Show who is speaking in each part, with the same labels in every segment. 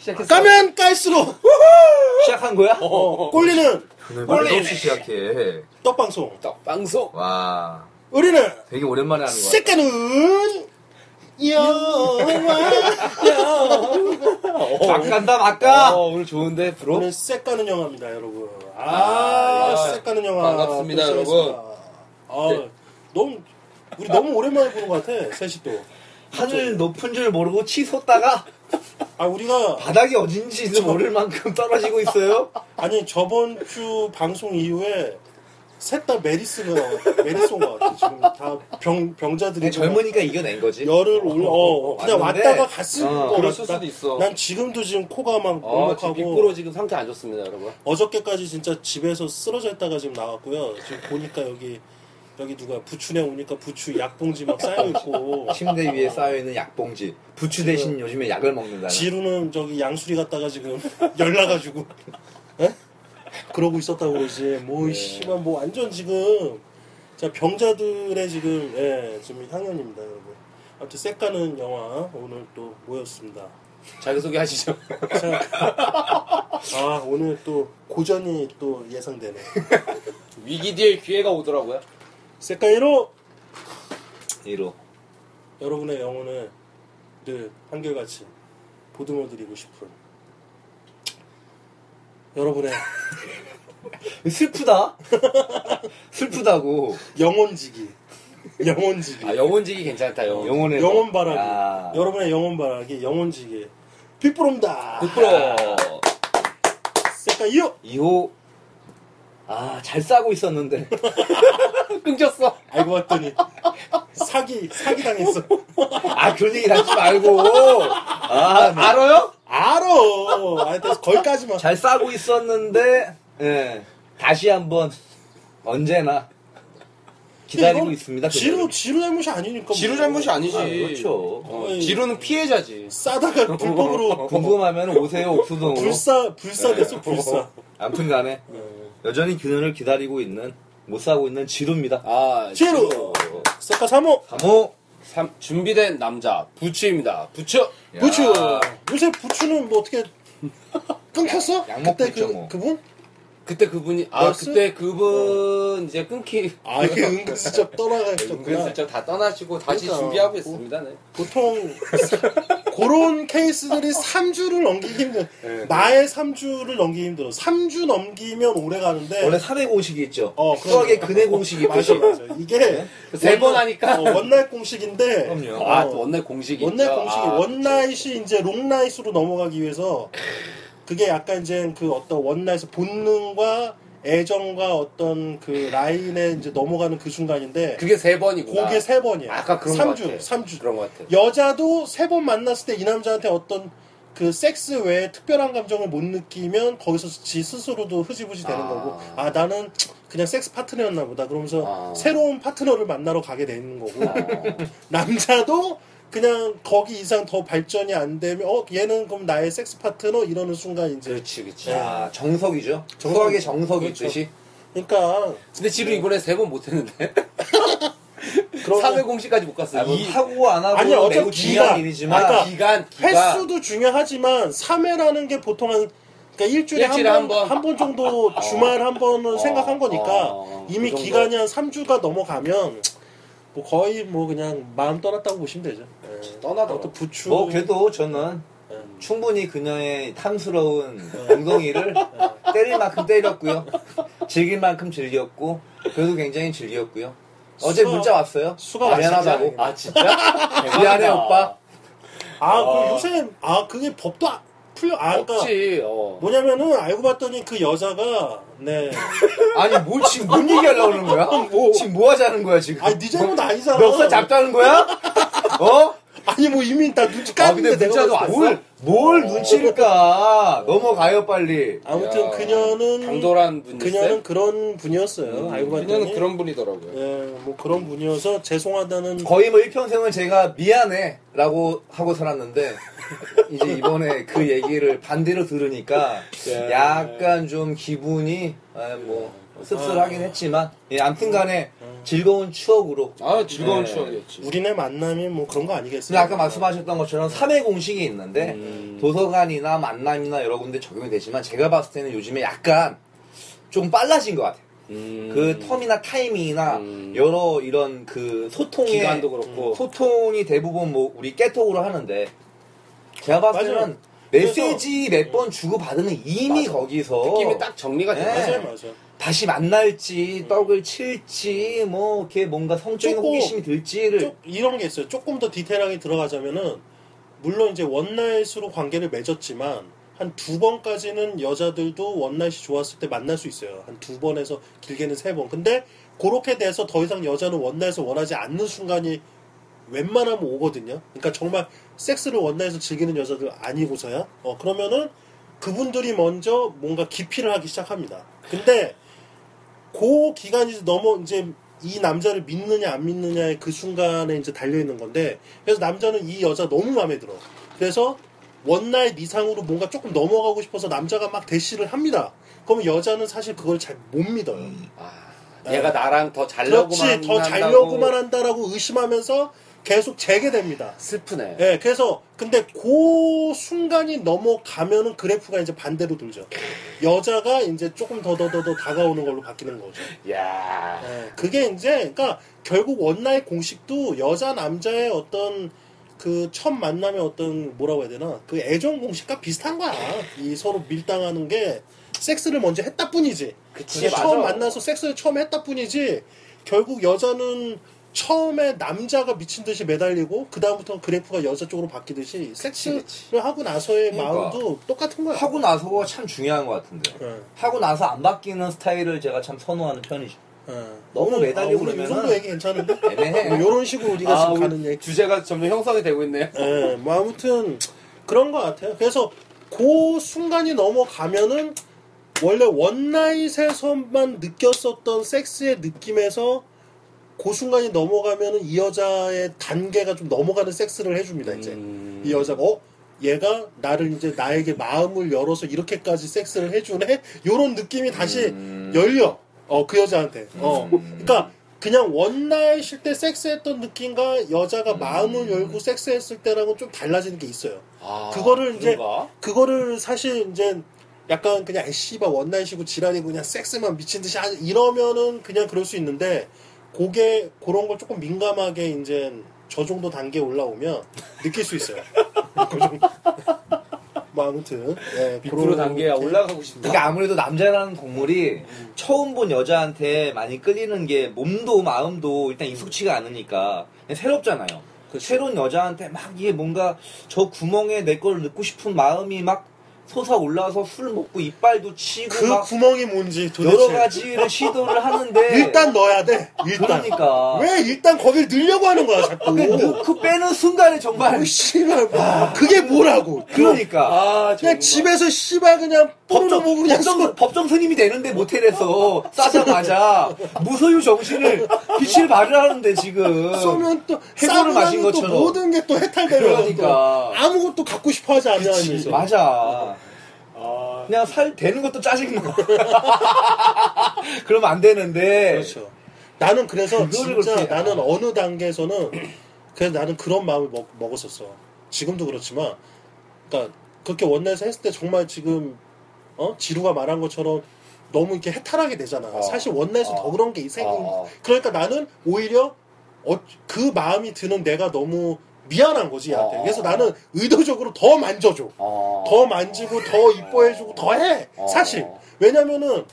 Speaker 1: 시작했어.
Speaker 2: 까면 깔수록
Speaker 3: 시작한 거야?
Speaker 2: 어, 꼴리는
Speaker 3: 원래 없이 시작해.
Speaker 2: 떡방송.
Speaker 1: 떡 방송.
Speaker 3: 와,
Speaker 2: 우리는
Speaker 3: 되게 오랜만에 하는 거야.
Speaker 2: 색깔은 영화
Speaker 3: 막 간다, 막 가!
Speaker 1: 어, 오늘 좋은데 프로.
Speaker 2: 오늘 색가는 영화입니다, 여러분. 아,
Speaker 1: 아,
Speaker 2: 색가는 영화.
Speaker 1: 반갑습니다,
Speaker 2: 또
Speaker 1: 여러분.
Speaker 2: 아, 너무 우리 너무 오랜만에 보는 것 같아, 셋이 또.
Speaker 3: 하늘 높은 줄 모르고 치솟다가
Speaker 2: 아, 우리가
Speaker 3: 바닥이 어딘지도 모를 만큼 떨어지고 있어요.
Speaker 2: 아니 저번 주 방송 이후에 셋 다 메르스가 메르스 온것 같아. 지금 다 병 병자들이
Speaker 3: 젊으니까 이겨낸 거지.
Speaker 2: 열을 올려 어, 그냥
Speaker 3: 왔는데,
Speaker 2: 왔다가 갔을
Speaker 3: 어,
Speaker 2: 거.
Speaker 1: 수도 있어.
Speaker 2: 난 지금도 지금 코가 막
Speaker 1: 어,
Speaker 2: 먹먹하고
Speaker 1: 빅브로 지금 상태 안 좋습니다, 여러분.
Speaker 2: 어저께까지 진짜 집에서 쓰러져 있다가 지금 나왔고요. 지금 보니까 여기 여기 누가 부추내 오니까 부추 약봉지 막 쌓여 있고
Speaker 3: 침대 위에 쌓여 있는 약봉지. 부추 대신 요즘에 약을 먹는다.
Speaker 2: 지루는 저기 양수리 갔다가 지금 열나가지고 에? 그러고 있었다고 그러지 뭐
Speaker 1: 네.
Speaker 2: 씨발 뭐 완전 지금 자 병자들의 지금 예 지금 향연입니다 여러분 아무튼 색가는 영화 오늘 또 모였습니다
Speaker 1: 자기소개 하시죠.
Speaker 2: 아 오늘 또 고전이 또 예상되네
Speaker 1: 위기 뒤에 기회가 오더라고요.
Speaker 2: 색가 1호
Speaker 3: 1호.
Speaker 2: 여러분의 영혼을 늘 한결같이 보듬어 드리고 싶은 여러분의
Speaker 3: 슬프다? 슬프다고.
Speaker 2: 영혼지기 영혼지기
Speaker 1: 아, 영혼지기 괜찮다, 영혼.
Speaker 3: 영혼의
Speaker 2: 영혼 바라기
Speaker 3: 야.
Speaker 2: 여러분의 영혼 바라기 영혼지기 빅브롬다
Speaker 1: 100%.
Speaker 2: 색깔 2호
Speaker 3: 2호. 아, 잘 싸고 있었는데.
Speaker 1: 끊겼어.
Speaker 2: 알고 봤더니 사기 사기 당했어
Speaker 3: 아, 그런 얘기 하지 말고. 아,
Speaker 1: 알아요?
Speaker 2: 알아 하여튼 거기까지만
Speaker 3: 잘 싸고 있었는데, 예. 다시 한번, 언제나, 기다리고
Speaker 2: 이건
Speaker 3: 있습니다.
Speaker 2: 지루
Speaker 3: 그대로.
Speaker 2: 지루 잘못이 아니니까 뭐.
Speaker 1: 지루 잘못이 아니지.
Speaker 3: 아, 그렇죠.
Speaker 1: 어,
Speaker 2: 어이.
Speaker 1: 지루는 피해자지.
Speaker 2: 싸다가 불법으로
Speaker 3: 궁금하면 오세요, 옥수동으로.
Speaker 2: 불사 불사 됐어 불사
Speaker 3: 아무튼 간에, 여전히 균형을 기다리고 있는, 못 사고 있는 지루입니다.
Speaker 1: 아,
Speaker 2: 지루 색깔 3호
Speaker 3: 3호.
Speaker 1: 삼- 준비된 남자, 부추입니다. 부추!
Speaker 2: 부추 요새 부추는 뭐 어떻게 끊겼어?
Speaker 3: 약 먹고
Speaker 2: 그때 그,
Speaker 3: 뭐.
Speaker 2: 그분?
Speaker 1: 그때 그분이, 아,
Speaker 2: 너였어?
Speaker 1: 그때 그분 이제 끊기.
Speaker 2: 아 이게 은근슬쩍 떠나가셨구나
Speaker 1: 은근슬쩍 다 떠나시고 다시
Speaker 2: 그러니까.
Speaker 1: 준비하고 있습니다. 네.
Speaker 2: 보통 그런 케이스들이 3주를 넘기기 힘들어
Speaker 1: 네.
Speaker 2: 나의 3주를 넘기기 힘들어 3주 넘기면 오래 가는데
Speaker 3: 원래 3회 공식이 있죠.
Speaker 2: 어,
Speaker 3: 수학의. 근해 공식이
Speaker 2: 맞아
Speaker 3: 있듯이.
Speaker 2: 맞아 이게
Speaker 1: 세번
Speaker 2: 원날-
Speaker 1: 하니까.
Speaker 2: 어, 원날 공식인데
Speaker 3: 그럼요.
Speaker 1: 아,
Speaker 2: 어,
Speaker 1: 또 원날 공식이
Speaker 2: 원날
Speaker 1: 있죠.
Speaker 2: 공식이
Speaker 1: 아,
Speaker 2: 원나잇이 이제 롱나잇으로 넘어가기 위해서 그게 약간 이제 그 어떤 원나잇의 본능과 애정과 어떤 그 라인에 이제 넘어가는 그 순간인데
Speaker 1: 그게 세 번이구나.
Speaker 2: 그게 세 번이야.
Speaker 1: 아까 그런
Speaker 2: 3주,
Speaker 1: 것 같아.
Speaker 2: 3주.
Speaker 1: 그런 것 같아.
Speaker 2: 여자도 세 번 만났을 때 이 남자한테 어떤 그 섹스 외에 특별한 감정을 못 느끼면 거기서 지 스스로도 흐지부지 되는
Speaker 1: 아.
Speaker 2: 거고 아 나는 그냥 섹스 파트너였나 보다 그러면서
Speaker 1: 아.
Speaker 2: 새로운 파트너를 만나러 가게 되는 거고
Speaker 1: 어.
Speaker 2: 남자도 그냥 거기 이상 더 발전이 안 되면 어 얘는 그럼 나의 섹스 파트너 이러는 순간 이제
Speaker 1: 그렇지, 그렇지.
Speaker 3: 아, 정석이죠.
Speaker 2: 정석이죠.
Speaker 3: 수학의 정석이
Speaker 2: 그렇죠.
Speaker 3: 있듯이.
Speaker 2: 그러니까
Speaker 1: 근데 지루 이번에 세 번 못했는데.
Speaker 2: 그러면
Speaker 1: 3회 공식까지 못 갔어.
Speaker 3: 아, 뭐
Speaker 1: 이
Speaker 3: 하고 안 하고
Speaker 2: 아니, 어차피
Speaker 3: 매우 중요한
Speaker 2: 기간,
Speaker 3: 일이지만
Speaker 2: 아까
Speaker 1: 기간, 기간.
Speaker 2: 횟수도 중요하지만 3회라는 게 보통 한 그러니까 일주일에,
Speaker 1: 일주일에 한한
Speaker 2: 번,
Speaker 1: 번.
Speaker 2: 한 번 정도 주말 한
Speaker 1: 어,
Speaker 2: 생각한 거니까
Speaker 1: 어,
Speaker 2: 이미
Speaker 1: 그 정도?
Speaker 2: 기간이 한 3주가 넘어가면 뭐 거의 뭐 그냥 마음 떠났다고 보시면 되죠. 예.
Speaker 1: 떠나더라고.
Speaker 2: 또 부추.
Speaker 3: 뭐 그래도 저는
Speaker 2: 예.
Speaker 3: 충분히 그녀의 탐스러운 엉덩이를 때릴 만큼 때렸고요. 즐길 만큼 즐겼고 그래도 굉장히 즐겼고요. 어제
Speaker 2: 수가-
Speaker 3: 문자 왔어요.
Speaker 2: 수가
Speaker 3: 미안하다고.
Speaker 1: 아, 진짜?
Speaker 3: 미안해. 오빠.
Speaker 2: 아,
Speaker 1: 어.
Speaker 2: 그 요새 아 그게 법도 아- 풀려 아 그러니까
Speaker 1: 없지, 어.
Speaker 2: 뭐냐면은 알고 봤더니 그 여자가 네.
Speaker 3: 아니 뭐 지금 뭔 얘기하려고 그러는 거야?
Speaker 2: 뭐.
Speaker 3: 지금 뭐 하자는 거야 지금?
Speaker 2: 아니 네 잘못 아니잖아.
Speaker 3: 멱살 잡자는 거야? 어?
Speaker 2: 아니 뭐 이미 다 눈치
Speaker 3: 아 근데
Speaker 2: 내가
Speaker 3: 문자도
Speaker 2: 봤을 때.
Speaker 3: 뭘, 뭘 눈치를 까 넘어가요 빨리
Speaker 2: 아무튼
Speaker 1: 야,
Speaker 2: 그녀는
Speaker 1: 당돌한 분이
Speaker 2: 그녀는 그런 분이었어요. 알고 봤더니
Speaker 1: 그녀는 그런 분이더라고요.
Speaker 2: 예, 뭐 그런 분이어서 죄송하다는
Speaker 3: 거의 뭐 일평생을 제가 미안해 라고 하고 살았는데 이제 이번에 그 얘기를 반대로 들으니까
Speaker 2: 예.
Speaker 3: 약간 좀 기분이 아, 뭐 씁쓸하긴 했지만 예, 아무튼간에
Speaker 2: 음.
Speaker 3: 즐거운 추억으로
Speaker 1: 아 즐거운
Speaker 3: 네.
Speaker 1: 추억이었지.
Speaker 2: 우리네 만남이 뭐 그런 거 아니겠어요?
Speaker 3: 근데 아까 말씀하셨던 것처럼 3회 공식이 있는데
Speaker 1: 음.
Speaker 3: 도서관이나 만남이나 여러 군데 적용이 되지만 제가 봤을 때는 요즘에 약간 좀 빨라진 것 같아요.
Speaker 1: 음.
Speaker 3: 그 텀이나 타이밍이나
Speaker 1: 음.
Speaker 3: 여러 이런 그 소통의
Speaker 1: 기간도 그렇고.
Speaker 3: 소통이 대부분 뭐 우리 깨톡으로 하는데 제가 봤을
Speaker 2: 맞아요.
Speaker 3: 때는 메시지 몇 번 주고 받으면 이미
Speaker 1: 맞아.
Speaker 3: 거기서
Speaker 1: 느낌이 딱 정리가
Speaker 3: 네.
Speaker 1: 돼.
Speaker 2: 맞아요, 맞아요.
Speaker 3: 다시 만날지 떡을 칠지 뭐 이렇게 뭔가 성적인
Speaker 2: 조금-
Speaker 3: 호기심이 들지를
Speaker 2: 좀 이런 게 있어요. 조금 더 디테일하게 들어가자면은 물론 이제 원나잇으로 관계를 맺었지만 한 두 번까지는 여자들도 원나잇이 좋았을 때 만날 수 있어요. 한 두 번에서 길게는 세 번. 근데 그렇게 돼서 더 이상 여자는 원나잇을 원하지 않는 순간이 웬만하면 오거든요. 그러니까 정말 섹스를 원나잇에서 즐기는 여자들 아니고서야. 어 그러면은 그분들이 먼저 뭔가 기피를 하기 시작합니다. 근데 그 기간이 넘어 이제 이 남자를 믿느냐 안 믿느냐의 그 순간에 이제 달려 있는 건데 그래서 남자는 이 여자 너무 마음에 들어. 그래서 원나잇 이상으로 뭔가 조금 넘어가고 싶어서 남자가 막 대시를 합니다. 그러면 여자는 사실 그걸 잘 못 믿어요.
Speaker 1: 아, 얘가 나랑 더 자려고만
Speaker 2: 그렇지 더 자려고만 한다라고 의심하면서 계속 재게됩니다.
Speaker 1: 슬프네.
Speaker 2: 예, 그래서 근데 그 순간이 넘어가면은 그래프가 이제 반대로 돌죠. 여자가 이제 조금 더 더 더 더 다가오는 걸로 바뀌는 거죠.
Speaker 1: 야.
Speaker 2: 예, 그게 이제 그러니까 결국 원나잇 공식도 여자 남자의 어떤 그 첫 만남의 어떤 뭐라고 해야 되나 그 애정 공식과 비슷한 거야. 이 서로 밀당하는 게 섹스를 먼저 했다 뿐이지.
Speaker 1: 그치, 맞아.
Speaker 2: 처음 만나서 섹스를 처음 했다 뿐이지. 결국 여자는 처음에 남자가 미친 듯이 매달리고 그 다음부터 그래프가 여자 쪽으로 바뀌듯이 섹스를. 하고 나서의
Speaker 3: 그러니까.
Speaker 2: 마음도 똑같은 거야.
Speaker 3: 하고 나서가 참 중요한 것 같은데
Speaker 2: 예,
Speaker 3: 하고 나서 안 바뀌는 스타일을 제가 참 선호하는 편이죠.
Speaker 2: 예.
Speaker 3: 너무
Speaker 2: 오늘-
Speaker 3: 매달리고
Speaker 2: 아, 오늘 이 정도 얘기 괜찮은데?
Speaker 3: 애매해.
Speaker 2: 뭐 이런 식으로 우리가
Speaker 1: 아,
Speaker 2: 지금 가는 얘기.
Speaker 1: 주제가 점점 형성이 되고 있네요.
Speaker 2: 예, 뭐 아무튼 그런 것 같아요. 그래서 그 순간이 넘어가면은 원래 원나잇에서만 느꼈었던 섹스의 느낌에서 그 순간이 넘어가면은 이 여자의 단계가 좀 넘어가는 섹스를 해줍니다. 이제
Speaker 1: 음.
Speaker 2: 이 여자가 어 얘가 나를 이제 나에게 마음을 열어서 이렇게까지 섹스를 해주네 요런 느낌이 다시
Speaker 3: 음.
Speaker 2: 열려 어 그 여자한테 어
Speaker 3: 음.
Speaker 2: 그러니까 그냥 원나잇일 때 섹스했던 느낌과 여자가 마음을 열고 섹스했을 때랑은 좀 달라지는 게 있어요
Speaker 1: 아,
Speaker 2: 그거를 이제
Speaker 1: 그런가?
Speaker 2: 그거를 사실 이제 약간 그냥 아, 씨발 원나잇이고 지랄이고 그냥 섹스만 미친 듯이 하지 이러면은 그냥 그럴 수 있는데 그게 그런 걸 조금 민감하게 이제 저 정도 단계에 올라오면 느낄 수 있어요. 그 정도. 뭐 아무튼 예,
Speaker 1: 100%
Speaker 2: 그런
Speaker 1: 단계야
Speaker 2: 이렇게.
Speaker 1: 올라가고 싶다.
Speaker 3: 그러니까 아무래도 남자라는 동물이 처음 본 여자한테 많이 끌리는 게 몸도 마음도 일단 익숙치가 않으니까 새롭잖아요.
Speaker 2: 그치.
Speaker 3: 새로운 여자한테 막 이게 뭔가 저 구멍에 내 걸 넣고 싶은 마음이 막 솟아 올라와서 술 먹고 이빨도 치고
Speaker 2: 그
Speaker 3: 막
Speaker 2: 구멍이 뭔지 도대체
Speaker 3: 여러 가지를 시도를 하는데
Speaker 2: 일단 넣어야 돼. 일단
Speaker 3: 그러니까
Speaker 2: 왜 일단 거길 넣으려고 하는 거야 자꾸.
Speaker 3: 그 넣고 빼는 순간에 정말
Speaker 2: 어, 씨발 뭐, 그게 뭐라고?
Speaker 3: 그러니까
Speaker 1: 아,
Speaker 2: 그냥
Speaker 1: 정말.
Speaker 2: 집에서 씨발 그냥
Speaker 3: 법정,
Speaker 2: 보고 그냥
Speaker 3: 법정, 법정 스님이 되는데 모텔에서 싸자마자 무소유 정신을 빛을 발휘하는데 지금
Speaker 2: 쏘면 또
Speaker 3: 해골을 마신 것처럼.
Speaker 2: 모든 게 또 해탈되면
Speaker 3: 그러니까.
Speaker 2: 또 아무것도 갖고 싶어 하지 않는
Speaker 3: 그치,
Speaker 2: 이제.
Speaker 3: 맞아
Speaker 1: 아,
Speaker 3: 그냥 살 되는 것도 짜증나 그러면 안 되는데
Speaker 2: 그렇죠. 나는 그래서 진짜 나는
Speaker 3: 아.
Speaker 2: 어느 단계에서는 그래서 나는 그런 마음을 먹, 먹었었어. 지금도 그렇지만, 그러니까 그렇게 원나잇에서 했을 때 정말 지금 어 지루가 말한 것처럼 너무 이렇게 해탈하게 되잖아.
Speaker 1: 어.
Speaker 2: 사실 원나잇은
Speaker 1: 어.
Speaker 2: 더 그런 게 생긴.
Speaker 1: 어.
Speaker 2: 그러니까 나는 오히려 어, 그 마음이 드는 내가 너무 미안한 거지 얘한테.
Speaker 1: 어.
Speaker 2: 그래서 나는 의도적으로 더 만져줘.
Speaker 1: 어.
Speaker 2: 더 만지고 더 이뻐해주고 더 해.
Speaker 1: 어.
Speaker 2: 사실 왜냐면은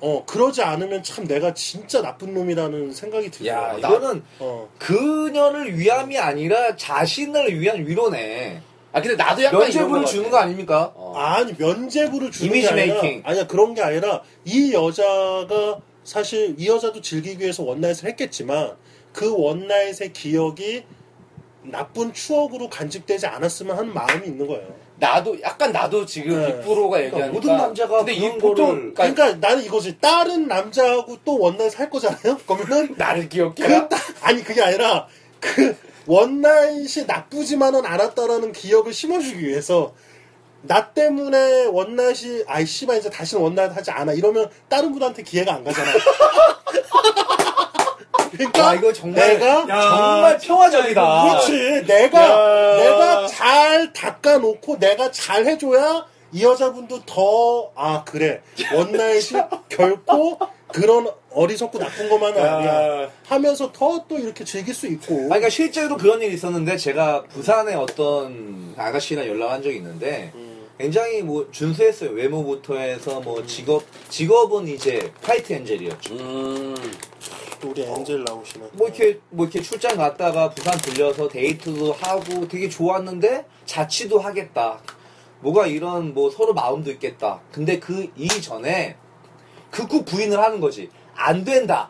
Speaker 2: 어 그러지 않으면 참 내가 진짜 나쁜 놈이라는 생각이
Speaker 3: 야
Speaker 2: 들어요.
Speaker 3: 이거는
Speaker 2: 어.
Speaker 3: 그녀를 위함이 아니라 자신을 위한 위로네
Speaker 1: 아, 근데 나도 약간 것
Speaker 3: 주는. 거 아닙니까?
Speaker 1: 어.
Speaker 2: 아니 면죄부를 주는
Speaker 3: 이미지
Speaker 2: 게 아니라
Speaker 3: 메이킹.
Speaker 2: 아니야 그런 게 아니라 이 여자가 사실 이 여자도 즐기기 위해서 원나잇을 했겠지만 그 원나잇의 기억이 나쁜 추억으로 간직되지 않았으면 하는 마음이 있는 거예요.
Speaker 1: 나도 약간 나도 지금
Speaker 2: 네.
Speaker 1: 빅브로가
Speaker 3: 그러니까
Speaker 1: 얘기하니까
Speaker 3: 모든 남자가
Speaker 1: 근데 이
Speaker 3: 그런
Speaker 1: 보통
Speaker 3: 거를-
Speaker 1: 그러니까
Speaker 2: 그러니까 나는 이거지. 다른 남자하고 또 원나잇 할 거잖아요. 그러면은
Speaker 1: 나를 기억해.
Speaker 2: 그 딱- 아니 그게 아니라 그 원나잇이 나쁘지만은 않았다라는 기억을 심어주기 위해서 나 때문에 원낫이 아이 씨발 이제 다시는 원낫 하지 않아 이러면 다른 분한테 기회가 안 가잖아. 그러니까
Speaker 3: 와 이거 정말
Speaker 2: 내가
Speaker 1: 야,
Speaker 3: 정말 평화적이다.
Speaker 2: 그렇지 내가
Speaker 1: 야.
Speaker 2: 내가 잘 닦아놓고 내가 잘 해줘야 이 여자분도 더 아 그래 원나잇이 결코 그런 어리석고 나쁜 것만은 아니야
Speaker 1: 야.
Speaker 2: 하면서 더 또 이렇게 즐길 수 있고
Speaker 3: 아니, 그러니까 실제로 그런 일이 있었는데 제가 부산에 어떤 아가씨랑 연락한 적이 있는데
Speaker 2: 음,
Speaker 3: 굉장히 뭐 준수했어요. 외모부터 해서 뭐 직업 직업은 이제 화이트 엔젤이었죠.
Speaker 1: 음.
Speaker 2: 또 우리 엔젤 나오시네
Speaker 3: 뭐 이렇게 뭐 이렇게 출장 갔다가 부산 들려서 데이트도 하고 되게 좋았는데 자취도 하겠다. 뭐가 이런 뭐 서로 마음도 있겠다. 근데 그 이전에 극구 부인을 하는 거지. 안 된다.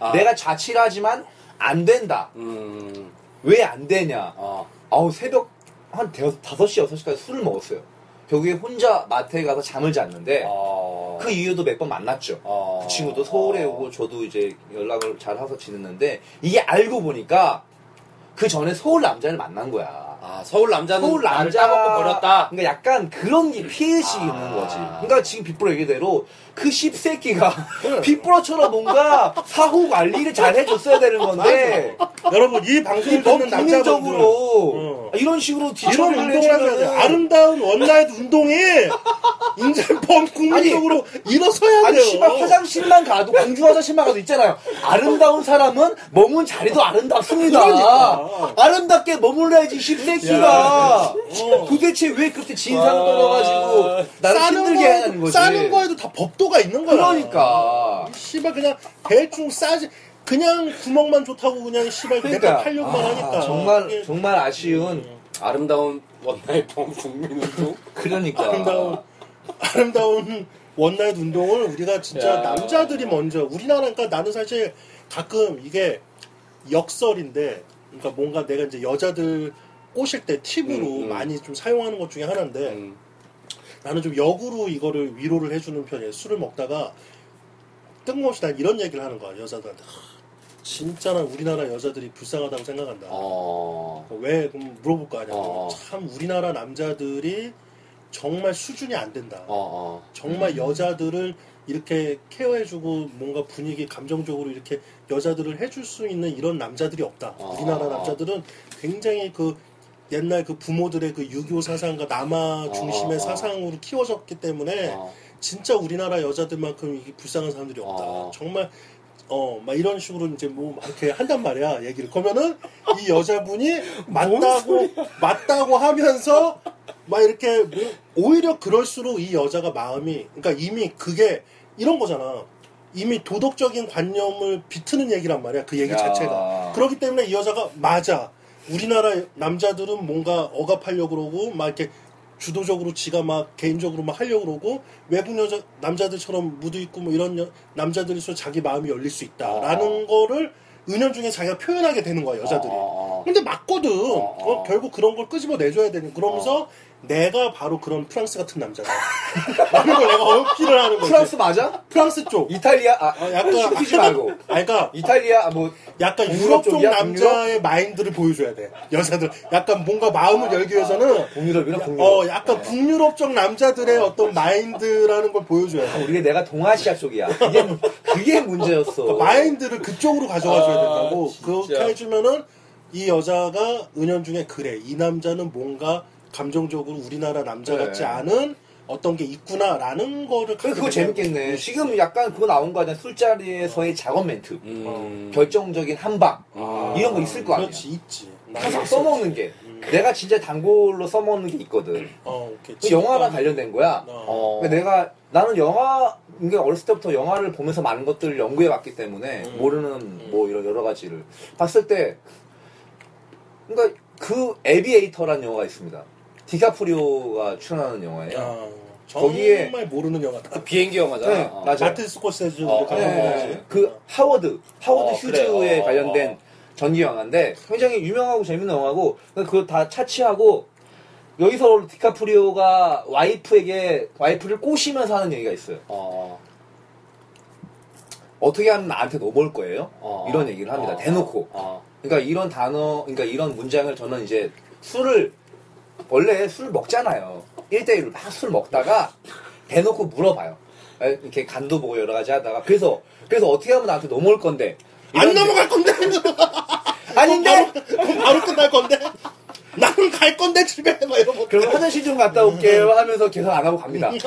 Speaker 1: 아.
Speaker 3: 내가 자취를 하지만 안 된다.
Speaker 1: 음.
Speaker 3: 왜 안 되냐?
Speaker 1: 어.
Speaker 3: 아우 새벽 한 대- 5시 6시까지 술을 먹었어요. 결국에 혼자 마트에 가서 잠을 잤는데
Speaker 1: 어.
Speaker 3: 그 이후에도 몇 번 만났죠.
Speaker 1: 어.
Speaker 3: 그 친구도 서울에 오고 저도 이제 연락을 잘 해서 지냈는데 이게 알고 보니까 그 전에 서울 남자를 만난 거야.
Speaker 1: 아, 서울 남자는
Speaker 3: 서울 남자
Speaker 1: 까먹고 버렸다.
Speaker 3: 그러니까 약간 그런 게 피해의식이
Speaker 1: 아.
Speaker 3: 있는 거지. 그러니까 지금 빗부러 얘기대로 그 씹새끼가 빅브로처럼 뭔가 사후 관리를 잘 해줬어야 되는 건데
Speaker 2: 여러분 이 방송을
Speaker 3: 너무
Speaker 2: 듣는 남자분들
Speaker 3: 국민적으로
Speaker 2: 어.
Speaker 3: 이런 식으로
Speaker 2: 이런
Speaker 3: 뒤처리를
Speaker 2: 운동을 해야 돼
Speaker 3: 해주면은
Speaker 2: 아름다운 원나잇 운동이 이제 범 국민적으로 일어서야
Speaker 3: 아니
Speaker 2: 돼요
Speaker 3: 씨발 화장실만 가도 공중 화장실만 가도 있잖아요. 아름다운 사람은 머문 자리도 아름답습니다.
Speaker 2: 그러니까.
Speaker 3: 아름답게 머물러야지 씹 새끼가. 도대체 왜 그렇게 진상을
Speaker 1: 와.
Speaker 3: 떨어가지고 나를 힘들게
Speaker 2: 거에도,
Speaker 3: 하는 거지.
Speaker 2: 싸는 거에도 다 법도가 있는 거야
Speaker 3: 그러니까.
Speaker 2: 씨발 그냥 대충 싸지 그냥 구멍만 좋다고 그냥 씨발
Speaker 3: 그러니까
Speaker 2: 내가 팔려고만
Speaker 3: 아,
Speaker 2: 하니까
Speaker 3: 정말
Speaker 2: 이게
Speaker 3: 정말 아쉬운
Speaker 1: 아름다운 one night 범 국민 운동.
Speaker 3: 그러니까
Speaker 2: 아름다운 아름다운 one night 운동을 우리가 진짜
Speaker 1: 야.
Speaker 2: 남자들이 먼저 우리나라 그러니까 나는 사실 가끔 이게 역설인데 그러니까 뭔가 내가 이제 여자들 꼬실 때 팁으로
Speaker 1: 음, 음.
Speaker 2: 많이 좀 사용하는 것 중에 하나인데
Speaker 1: 음.
Speaker 2: 나는 좀 역으로 이거를 위로를 해주는 편이에요. 술을 먹다가 뜬금없이 난 이런 얘기를 하는 거야 여자들한테. 하, 진짜 난 우리나라 여자들이 불쌍하다고 생각한다.
Speaker 1: 어.
Speaker 2: 왜 그럼 물어볼 거 아니야.
Speaker 1: 어.
Speaker 2: 참 우리나라 남자들이 정말 수준이 안 된다.
Speaker 1: 어, 어.
Speaker 2: 정말 여자들을 이렇게 케어해주고 뭔가 분위기 감정적으로 이렇게 여자들을 해줄 수 있는 이런 남자들이 없다.
Speaker 1: 어.
Speaker 2: 우리나라 남자들은 굉장히 그 옛날 그 부모들의 그 유교 사상과 남아 중심의
Speaker 1: 어.
Speaker 2: 사상으로 키워졌기 때문에
Speaker 1: 어.
Speaker 2: 진짜 우리나라 여자들만큼 불쌍한 사람들이 없다.
Speaker 1: 어.
Speaker 2: 정말 어, 막 이런 식으로 이제 뭐막 이렇게 한단 말이야, 얘기를. 그러면은 이 여자분이 맞다고, 맞다고 하면서 막 이렇게 뭐 오히려 그럴수록 이 여자가 마음이, 그러니까 이미 그게 이런 거잖아. 이미 도덕적인 관념을 비트는 얘기란 말이야, 그 얘기
Speaker 3: 야.
Speaker 2: 자체가. 그렇기 때문에 이 여자가 맞아. 우리나라 남자들은 뭔가 억압하려고 그러고, 막 이렇게 주도적으로 지가 막 개인적으로 막 하려고 그러고 외국 여자 남자들처럼 무드 있고 뭐 이런 여- 남자들일수록 자기 마음이 열릴 수 있다라는 거를 은연중에 자기가 표현하게 되는 거야 여자들이.
Speaker 1: 어, 어.
Speaker 2: 근데 맞거든.
Speaker 1: 어, 어.
Speaker 2: 어, 결국 그런 걸 끄집어 내줘야 되는. 그러면서 내가 바로 그런 프랑스 같은 남자다. 라는 걸 내가 어필을 하는 거지.
Speaker 3: 프랑스 맞아?
Speaker 2: 프랑스 쪽.
Speaker 3: 이탈리아 아
Speaker 2: 어, 약간
Speaker 3: 씹히지 말고
Speaker 2: 아, 그러니까
Speaker 3: 이탈리아 뭐
Speaker 2: 약간
Speaker 3: 동유럽
Speaker 2: 유럽 쪽
Speaker 3: 쪽이야?
Speaker 2: 남자의 마인드를 보여줘야 돼. 여자들 약간 뭔가 마음을 열기 위해서는
Speaker 3: 동유럽이랑 동유럽.
Speaker 2: 어 약간 북유럽 쪽 남자들의 어 떤 마인드라는 걸 보여줘야 돼.
Speaker 3: 우리가 내가 동아시아 쪽이야. 그게 그게 문제였어.
Speaker 2: 그 마인드를 그쪽으로 가져가 줘야
Speaker 1: 아,
Speaker 2: 된다고.
Speaker 1: 진짜.
Speaker 2: 그렇게 해주면은 이 여자가 은연중에 그래 이 남자는 뭔가 감정적으로 우리나라 남자
Speaker 3: 그래.
Speaker 2: 같지 않은 어떤 게 있구나라는 거를
Speaker 3: 그래, 그거 재밌겠네. 지금 약간 그거 나온 거 아니야? 술자리에서의 작업 멘트.
Speaker 1: 음.
Speaker 3: 결정적인 한방.
Speaker 1: 아.
Speaker 3: 이런 거 있을 거 아니야.
Speaker 2: 그렇지 있지.
Speaker 3: 항상 써먹는 게. 내가 진짜 단골로 써먹는 게 있거든.
Speaker 2: 어, 오케이.
Speaker 3: 그 영화랑 관련된 거야.
Speaker 2: 어.
Speaker 1: 어.
Speaker 3: 근데 내가 나는 영화 이게 어렸을 때부터 영화를 보면서 많은 것들을 연구해 왔기 때문에
Speaker 2: 음.
Speaker 3: 모르는 뭐 이런 여러 가지를 봤을 때 그러니까 그 에비에이터라는 영화가 있습니다. 디카프리오가 출연하는 영화예요.
Speaker 2: 아, 정말
Speaker 3: 거기에-
Speaker 2: 모르는 영화다.
Speaker 1: 그 비행기 영화잖아.
Speaker 3: 네,
Speaker 1: 어.
Speaker 3: 맞아.
Speaker 2: 마틴 스코세지
Speaker 1: 어,
Speaker 2: 가
Speaker 1: 네.
Speaker 2: 네.
Speaker 3: 그 하워드 하워드
Speaker 1: 어,
Speaker 3: 휴즈에
Speaker 1: 그래. 어,
Speaker 3: 관련된
Speaker 1: 어.
Speaker 3: 전기 영화인데 굉장히 유명하고 재밌는 영화고 그거 다 차치하고 여기서 디카프리오가 와이프에게 와이프를 꼬시면서 하는 얘기가 있어요.
Speaker 1: 어.
Speaker 3: 어떻게 하면 나한테 넘어올 거예요?
Speaker 1: 어.
Speaker 3: 이런 얘기를 합니다.
Speaker 1: 어.
Speaker 3: 대놓고.
Speaker 1: 어.
Speaker 3: 그러니까 이런 단어, 그러니까 이런 문장을 저는 이제 술을 원래 술 먹잖아요. 1대1로 막 술 먹다가 대놓고 물어봐요. 에, 이렇게 간도 보고 여러 가지 하다가 그래서 그래서 어떻게 하면 나한테 넘어올 건데
Speaker 2: 안 넘어갈 건데.
Speaker 3: 아닌데
Speaker 2: 바로, 그럼 바로 끝날 건데. 나는 갈 건데 집에 막 이러고.
Speaker 3: 그럼 화장실 좀 갔다 올게요 하면서 계속 안 하고 갑니다.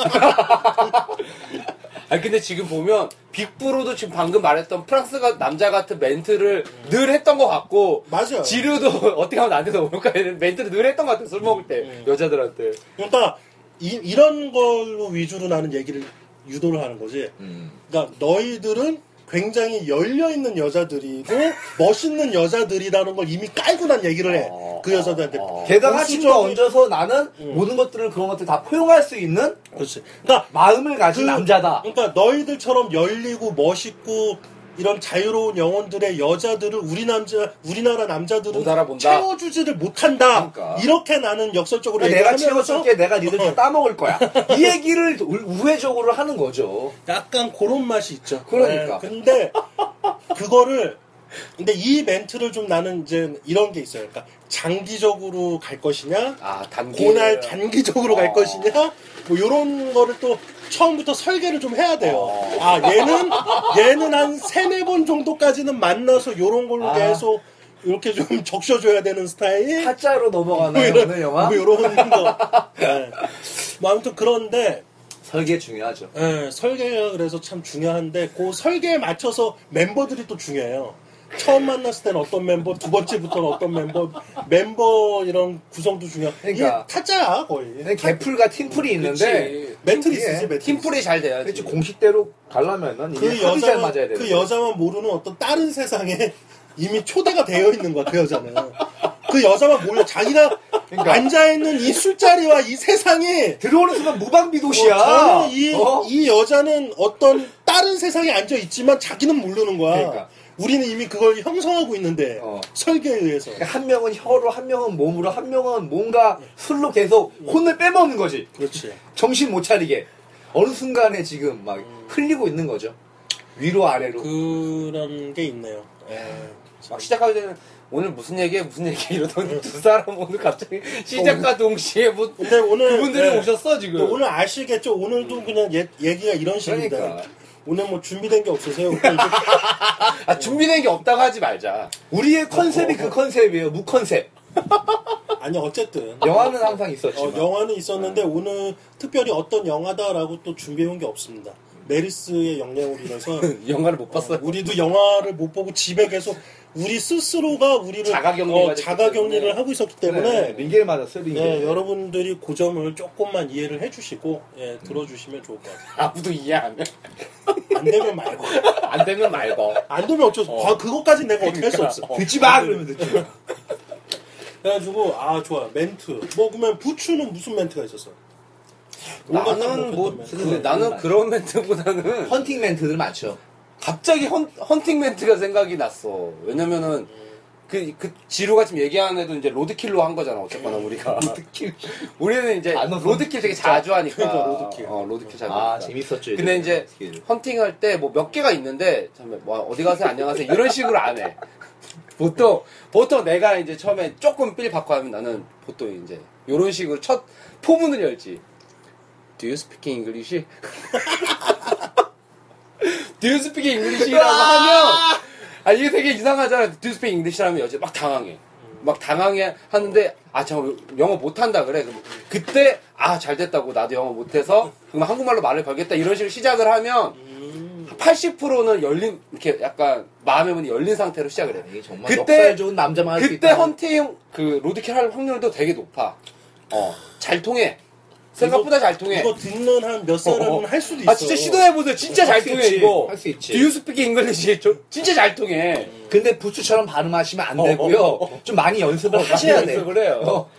Speaker 1: 아니 근데 지금 보면 빅브로도 지금 방금 말했던 프랑스가 남자 같은 멘트를 늘 했던 것 같고
Speaker 2: 맞아요.
Speaker 1: 지류도 어떻게 하면 나한테 넘어올까 이런 멘트를 늘 했던 것 같아 술 먹을 때
Speaker 2: 음.
Speaker 1: 여자들한테
Speaker 2: 그러니까 이, 이런 걸로 위주로 나는 얘기를 유도를 하는 거지.
Speaker 3: 음.
Speaker 2: 그러니까 너희들은 굉장히 열려 있는 여자들이고 멋있는 여자들이라는 걸 이미 깔고 난 얘기를 해.
Speaker 1: 어,
Speaker 2: 그 여자들한테.
Speaker 1: 어.
Speaker 3: 게다가 힘도 얹어서 나는
Speaker 2: 음.
Speaker 3: 모든 것들을 그런 것들 다 포용할 수 있는
Speaker 2: 그렇지. 그러니까
Speaker 3: 마음을 가진
Speaker 2: 그-
Speaker 3: 남자다.
Speaker 2: 그러니까 너희들처럼 열리고 멋있고 이런 자유로운 영혼들의 여자들을 우리 남자 우리나라 남자들은. 채워주지를 못한다.
Speaker 3: 그러니까.
Speaker 2: 이렇게 나는 역설적으로
Speaker 3: 내가 채워줄게, 내가 니들
Speaker 2: 어.
Speaker 3: 다 따먹을 거야. 이 얘기를 우- 우회적으로 하는 거죠.
Speaker 2: 약간 그런 맛이 있죠.
Speaker 3: 그러니까.
Speaker 2: 네, 근데 그거를 근데 이 멘트를 좀 나는 이제 이런 게 있어요. 그러니까 장기적으로 갈 것이냐,
Speaker 1: 아 단기
Speaker 2: 고날 단기적으로 갈
Speaker 1: 어.
Speaker 2: 것이냐, 뭐 이런 거를 또 처음부터 설계를 좀 해야 돼요.
Speaker 1: 어.
Speaker 2: 아 얘는 얘는 한 세네 번 정도까지는 만나서 이런 걸로
Speaker 3: 아.
Speaker 2: 계속 이렇게 좀 적셔줘야 되는 스타일.
Speaker 3: 타짜로 넘어가나요, 오늘 영화?
Speaker 2: 뭐 이런 거. 네. 뭐 아무튼 그런데
Speaker 3: 설계 중요하죠.
Speaker 2: 예, 설계가 그래서 참 중요한데 그 설계에 맞춰서 멤버들이 또 중요해요. 처음 만났을 때는 어떤 멤버, 두 번째부터는 어떤 멤버, 멤버 이런 구성도 중요하고
Speaker 3: 그러니까.
Speaker 2: 이게 타짜야 거의.
Speaker 3: 근데 개풀과 팀풀이 있는데.
Speaker 2: 매트리스지
Speaker 3: 팀플이에.
Speaker 2: 매트리스.
Speaker 1: 팀플이 잘 돼야지
Speaker 3: 그렇지 공식대로 가려면은
Speaker 2: 그 여자만
Speaker 3: 맞아야 되는
Speaker 2: 그 여자만 모르는 어떤 다른 세상에 이미 초대가 되어 있는 거야 그 여자는. 그 여자만 몰라 자기가
Speaker 3: 그러니까.
Speaker 2: 앉아 있는 이 술자리와 이 세상이
Speaker 3: 들어오는 순간 무방비도시야.
Speaker 2: 어, 저는 이,
Speaker 3: 어?
Speaker 2: 이 여자는 어떤 다른 세상에 앉아 있지만 자기는 모르는 거야.
Speaker 3: 그러니까.
Speaker 2: 우리는 이미 그걸 형성하고 있는데
Speaker 3: 어.
Speaker 2: 설계에 의해서.
Speaker 3: 한 명은 혀로, 한 명은 몸으로, 한 명은 뭔가 술로 계속 혼을 빼먹는 거지.
Speaker 2: 그렇지.
Speaker 3: 정신 못 차리게. 어느 순간에 지금 막 흘리고 있는 거죠. 위로 아래로.
Speaker 2: 그런 게 있네요. 예.
Speaker 1: 막 시작하기 전에 오늘 무슨 얘기해 무슨 얘기 이러더니 두 사람 오늘 갑자기 시작과 동시에 뭐
Speaker 2: 근데 오늘
Speaker 1: 그분들이
Speaker 2: 네.
Speaker 1: 오셨어 지금
Speaker 2: 또 오늘 아시겠죠? 오늘도 그냥 얘, 얘기가 이런 식입니다.
Speaker 3: 그러니까.
Speaker 2: 오늘 뭐 준비된 게 없으세요?
Speaker 1: 아 준비된 게 없다고 하지 말자
Speaker 3: 우리의 컨셉이 그 컨셉이에요. 무컨셉.
Speaker 2: 아니 어쨌든
Speaker 3: 영화는 항상
Speaker 2: 어,
Speaker 3: 있었지만.
Speaker 2: 영화는 있었는데 오늘 특별히 어떤 영화다라고 또 준비해온 게 없습니다. 메리스의 영향으로 인해서
Speaker 1: 영화를 못 봤어
Speaker 2: 우리도 영화를 못 보고 집에 계속 우리 스스로가 우리를
Speaker 1: 자가격리가
Speaker 2: 어, 자가격리를. 하고 있었기 때문에
Speaker 3: 링겔 맞았어요, 링겔.
Speaker 2: 네, 여러분들이 그 점을 조금만 이해를 해주시고 예, 들어주시면 좋을 것 같아요.
Speaker 1: 아무도 이해 안 해.
Speaker 2: 안 되면 말고
Speaker 1: 안 되면 말고
Speaker 2: 안 되면 어쩔 수 없어. 아, 그것까지 내가 어떻게 할 수 없어.
Speaker 1: 어.
Speaker 3: 듣지 마! 그러면 듣지 마.
Speaker 2: 그래가지고 아 좋아 멘트. 뭐 그러면 부추는 무슨 멘트가 있었어? 온갖
Speaker 1: 나는 뭐
Speaker 2: 멘트.
Speaker 1: 그, 나는 그런 멘트보다는
Speaker 3: 헌팅 멘트들 많죠.
Speaker 1: 갑자기 헌, 헌팅 멘트가 생각이 났어 왜냐면은 그, 그 지루가 지금 얘기하는 애도 이제 로드킬로 한 거잖아 어쨌거나 우리가
Speaker 3: 로드킬.
Speaker 1: 우리는 이제
Speaker 3: 안.
Speaker 1: 로드킬 되게 자주 하니까
Speaker 2: 그러니까 로드킬.
Speaker 1: 어 로드킬 자주
Speaker 3: 아,
Speaker 1: 하니까.
Speaker 3: 재밌었죠.
Speaker 1: 근데
Speaker 3: 이제.
Speaker 1: 이제
Speaker 3: 로드킬.
Speaker 1: 헌팅할 때 뭐 몇 개가 있는데 참, 뭐 어디 가세요 안녕하세요 이런 식으로 안 해. 보통 보통 내가 이제 처음에 조금 삘 받고 하면 나는 보통 이제 이런 식으로 첫 포문을 열지. Do you speak English? Do you speak English라고 하면 아 이게 되게 이상하잖아. Do you speak English라면 여자 막 당황해. 막 당황해 하는데 아 저 영어 못한다 그래. 그럼 그때 아 잘 됐다고 나도 영어 못해서 그럼 한국말로 말을 걸겠다 이런 식으로 시작을 하면
Speaker 2: 음,
Speaker 1: 80%는 열린 이렇게 약간 마음의 문이 열린 상태로 시작을 해.
Speaker 3: 이게 정말
Speaker 1: 그때-
Speaker 3: 좋은 남자만 할 수
Speaker 1: 그때
Speaker 3: 있다.
Speaker 1: 헌팅 그 로드킬 할 확률도 되게 높아. 어, 잘 통해. 생각보다 잘 통해.
Speaker 2: 이거 듣는 한 몇 사람은
Speaker 1: 어, 어.
Speaker 2: 할 수도 있어.
Speaker 1: 아 진짜 시도해 보세요. 진짜 잘 통해
Speaker 3: 있지.
Speaker 1: 이거.
Speaker 3: 할 수 있지.
Speaker 1: Do you speak English? 저- 진짜 잘 통해.
Speaker 3: 근데 부추처럼 발음하시면 안
Speaker 1: 어,
Speaker 3: 되고요.
Speaker 1: 어, 어.
Speaker 3: 좀 많이 연습을 하셔야 돼요.
Speaker 1: 연습을 해요.
Speaker 3: 어.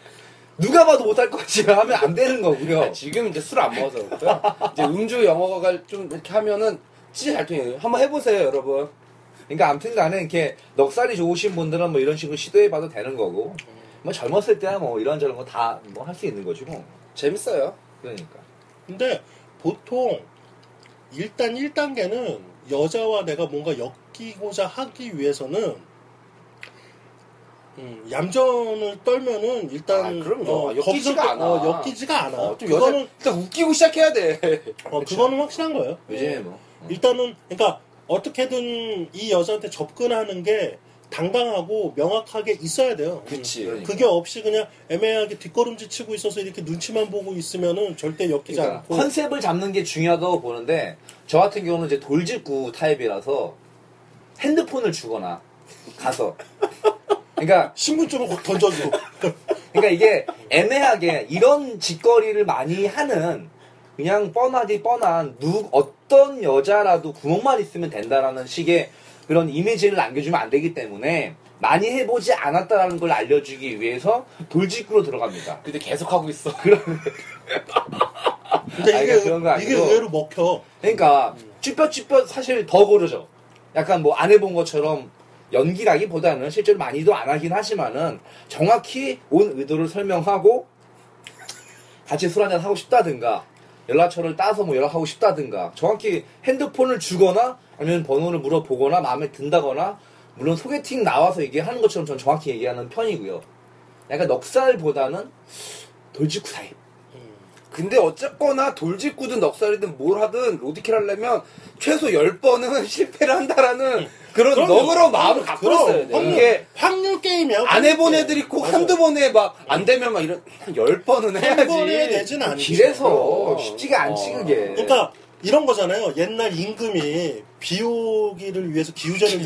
Speaker 3: 누가 봐도 못할 것 같지만 하면 안 되는 거고요.
Speaker 1: 아, 지금 이제 술 안 먹어서 그렇고요. 이제 음주 영어가 좀 이렇게 하면은 진짜 잘 통해요. 한번 해보세요, 여러분.
Speaker 3: 그러니까 아무튼 간에 이렇게 넉살이 좋으신 분들은 뭐 이런 식으로 시도해봐도 되는 거고 뭐 젊었을 때야 뭐 이런저런 거 다 뭐 할 수 있는 거지 뭐
Speaker 1: 재밌어요.
Speaker 3: 그러니까
Speaker 2: 근데 보통 일단 1단계는 여자와 내가 뭔가 엮이고자 하기 위해서는 음, 얌전을 떨면은 일단
Speaker 1: 아, 그럼요. 엮이지가
Speaker 2: 거기서-
Speaker 1: 않아.
Speaker 2: 어, 엮이지가 않아.
Speaker 1: 어, 좀 여자
Speaker 2: 그거는
Speaker 1: 일단 웃기고 시작해야 돼.
Speaker 2: 어, 그거는 확실한 거예요.
Speaker 3: 요즘에 뭐
Speaker 2: 일단은 그러니까 어떻게든 이 여자한테 접근하는 게 당당하고 명확하게 있어야 돼요.
Speaker 1: 그치.
Speaker 3: 그러니까.
Speaker 2: 그게 없이 그냥 애매하게 뒷걸음질 치고 있어서 이렇게 눈치만 보고 있으면은 절대 엮이지
Speaker 3: 그러니까
Speaker 2: 않고
Speaker 3: 컨셉을 잡는 게 중요하다고 보는데 저 같은 경우는 이제 돌직구 타입이라서 핸드폰을 주거나 가서 그러니까
Speaker 2: 신분증을 확 던져주고
Speaker 3: 그러니까 이게 애매하게 이런 짓거리를 많이 하는 그냥 뻔하디 뻔한 누 어떤 여자라도 구멍만 있으면 된다라는 식의 그런 이미지를 남겨주면 안 되기 때문에 많이 해보지 않았다라는 걸 알려주기 위해서 돌직구로 들어갑니다.
Speaker 1: 근데 계속 하고 있어.
Speaker 2: 근데
Speaker 3: 아,
Speaker 2: 이게,
Speaker 3: 그러니까 그런 거
Speaker 2: 이게
Speaker 3: 아니고.
Speaker 2: 의외로 먹혀
Speaker 3: 그러니까 쭈뼛쭈뼛 사실 더 고르죠. 약간 뭐 안 해본 것처럼 연기라기보다는 실제로 많이도 안 하긴 하지만은 정확히 온 의도를 설명하고 같이 술 한잔 하고 싶다든가 연락처를 따서 뭐 연락하고 싶다든가 정확히 핸드폰을 주거나 아니면 번호를 물어보거나 마음에 든다거나 물론 소개팅 나와서 얘기하는 것처럼 전 정확히 얘기하는 편이고요. 약간 넉살보다는 돌직구 타입.
Speaker 1: 근데 어쨌거나 돌직구든 넉살이든 뭘 하든 로드킬 하려면 최소 10번은 실패를 한다라는 그런
Speaker 2: 그럼요.
Speaker 1: 너그러운 마음을 갖고 있어야 돼.
Speaker 2: 확률,
Speaker 1: 이게
Speaker 2: 확률 게임이야
Speaker 1: 안 해본 애들 있고
Speaker 2: 맞아.
Speaker 1: 한두 번에 막 안 되면 막 이런 한 10번은 해야지.
Speaker 2: 한 번에 내진 않지
Speaker 3: 길에서. 쉽지가 않지
Speaker 1: 어.
Speaker 3: 그게.
Speaker 2: 그러니까 이런 거잖아요. 옛날 임금이 비오기를 위해서 기우제를.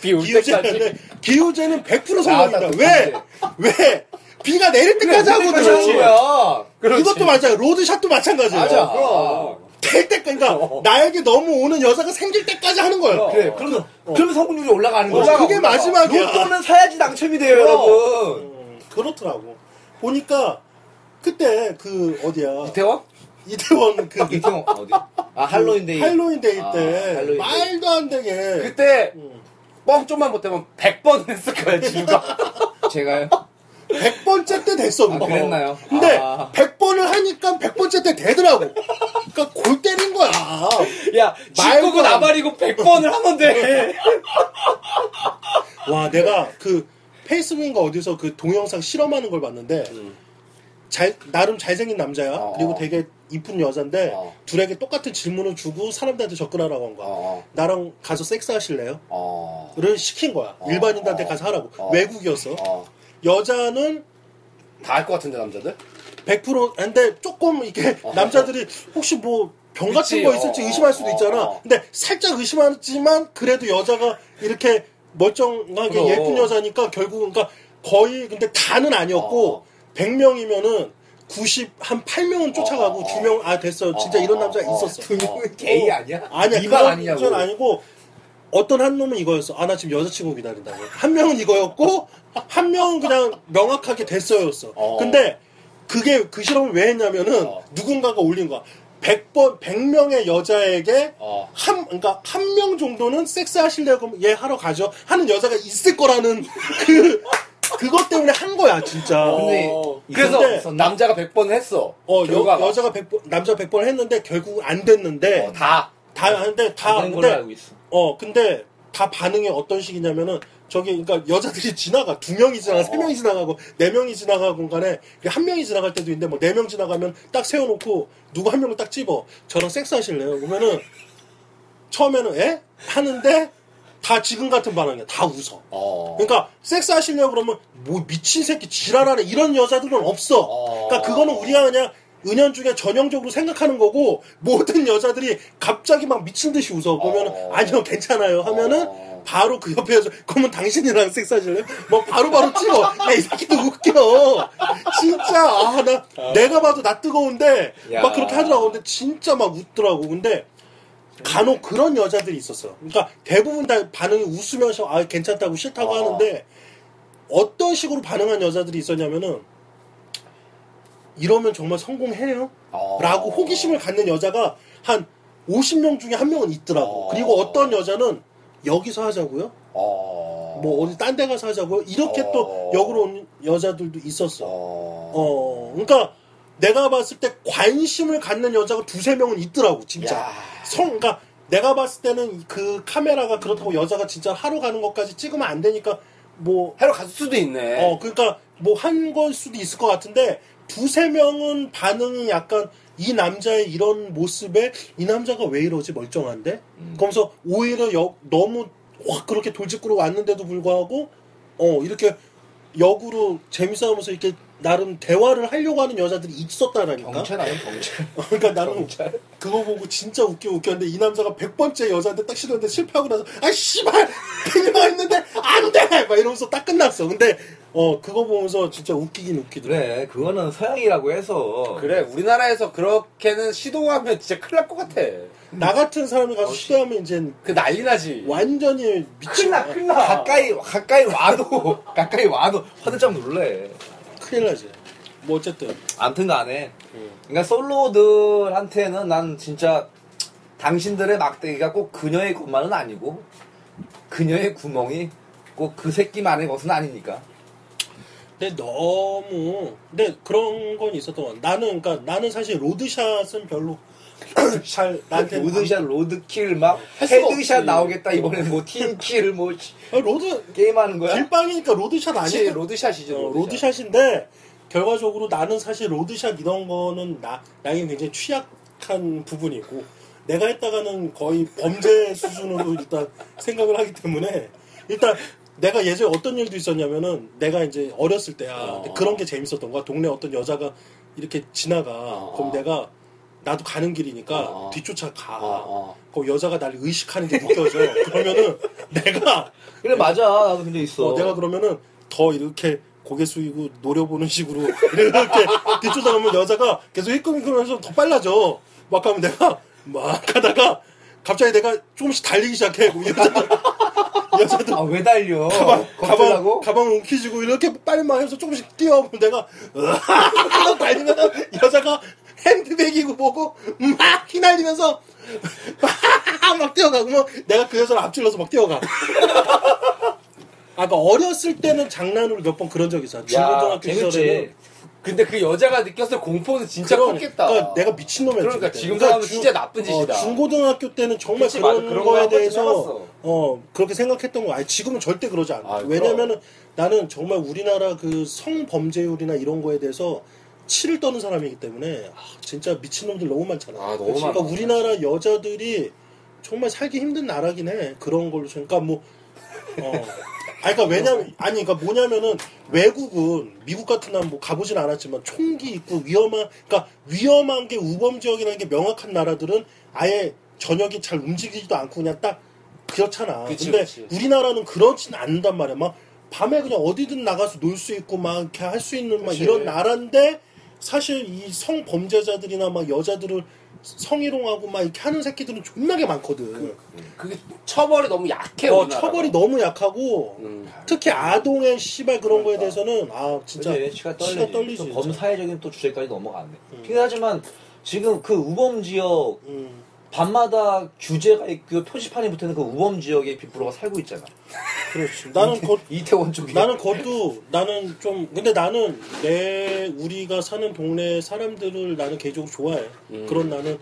Speaker 1: 비올
Speaker 2: 기우제인데 기우제는 100% 성공이다. 왜? 왜? 비가 내릴 때까지 하거든.
Speaker 3: 거야.
Speaker 1: 그렇지.
Speaker 2: 이것도 맞아요. 로드샷도 마찬가지예요.
Speaker 3: 맞아.
Speaker 1: 그럼.
Speaker 2: 될 때까지, 그러니까 나에게 너무 오는 여자가 생길 때까지 하는 거예요.
Speaker 3: 그래. 그러면 그러면 성공률이 올라가는 거죠.
Speaker 2: 어, 그게
Speaker 1: 올라가.
Speaker 2: 마지막이야.
Speaker 3: 로또는 사야지 당첨이 돼요. 여러분.
Speaker 2: 음, 그렇더라고. 보니까 그때 그 어디야
Speaker 1: 이태원?
Speaker 2: 이태원 그
Speaker 3: 이태원 어디? 아 할로윈데이.
Speaker 2: 할로윈 데이
Speaker 3: 아,
Speaker 2: 때
Speaker 3: 할로윈 데이.
Speaker 2: 말도 안 되게
Speaker 1: 그때
Speaker 2: 음.
Speaker 1: 뻥 좀만 보태면 100번 했을 거야, 지루가.
Speaker 3: 제가요?
Speaker 2: 100번째 때 됐어.
Speaker 3: 아. 그랬나요?
Speaker 2: 근데
Speaker 3: 아.
Speaker 2: 100번을 하니까 100번째 때 되더라고. 그러니까 골 때린 거야.
Speaker 1: 야,
Speaker 2: 안
Speaker 1: 나발이고 100번을 하면 돼.
Speaker 2: 와, 내가 그 페이스북인가 어디서 그 동영상 실험하는 걸 봤는데 잘 나름 잘생긴 남자야.
Speaker 1: 어.
Speaker 2: 그리고 되게 이쁜 여잔데
Speaker 1: 어.
Speaker 2: 둘에게 똑같은 질문을 주고 사람들한테 접근하라고 한 거야.
Speaker 1: 어,
Speaker 2: 나랑 가서 섹스하실래요?
Speaker 1: 어,
Speaker 2: 를 시킨 거야.
Speaker 1: 어.
Speaker 2: 일반인들한테
Speaker 1: 어.
Speaker 2: 가서 하라고.
Speaker 1: 어.
Speaker 2: 외국이었어.
Speaker 1: 어.
Speaker 2: 여자는
Speaker 1: 다 할 것 같은데, 남자들?
Speaker 2: 100% 근데 조금 이렇게
Speaker 1: 어.
Speaker 2: 남자들이 혹시 뭐 병 같은 거 있을지
Speaker 1: 어,
Speaker 2: 의심할 수도
Speaker 1: 어,
Speaker 2: 있잖아.
Speaker 1: 어.
Speaker 2: 근데 살짝 의심하지만 그래도 여자가 이렇게 멀쩡하게
Speaker 1: 그럼.
Speaker 2: 예쁜 여자니까 결국은 그러니까 거의 근데 다는 아니었고
Speaker 1: 어.
Speaker 2: 100명이면은 90 한 8명은 쫓아가고
Speaker 1: 어, 어.
Speaker 2: 두명 아 됐어. 진짜
Speaker 1: 어,
Speaker 2: 이런
Speaker 1: 어,
Speaker 2: 남자가
Speaker 1: 어.
Speaker 2: 있었어.
Speaker 3: 두 명은 게이 아니야?
Speaker 2: 아니야
Speaker 3: 이방
Speaker 2: 그건
Speaker 3: 아니냐고.
Speaker 2: 건 아니고 어떤 한 놈은 이거였어. 아 나 지금 여자친구 기다린다고. 한 명은 이거였고 한 명은 그냥 명확하게 됐어였어.
Speaker 1: 어.
Speaker 2: 근데 그게 그 실험을 왜 했냐면은
Speaker 1: 어.
Speaker 2: 누군가가 올린 거야. 100번 100명의 여자에게
Speaker 1: 어.
Speaker 2: 한 그러니까 한 명 정도는 섹스 하실래요? 그럼 얘 하러 가죠. 하는 여자가 있을 거라는 그 그것 때문에 한 거야, 진짜.
Speaker 3: 근데
Speaker 1: 어,
Speaker 3: 이-
Speaker 1: 그래서
Speaker 2: 근데-
Speaker 1: 남자가 100번을 했어.
Speaker 2: 어, 여,
Speaker 1: 결과가.
Speaker 2: 여자가 100번, 남자 100번 했는데 결국 안 됐는데
Speaker 1: 어, 다.
Speaker 2: 다 하는데 다 근데
Speaker 3: 알고 있어.
Speaker 2: 어, 근데 다 반응이 어떤 식이냐면은 저기 그러니까 여자들이 지나가 두 명이 지나가 세
Speaker 1: 어.
Speaker 2: 명이 지나가고 네 명이 지나가고 간에 한 명이 지나갈 때도 있는데 뭐 네 명 지나가면 딱 세워놓고 누구 한 명을 딱 집어 저랑 섹스하실래요? 그러면은 처음에는 에 하는데 다 지금 같은 반응이야 다 웃어.
Speaker 1: 어.
Speaker 2: 그러니까 섹스하실래요? 그러면 뭐 미친 새끼 지랄하네 이런 여자들은 없어.
Speaker 1: 어.
Speaker 2: 그러니까 그거는 우리가 그냥 은연중에 전형적으로 생각하는 거고 모든 여자들이 갑자기 막 미친 듯이 웃어 보면 은
Speaker 1: 어.
Speaker 2: 아니요 괜찮아요 하면은
Speaker 1: 어.
Speaker 2: 바로 그 옆에서 그러면 당신이랑 섹스하실래요? 뭐 바로바로 찍어 야 이 새끼도 웃겨 진짜 아나 내가 봐도 나 뜨거운데
Speaker 3: 야.
Speaker 2: 막 그렇게 하더라고 근데 진짜 막 웃더라고 근데 간혹 그런 여자들이 있었어 그러니까 대부분 다 반응이 웃으면서 아 괜찮다고 싫다고
Speaker 1: 어.
Speaker 2: 하는데 어떤 식으로 반응한 여자들이 있었냐면은 이러면 정말 성공해요?
Speaker 1: 어.
Speaker 2: 라고 호기심을 갖는 여자가 한 50명 중에 한 명은 있더라고.
Speaker 1: 어.
Speaker 2: 그리고 어떤 여자는 여기서 하자고요?
Speaker 1: 어.
Speaker 2: 뭐 어디 딴 데 가서 하자고요? 이렇게
Speaker 1: 어.
Speaker 2: 또 역으로 온 여자들도 있었어.
Speaker 1: 어.
Speaker 2: 어. 그러니까 내가 봤을 때 관심을 갖는 여자가 두세 명은 있더라고, 진짜.
Speaker 1: 야.
Speaker 2: 성, 그러니까 내가 봤을 때는 그 카메라가 그렇다고 여자가 진짜 하러 가는 것까지 찍으면 안 되니까 뭐
Speaker 1: 하러 갔을 수도 있네.
Speaker 2: 어, 그러니까 뭐 한 걸 수도 있을 것 같은데 두세 명은 반응이 약간 이 남자의 이런 모습에 이 남자가 왜 이러지 멀쩡한데? 그러면서 오히려 역, 너무 확 그렇게 돌직구로 왔는데도 불구하고 어 이렇게 역으로 재밌어하면서 이렇게 나름 대화를 하려고 하는 여자들이 있었다라니까.
Speaker 3: 경찰 아니면 경찰.
Speaker 2: 그러니까 나는
Speaker 3: 경찰.
Speaker 2: 그거 보고 진짜 웃겨 웃겼는데 이 남자가 100번째 여자한테 딱 싫었는데 실패하고 나서 아 씨발 그녀가 있는데 안 돼 막 이러면서 딱 끝났어 근데 어 그거 보면서 진짜 웃기긴 웃기더라
Speaker 3: 그래, 그거는 서양이라고 해서.
Speaker 1: 그래 우리나라에서 그렇게는 시도하면 진짜 큰일 날 것 같아.
Speaker 2: 나 같은 사람이 가서
Speaker 3: 어,
Speaker 2: 시도하면 이제
Speaker 1: 그 난리 나지.
Speaker 2: 완전히 미친
Speaker 1: 큰일 나, 큰일 나.
Speaker 3: 가까이, 가까이 와도, 가까이 와도 화들짝 놀래.
Speaker 2: 큰일 나지 뭐 어쨌든
Speaker 3: 암튼 간에.
Speaker 2: 음.
Speaker 3: 그러니까 솔로들한테는 난 진짜 당신들의 막대기가 꼭 그녀의 것만은 아니고, 그녀의 구멍이 꼭 그 새끼만의 것은 아니니까.
Speaker 2: 근데 너무 근데 그런 건 있었던 것 같아 나는 그러니까 나는 사실 road shot은 별로 잘 나한테
Speaker 3: road shot, 로드킬, 막,
Speaker 1: headshot.
Speaker 3: 나오겠다, 이번에 뭐, team kill, 뭐, 씨,
Speaker 2: 아, 로드
Speaker 3: 게임하는 거야?
Speaker 2: 길빵이니까 로드샷 아니야
Speaker 1: 로드샷이죠.
Speaker 2: 어,
Speaker 1: 로드샷.
Speaker 2: road shot인데 결과적으로 나는 사실 road shot 이런 거는 나 나에게 굉장히 취약한 부분이고 내가 했다가는 거의 범죄 수준으로 일단 생각을 하기 때문에 일단 내가 예전에 어떤 일도 있었냐면은 내가 이제 어렸을 때야
Speaker 1: 어.
Speaker 2: 그런 게 재밌었던 거야 동네 어떤 여자가 이렇게 지나가
Speaker 1: 어.
Speaker 2: 그럼 내가 나도 가는 길이니까
Speaker 1: 어.
Speaker 2: 뒤쫓아 가
Speaker 1: 어, 어.
Speaker 2: 그 여자가 나를 의식하는 게 느껴져 그러면은 내가
Speaker 3: 그래, 맞아. 나도 적 있어.
Speaker 2: 어, 내가 그러면은 더 이렇게 고개 숙이고 노려보는 식으로 이렇게 뒤쫓아가면 여자가 계속 힐끔힐끔하면서 더 빨라져. 막 하면 내가 막 하다가 갑자기 내가 조금씩 달리기 시작해. 그럼 여자들 여자들
Speaker 3: 아, 왜 달려?
Speaker 2: 가방 가방? 가방을 움켜쥐고 이렇게 빨리 막 해서 조금씩 뛰어오면 내가 으악 달리면 여자가 핸드백이고 뭐고 막 휘날리면서 막 뛰어가고 뭐 내가 그 여자를 앞질러서 막 뛰어가. 아까 어렸을 때는 장난으로 몇 번 그런 적 있어. 중고등학교. 시절에는
Speaker 1: 근데 그 여자가 느꼈을 공포는 진짜
Speaker 2: 그런-
Speaker 1: 컸겠다.
Speaker 2: 그러니까 내가 미친놈이었지.
Speaker 1: 그러니까. 지금
Speaker 2: 그러니까
Speaker 1: 사람은 진짜 나쁜 짓이다.
Speaker 2: 어, 중고등학교 때는 정말
Speaker 1: 그치,
Speaker 2: 그런,
Speaker 1: 맞아. 그런 거
Speaker 2: 거에 대해서.
Speaker 1: 어
Speaker 2: 그렇게 생각했던 거 아니 지금은 절대 그러지 않아.
Speaker 1: 아,
Speaker 2: 왜냐면은 나는 정말 우리나라 그 성범죄율이나 이런 거에 대해서 치를 떠는 사람이기 때문에 아, 진짜 미친놈들 너무 많잖아.
Speaker 1: 아, 너무
Speaker 2: 그러니까
Speaker 1: 많아.
Speaker 2: 우리나라 여자들이 정말 살기 힘든 나라긴 해. 그런 걸로. 그러니까 뭐 어. 아니, 그러니까 왜냐면 아니 그러니까 뭐냐면은 외국은 미국 같은 나라 뭐 가보진 않았지만 총기 있고 위험한 그러니까 위험한 게 우범 지역이라는 게 명확한 나라들은 아예 전역이 잘 움직이지도 않고 그냥 딱 그렇잖아.
Speaker 1: 그치,
Speaker 2: 근데
Speaker 1: 그치.
Speaker 2: 우리나라는 그렇진 않단 말이야. 막 밤에 그냥 어디든 나가서 놀 수 있고 막 이렇게 할 수 있는 막
Speaker 1: 그치.
Speaker 2: 이런 나라인데 사실 이 성범죄자들이나 막 여자들을 성희롱하고 막 이렇게 하는 새끼들은 존나게 많거든.
Speaker 1: 그게 처벌이 너무 약해.
Speaker 2: 어,
Speaker 1: 우리나라가.
Speaker 2: 처벌이 너무 약하고
Speaker 1: 음.
Speaker 2: 특히 아동의 씨발 그런 거에 대해서는 아 진짜
Speaker 3: 그치, 치가 떨리지.
Speaker 2: 떨리지,
Speaker 3: 또
Speaker 2: 진짜.
Speaker 3: 범사회적인 또 주제까지 넘어갔네. 하지만 지금 그 우범 지역
Speaker 2: 음.
Speaker 3: 밤마다 규제가 있- 그 표지판이 붙어있는 그 우범 지역에 빅브로가 살고 있잖아.
Speaker 2: 그렇지. 나는 거,
Speaker 3: 이태원 쪽에.
Speaker 2: 나는 그것도 나는 좀 근데 나는 내 우리가 사는 동네 사람들을 나는 개인적으로 좋아해.
Speaker 1: 음.
Speaker 2: 그런 나는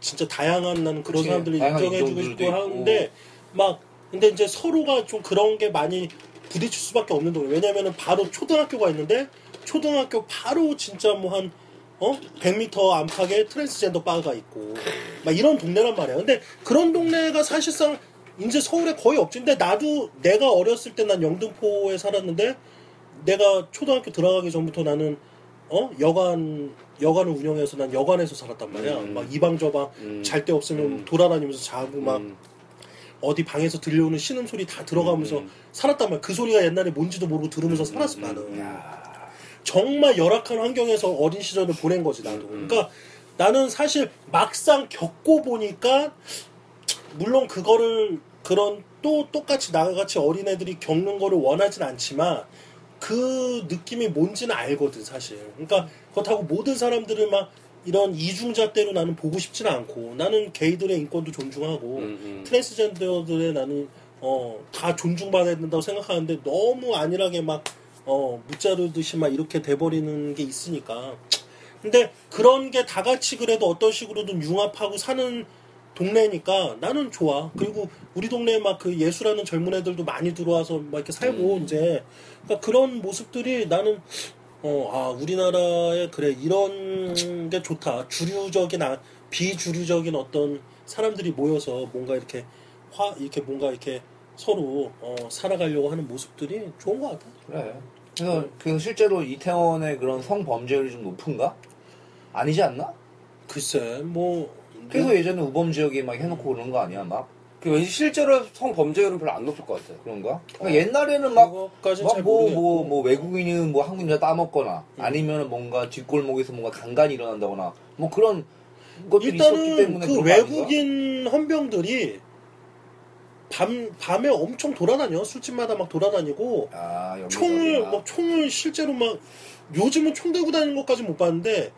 Speaker 2: 진짜 다양한 나는 그런
Speaker 3: 그치.
Speaker 2: 사람들을 인정해주고 싶고
Speaker 3: 있고.
Speaker 2: 하는데 막 근데 이제 서로가 좀 그런 게 많이 부딪힐 수밖에 없는 동네. 왜냐면은 바로 초등학교가 있는데 초등학교 바로 진짜 뭐한 어? 100m 안팎에 트랜스젠더 바가 있고 막 이런 동네란 말이야. 근데 그런 동네가 사실상 이제 서울에 거의 없지. 근데 나도 내가 어렸을 때 난 영등포에 살았는데 내가 초등학교 들어가기 전부터 나는 어 여관 여관을 운영해서 난 여관에서 살았단 말이야.
Speaker 1: 음.
Speaker 2: 막 이방 저방
Speaker 1: 음.
Speaker 2: 잘데 없으면
Speaker 1: 음.
Speaker 2: 돌아다니면서 자고 막
Speaker 1: 음.
Speaker 2: 어디 방에서 들려오는 신음 소리 다 들어가면서
Speaker 1: 음.
Speaker 2: 살았단 말이야. 그 소리가 옛날에 뭔지도 모르고 들으면서 살았어
Speaker 1: 음.
Speaker 2: 나는.
Speaker 3: 야.
Speaker 2: 정말 열악한 환경에서 어린 시절을 보낸 거지 나도.
Speaker 1: 음.
Speaker 2: 그러니까 나는 사실 막상 겪고 보니까 물론 그거를 그런 또 똑같이 나같이 어린애들이 겪는 거를 원하진 않지만 그 느낌이 뭔지는 알거든 사실. 그러니까 그렇다고 모든 사람들을 막 이런 이중잣대로 나는 보고 싶지는 않고 나는 게이들의 인권도 존중하고
Speaker 1: 음, 음.
Speaker 2: 트랜스젠더들의 나는 어, 다 존중받아야 된다고 생각하는데 너무 안일하게 막 어, 무자르듯이 막 이렇게 돼버리는 게 있으니까. 근데 그런 게 다 같이 그래도 어떤 식으로든 융합하고 사는 동네니까 나는 좋아. 그리고 우리 동네에 막 그 예술하는 젊은 애들도 많이 들어와서 막 이렇게 살고
Speaker 1: 음.
Speaker 2: 이제 그러니까 그런 모습들이 나는 어, 아, 우리나라에 그래 이런 게 좋다. 주류적인 아, 비주류적인 어떤 사람들이 모여서 뭔가 이렇게 화 이렇게 뭔가 이렇게 서로 어, 살아가려고 하는 모습들이 좋은 것 같아.
Speaker 3: 그래. 그래서, 그래서 실제로 이태원의 그런 성범죄율이 좀 높은가? 아니지 않나?
Speaker 2: 글쎄, 뭐
Speaker 3: 그래서 예전에 우범 지역에 막 해놓고 그런 거 아니야? 막
Speaker 1: 그 왠지 실제로 성범죄율은 별로 안 높을 것 같아요.
Speaker 3: 그런가? 그러니까 옛날에는
Speaker 2: 막잘
Speaker 3: 뭐. 뭐, 뭐, 외국인은 뭐 한국 인자 따먹거나,
Speaker 2: 음.
Speaker 3: 아니면 뭔가 뒷골목에서 뭔가 강간이 일어난다거나, 뭐 그런 것들이 있었기
Speaker 2: 일단은
Speaker 3: 때문에 그거 아닌가?
Speaker 2: 외국인 헌병들이 밤 밤에 엄청 돌아다녀 술집마다 막 돌아다니고
Speaker 3: 아,
Speaker 2: 총을
Speaker 3: 그냥.
Speaker 2: 뭐 총을 실제로 막 요즘은 총 들고 다니는 것까지 못 봤는데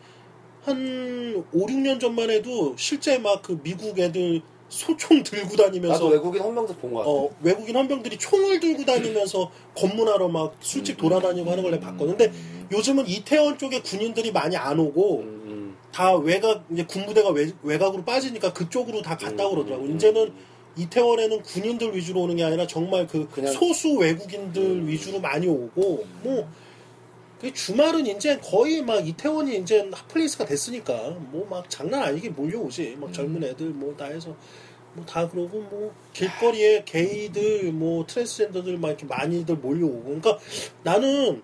Speaker 2: 한 5, 6년 전만 해도 실제 막 그 미국 애들 소총 들고 다니면서
Speaker 1: 나도 외국인 헌병도 본것 같아.
Speaker 2: 어, 외국인 헌병들이 총을 들고 다니면서 검문하러 막 술집 돌아다니고 하는 걸 내가 봤거든. 근데
Speaker 3: 음.
Speaker 2: 요즘은 이태원 쪽에 군인들이 많이 안 오고
Speaker 1: 음, 음.
Speaker 2: 다 외곽 이제 군부대가 외, 외곽으로 빠지니까 그쪽으로 다 갔다고
Speaker 1: 음,
Speaker 2: 그러더라고.
Speaker 1: 음,
Speaker 2: 이제는
Speaker 1: 음.
Speaker 2: 이태원에는 군인들 위주로 오는 게 아니라 정말 그 소수 외국인들
Speaker 1: 음.
Speaker 2: 위주로 많이 오고 뭐그 주말은 이제 거의 막 이태원이 이제 hot place가 됐으니까 뭐 막 장난 아니게 몰려오지. 막 젊은 애들 뭐 다 해서 뭐 다 그러고 뭐 길거리에 게이들 뭐 트랜스젠더들 막 이렇게 많이들 몰려오고. 그러니까 나는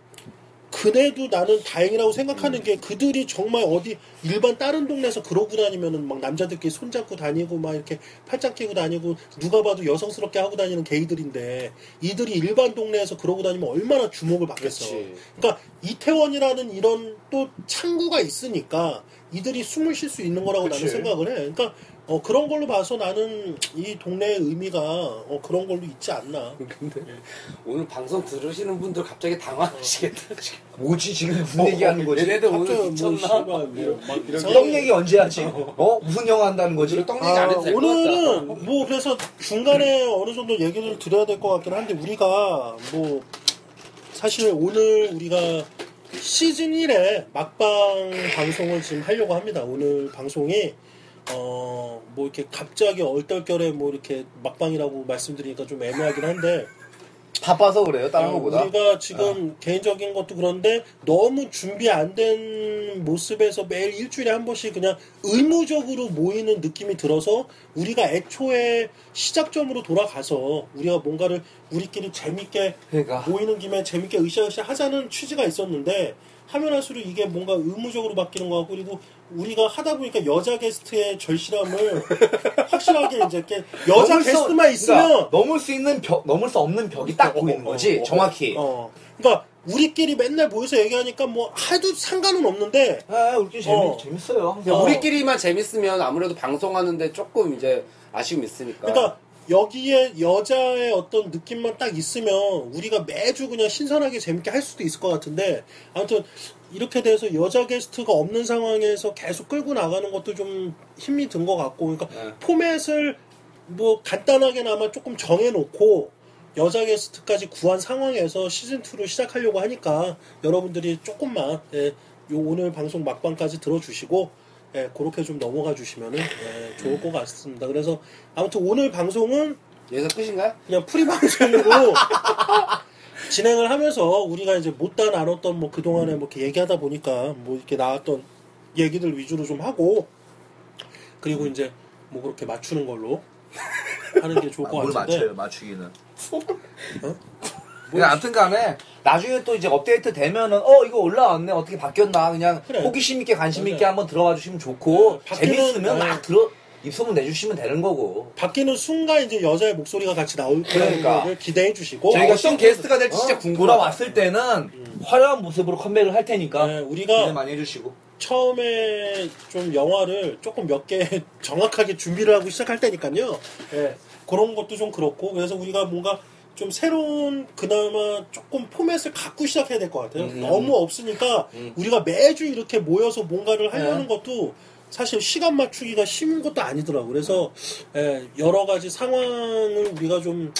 Speaker 2: 근데도 나는 다행이라고 생각하는 게 그들이 정말 어디 일반 다른 동네에서 그러고 다니면은 막 남자들끼리 손잡고 다니고 막 이렇게 팔짱 끼고 다니고 누가 봐도 여성스럽게 하고 다니는 게이들인데 이들이 일반 동네에서 그러고 다니면 얼마나 주목을 받겠어.
Speaker 1: 그렇지.
Speaker 2: 그러니까 이태원이라는 이런 또 창구가 있으니까 이들이 숨을 쉴 수 있는 거라고
Speaker 3: 그치.
Speaker 2: 나는 생각을 해. 그러니까 어, 그런 걸로 봐서 나는 이 동네의 의미가 어, 그런 걸로 있지 않나.
Speaker 1: 근데 오늘 방송 들으시는 분들 갑자기 당황하시겠다. 지금.
Speaker 3: 뭐지, 지금 무슨 얘기하는 거지?
Speaker 1: 얘네들 오늘
Speaker 2: 뭐
Speaker 1: 미쳤나?
Speaker 2: 씨발 뭐막 이런
Speaker 3: 떡 얘기 언제 하지? 어? 무슨 영화 한다는 거지?
Speaker 1: 떡 얘기 안 해도 될 것 같다.
Speaker 2: 오늘은 뭐 그래서 중간에 어느 정도 얘기를 드려야 될 것 같긴 한데 우리가 뭐 사실 오늘 우리가 시즌 1의 막방 방송을 지금 하려고 합니다. 오늘 방송이 어 뭐 이렇게 갑자기 얼떨결에 뭐 이렇게 막방이라고 말씀드리니까 좀 애매하긴 한데
Speaker 3: 바빠서 그래요, 다른
Speaker 2: 어,
Speaker 3: 거보다.
Speaker 2: 우리가 지금 개인적인 것도 그런데 너무 준비 안 된 모습에서 매일 일주일에 한 번씩 그냥 의무적으로 모이는 느낌이 들어서 우리가 애초에 시작점으로 돌아가서 우리가 뭔가를 우리끼리 재밌게
Speaker 3: 그러니까.
Speaker 2: 모이는 김에 재밌게 으쌰으쌰 하자는 취지가 있었는데 하면 할수록 이게 뭔가 의무적으로 바뀌는 것 같고 그리고 우리가 하다 보니까 여자 게스트의 절실함을 확실하게 이제 이렇게 여자 게스트만 있으면
Speaker 3: 그러니까 넘을 수 있는 벽, 넘을 수 없는 벽이 딱
Speaker 2: 어,
Speaker 3: 보이는
Speaker 2: 어,
Speaker 3: 거지,
Speaker 2: 어,
Speaker 3: 정확히.
Speaker 2: 어. 그러니까 우리끼리 맨날 모여서 얘기하니까 뭐 해도 상관은 없는데
Speaker 3: 아, 우리끼리 재밌,
Speaker 2: 어.
Speaker 3: 재밌어요. 항상.
Speaker 1: 그냥 우리끼리만 재밌으면 아무래도 방송하는데 조금 이제 아쉬움이 있으니까.
Speaker 2: 그러니까 여기에 여자의 어떤 느낌만 딱 있으면 우리가 매주 그냥 신선하게 재밌게 할 수도 있을 것 같은데 아무튼 이렇게 돼서 여자 게스트가 없는 상황에서 계속 끌고 나가는 것도 좀 힘이 든 것 같고 그러니까
Speaker 1: 네.
Speaker 2: 포맷을 뭐 간단하게나마 조금 정해놓고 여자 게스트까지 구한 상황에서 시즌 2를 시작하려고 하니까 여러분들이 조금만 예, 요 오늘 방송 막방까지 들어주시고 예, 그렇게 좀 넘어가 주시면은 예, 좋을 것 같습니다. 그래서 아무튼 오늘 방송은
Speaker 1: 여기서 끝인가요?
Speaker 2: 그냥 free 방송으로 진행을 하면서 우리가 이제 못다 나눴던 뭐 그동안에 뭐 이렇게 얘기하다 보니까 뭐 이렇게 나왔던 얘기들 위주로 좀 하고 그리고 이제 뭐 그렇게 맞추는 걸로 하는 게 좋을
Speaker 3: 아, 것뭘
Speaker 2: 같은데
Speaker 3: 맞춰요, 맞추기는.
Speaker 2: 어?
Speaker 3: 그냥 아무튼 간에 나중에 또 이제 업데이트 되면은 어 이거 올라왔네 어떻게 바뀌었나 그냥
Speaker 2: 그래.
Speaker 3: 호기심 있게 관심
Speaker 2: 맞아요.
Speaker 3: 있게 한번 들어와 주시면 좋고
Speaker 2: 네,
Speaker 3: 재밌으면
Speaker 2: 네.
Speaker 3: 막 들어 입소문 내주시면 되는 거고
Speaker 2: 바뀌는 순간 이제 여자의 목소리가 같이 나올
Speaker 3: 그러니까.
Speaker 2: 기대해 주시고
Speaker 3: 저희가
Speaker 1: 어떤 게스트가 될지 진짜
Speaker 3: 어?
Speaker 1: 궁금하다.
Speaker 3: 돌아왔을 때는 화려한 모습으로 컴백을 할 테니까
Speaker 2: 네,
Speaker 3: 기대
Speaker 2: 우리가
Speaker 3: 많이 해주시고
Speaker 2: 처음에 좀 영화를 조금 몇 개 정확하게 준비를 하고 시작할 때니까요. 예, 그런 것도 좀 그렇고 그래서 우리가 뭔가 좀 새로운 그나마 조금 포맷을 갖고 시작해야 될 것 같아요.
Speaker 1: 음.
Speaker 2: 너무 없으니까
Speaker 1: 음.
Speaker 2: 우리가 매주 이렇게 모여서 뭔가를 하려는
Speaker 3: 네.
Speaker 2: 것도 사실 시간 맞추기가 쉬운 것도 아니더라고. 그래서 예, 여러 가지 상황을 우리가 좀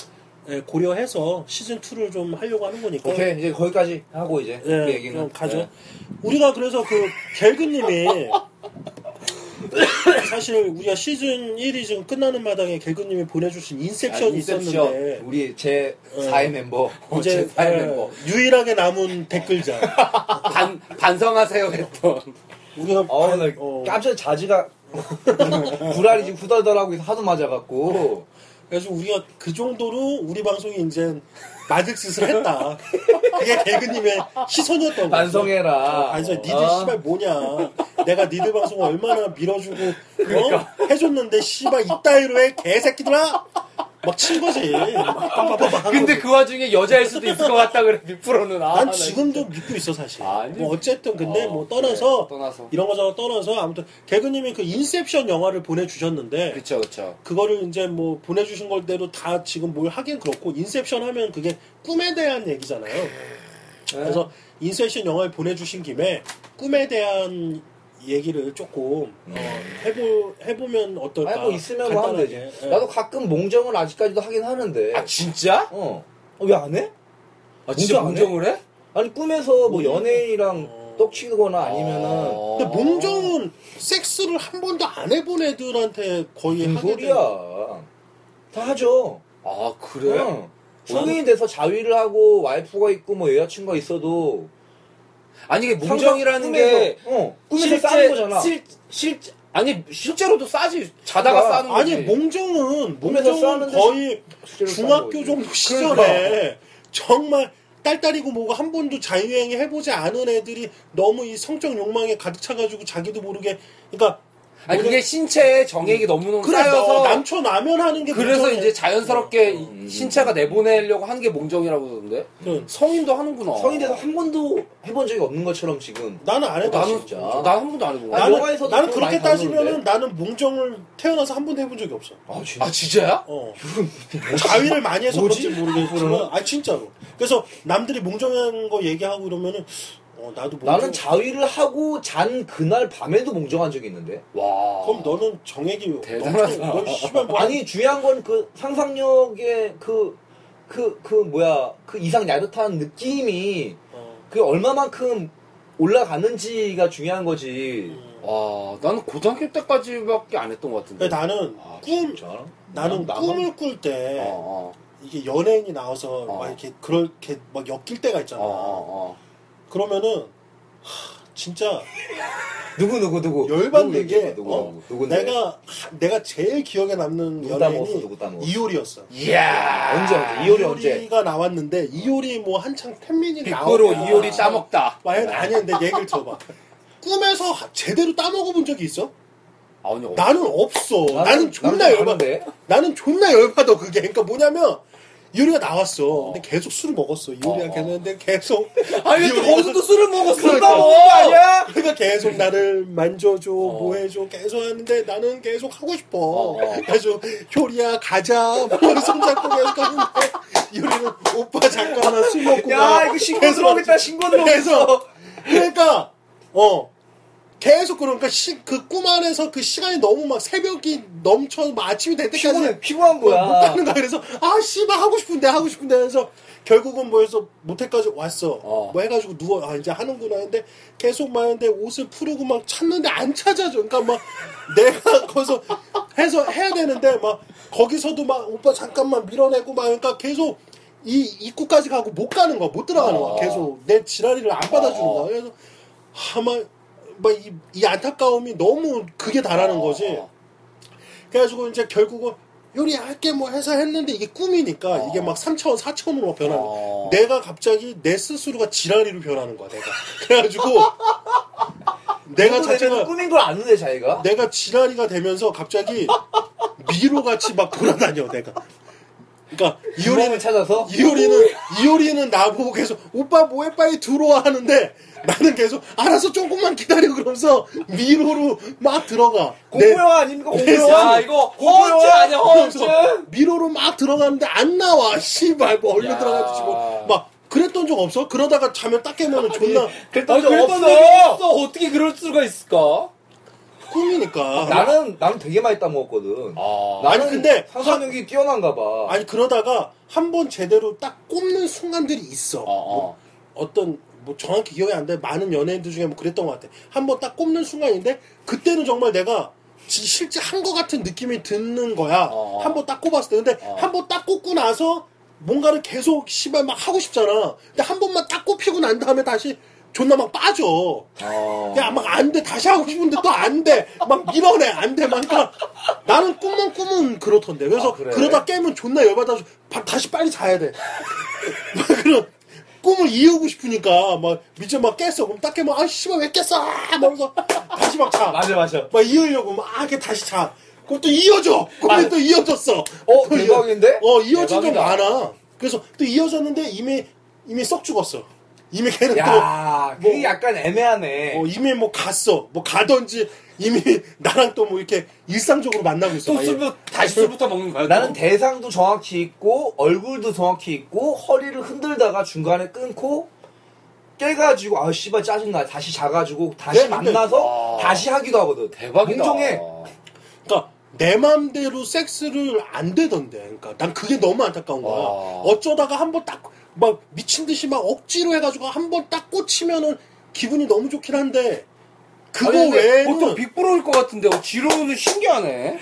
Speaker 2: 예, 고려해서 시즌 2를 좀 하려고 하는 거니까.
Speaker 3: 오케이 이제 거기까지 하고 이제 그
Speaker 2: 예,
Speaker 3: 얘기는
Speaker 2: 좀 가죠.
Speaker 3: 네.
Speaker 2: 우리가 그래서 그 갤그님이 사실 우리가 시즌 1이 지금 끝나는 마당에 개그님이 보내주신 인셉션이
Speaker 1: 아, 인셉션.
Speaker 2: 있었는데
Speaker 3: 우리 제
Speaker 2: 어.
Speaker 3: 4회 멤버
Speaker 2: 이제
Speaker 1: 제 사회
Speaker 2: 예,
Speaker 1: 멤버.
Speaker 2: 유일하게 남은 댓글자
Speaker 1: 반 반성하세요 했던.
Speaker 2: 우리가
Speaker 3: 어,
Speaker 2: 반-
Speaker 3: 나
Speaker 2: 어,
Speaker 3: 깜짝 자지가 불알이 지금 후덜덜하고 하도 맞아갖고
Speaker 2: 그래서 우리가 그 정도로 우리 방송이 이제 마득짓을 했다. 그게 개그님의 시선이었던 거야.
Speaker 3: 반성해라.
Speaker 2: 아니, 저 니들
Speaker 3: 어?
Speaker 2: 씨발 뭐냐. 내가 니들 방송 얼마나 밀어주고, 어? 해줬는데, 씨발, 이따위로 해, 개새끼들아! 막 친 거지. 막
Speaker 1: 근데. 그 와중에 여자일 수도 있을 것 같다 그래 미프로는. 아, 난나
Speaker 2: 지금도 믿고 있어, 사실.
Speaker 1: 아니.
Speaker 2: 뭐, 어쨌든, 근데
Speaker 1: 어,
Speaker 2: 뭐, 떠나서,
Speaker 1: 그래, 떠나서.
Speaker 2: 이런 거저런 떠나서, 아무튼, 개그님이 그 인셉션 영화를 보내주셨는데,
Speaker 1: 그쵸 그쵸.
Speaker 2: 그거를 이제 뭐 보내주신 걸대로 다 지금 뭘 하긴 그렇고 인셉션 하면 그게 꿈에 대한 얘기잖아요.
Speaker 1: 네.
Speaker 2: 그래서 인셉션 영화를 보내주신 김에 꿈에 대한 얘기를 조금 어, 해보 해보면 어떨까?
Speaker 3: 아니 뭐 있으면 뭐 하면 되지.
Speaker 2: 예.
Speaker 3: 나도 가끔 몽정을 아직까지도 하긴 하는데.
Speaker 1: 아 진짜?
Speaker 3: 어. 왜안 해?
Speaker 1: 아 진짜
Speaker 3: 몽정 안 해?
Speaker 1: 몽정을 해?
Speaker 3: 아니 꿈에서 뭐 연예인이랑
Speaker 2: 어.
Speaker 3: 떡치거나 아니면은
Speaker 1: 어.
Speaker 2: 근데 몽정은 섹스를 한 번도 안 해본 애들한테 거의
Speaker 3: 무슨
Speaker 2: 하게
Speaker 3: 소리야?
Speaker 2: 되는-
Speaker 3: 다 하죠.
Speaker 1: 아 그래?
Speaker 3: 응. 성인이 돼서 자위를 하고 와이프가 있고 뭐 여자친구가 있어도
Speaker 1: 아니 이게 몽정이라는
Speaker 3: 상상
Speaker 1: 게
Speaker 3: 꿈에서, 어, 꿈에서 싸는 거잖아.
Speaker 1: 실, 실 아니 실제로도 싸지 자다가
Speaker 3: 그러니까,
Speaker 1: 싸는 거지.
Speaker 2: 아니 몽정은 몽정은 거의 중학교. 정도 시절에 정말 딸딸이고 뭐고 한 번도 자유행위 해보지 않은 애들이 너무 이 성적 욕망에 가득 차가지고 자기도 모르게 그러니까
Speaker 1: 아니 그게 신체에 정액이 너무너무
Speaker 2: 그래
Speaker 1: 쌓여서
Speaker 2: 너 남초 나면 하는 게
Speaker 1: 그래서
Speaker 2: 몽정이야.
Speaker 1: 이제 자연스럽게
Speaker 3: 음.
Speaker 1: 이 신체가 내보내려고 하는 게 몽정이라고 그러던데
Speaker 2: 그,
Speaker 1: 성인도 하는구나.
Speaker 3: 성인 돼서 한 번도 해본 적이 없는 것처럼 지금.
Speaker 2: 나는 안 해봤어
Speaker 1: 나는
Speaker 3: 진짜.
Speaker 1: 나한 번도 안 해본 거야.
Speaker 3: 아,
Speaker 2: 나는,
Speaker 3: 영화에서도
Speaker 2: 나는 그렇게 따지면은. 나는 몽정을 태어나서 한 번도 해본 적이 없어
Speaker 3: 아 진짜.
Speaker 1: 아 진짜야?
Speaker 2: 어. 자위를 많이 해서? 그런지 모르겠지만 아 진짜로 그래서 남들이 몽정한 거 얘기하고 이러면은 어 나도 몽정
Speaker 3: 나는 자위를 하고 잔 그날 밤에도 몽정한 적이 있는데.
Speaker 1: 와.
Speaker 2: 그럼 너는 정액이
Speaker 1: 대단하다.
Speaker 2: 너 씨발 뭐
Speaker 3: 아니 중요한 건 그 상상력의 그 그 그 뭐야 그 이상 야릇한 느낌이
Speaker 2: 어.
Speaker 3: 그 얼마만큼 올라가는지가 중요한 거지.
Speaker 2: 음.
Speaker 1: 와 나는 고등학교 때까지밖에 안 했던 것 같은데.
Speaker 2: 근데 나는
Speaker 3: 아,
Speaker 2: 꿈
Speaker 3: 진짜?
Speaker 2: 나는
Speaker 3: 나- 나만-
Speaker 2: 꿈을 꿀때
Speaker 1: 어, 어,
Speaker 2: 이게 연예인이 나와서
Speaker 1: 어.
Speaker 2: 막 이렇게 그렇게 막 엮일 때가
Speaker 1: 어,
Speaker 2: 있잖아.
Speaker 1: 어, 어.
Speaker 2: 그러면은 하, 진짜
Speaker 3: 누구 누구 누구
Speaker 2: 열받는 게
Speaker 3: 누구
Speaker 2: 어?
Speaker 3: 누구?
Speaker 2: 내가 하, 내가 제일 기억에 남는
Speaker 3: 누구
Speaker 2: 연예인이
Speaker 3: 누구 따먹었어
Speaker 2: 이효리였어.
Speaker 1: 이야.
Speaker 3: 언제 언제 이효리 언제
Speaker 2: 이효리가 나왔는데 이효리 뭐 한창 팬미니
Speaker 1: 빅브로
Speaker 2: 나오고
Speaker 1: 이효리 따먹다.
Speaker 2: 아니 근데 얘기를 들어봐. 꿈에서 하- 제대로 따먹어 본 적이 있어?
Speaker 1: 아, 아니,
Speaker 2: 나는 없어. 나는, 존나
Speaker 3: 나는
Speaker 2: 열받아.
Speaker 3: 아는데.
Speaker 2: 나는 존나 열받아 그게. 그러니까 뭐냐면 이효리가 나왔어.
Speaker 1: 어.
Speaker 2: 근데 계속 술을 먹었어. 이효리랑
Speaker 1: 어, 어.
Speaker 2: 걔는데 계속
Speaker 1: 아니 왜
Speaker 2: 이효리가-
Speaker 1: 거기서도 술을 먹었어?
Speaker 2: 그러니까.
Speaker 1: 술 먹은 거 아니야?
Speaker 2: 그러니까 계속 나를 만져줘,
Speaker 1: 어.
Speaker 2: 뭐 해줘, 계속 하는데 나는 계속 하고 싶어.
Speaker 1: 어, 어.
Speaker 2: 그래서 효리야 가자, 뭐 손잡고 계속 하는데 효리는 오빠 잠깐만 술 먹고
Speaker 3: 야
Speaker 2: 가.
Speaker 3: 이거 신고
Speaker 2: 계속
Speaker 3: 들어오겠다 신고 들어오겠어
Speaker 2: 그래서 그러니까 어 계속 그러니까 시, 그 꿈 안에서 그 시간이 너무 막 새벽이 넘쳐 막 아침이 될 때까지
Speaker 3: 피곤해 피곤한
Speaker 2: 뭐, 못
Speaker 3: 거야
Speaker 2: 가는 거야. 그래서 아 씨발 하고 싶은데 하고 싶은데 해서 결국은 뭐 해서 모텔까지 왔어.
Speaker 1: 어.
Speaker 2: 뭐 해가지고 누워 아 이제 하는구나 했는데 계속 마는데 옷을 풀고 막 찾는데 안 찾아져. 그러니까 막 내가 거기서 해서 해야 되는데 막 거기서도 막 오빠 잠깐만 밀어내고 막 그러니까 계속 이 입구까지 가고 못 가는 거야. 못 들어가는 거야.
Speaker 1: 어.
Speaker 2: 계속 내 지랄이를 안 받아주는
Speaker 1: 어.
Speaker 2: 거야. 그래서 아마 막이 이 안타까움이 너무 극에 달하는 거지.
Speaker 1: 어,
Speaker 2: 그래가지고 이제 결국은 요리할게 뭐 해서 했는데 이게 꿈이니까
Speaker 1: 어.
Speaker 2: 이게 막 3차원, 4차원으로 변하는 거야.
Speaker 1: 어.
Speaker 2: 내가 갑자기 내 스스로가 지랄이로 변하는 거야, 내가. 그래가지고 내가 자체가
Speaker 3: 꿈인 걸 아는데 자기가
Speaker 2: 내가 지랄이가 되면서 갑자기 미로같이 막 돌아다녀, 내가. 그러니까 이효리는
Speaker 3: 찾아서
Speaker 2: 이효리는 이효리는 나보고 계속 오빠 뭐해 빨리 들어와 하는데 나는 계속 알아서 조금만 기다려 그러면서 미로로 막 들어가. 내-
Speaker 3: 공포영화 아닙니까 공포영화
Speaker 1: 이거 허언증 아니야 허언증?
Speaker 2: 미로로 막 들어가는데 안 나와. 씨발 뭐 얼른
Speaker 1: 야.
Speaker 2: 들어가지 뭐. 막 그랬던 적 없어? 그러다가 자면 딱 깨면은 존나
Speaker 3: 그랬던 적 없어
Speaker 1: 없어 어떻게 그럴 수가 있을까?
Speaker 2: 꿈이니까.
Speaker 3: 나는 나는 되게 많이 따먹었거든
Speaker 1: 아
Speaker 3: 나는
Speaker 2: 아니, 근데
Speaker 3: 상상력이 뛰어난가 봐
Speaker 2: 아니 그러다가 한 번 제대로 딱 꼽는 순간들이 있어.
Speaker 1: 어, 어.
Speaker 2: 뭐 어떤 뭐 정확히 기억이 안 돼. 많은 연예인들 중에 뭐 그랬던 것 같아. 한 번 딱 꼽는 순간인데 그때는 정말 내가 지- 실제 한거 같은 느낌이 드는 거야.
Speaker 1: 어.
Speaker 2: 한번 딱 꼽았을 때. 근데
Speaker 1: 어.
Speaker 2: 한번 딱 꼽고 나서 뭔가를 계속 씨발 막 하고 싶잖아. 근데 한 번만 딱 꼽히고 난 다음에 다시 존나 막 빠져.
Speaker 1: 어.
Speaker 2: 야, 막 안 돼. 다시 하고 싶은데 또 안 돼. 막 밀어내. 안 돼. 막 그러니까 나는 꿈만 꾸면 그렇던데. 그래서
Speaker 3: 아, 그래?
Speaker 2: 그러다 깨면 존나 열받아서 바- 다시 빨리 자야 돼. 막 그런 꿈을 이루고 싶으니까 막 밑에 막 깼어. 그럼 딱 깨면 아 씨발 왜 깼어? 아, 말면서 다시 막 자.
Speaker 3: 맞아 맞아.
Speaker 2: 막 이으려고 막 이렇게 다시 자. 그럼 또 이어져. 꿈이 또 이어졌어.
Speaker 3: 어 대박인데?
Speaker 2: 어 이어진 적. 많아. 그래서 또 이어졌는데 이미 이미 썩 죽었어. 이미 걔는 또
Speaker 3: 야, 그게
Speaker 2: 뭐-
Speaker 3: 약간 애매하네.
Speaker 2: 어, 이미 뭐 갔어. 뭐 가던지 이미 나랑 또 뭐 이렇게 일상적으로 만나고 있어.
Speaker 1: 또. 술부 다시 술부터 먹는 거야. 또?
Speaker 3: 나는 대상도 정확히 있고 얼굴도 정확히 있고 허리를 흔들다가 중간에 끊고 깨가지고 아 씨발 짜증나 다시 자가지고 다시
Speaker 2: 네,
Speaker 3: 만나서
Speaker 1: 와.
Speaker 3: 다시 하기도 하거든
Speaker 1: 대박이다.
Speaker 3: 공정해
Speaker 2: 그러니까 내 맘대로 섹스를 안 되던데. 그러니까 난 그게 너무 안타까운 거야.
Speaker 1: 와.
Speaker 2: 어쩌다가 한번 딱 막 미친 듯이 막 억지로 해가지고 한 번 딱 꽂히면은 기분이 너무 좋긴 한데 그거
Speaker 1: 아니, 근데
Speaker 2: 외에는
Speaker 1: 보통 빅브로일 것 같은데 어, 지로는 신기하네.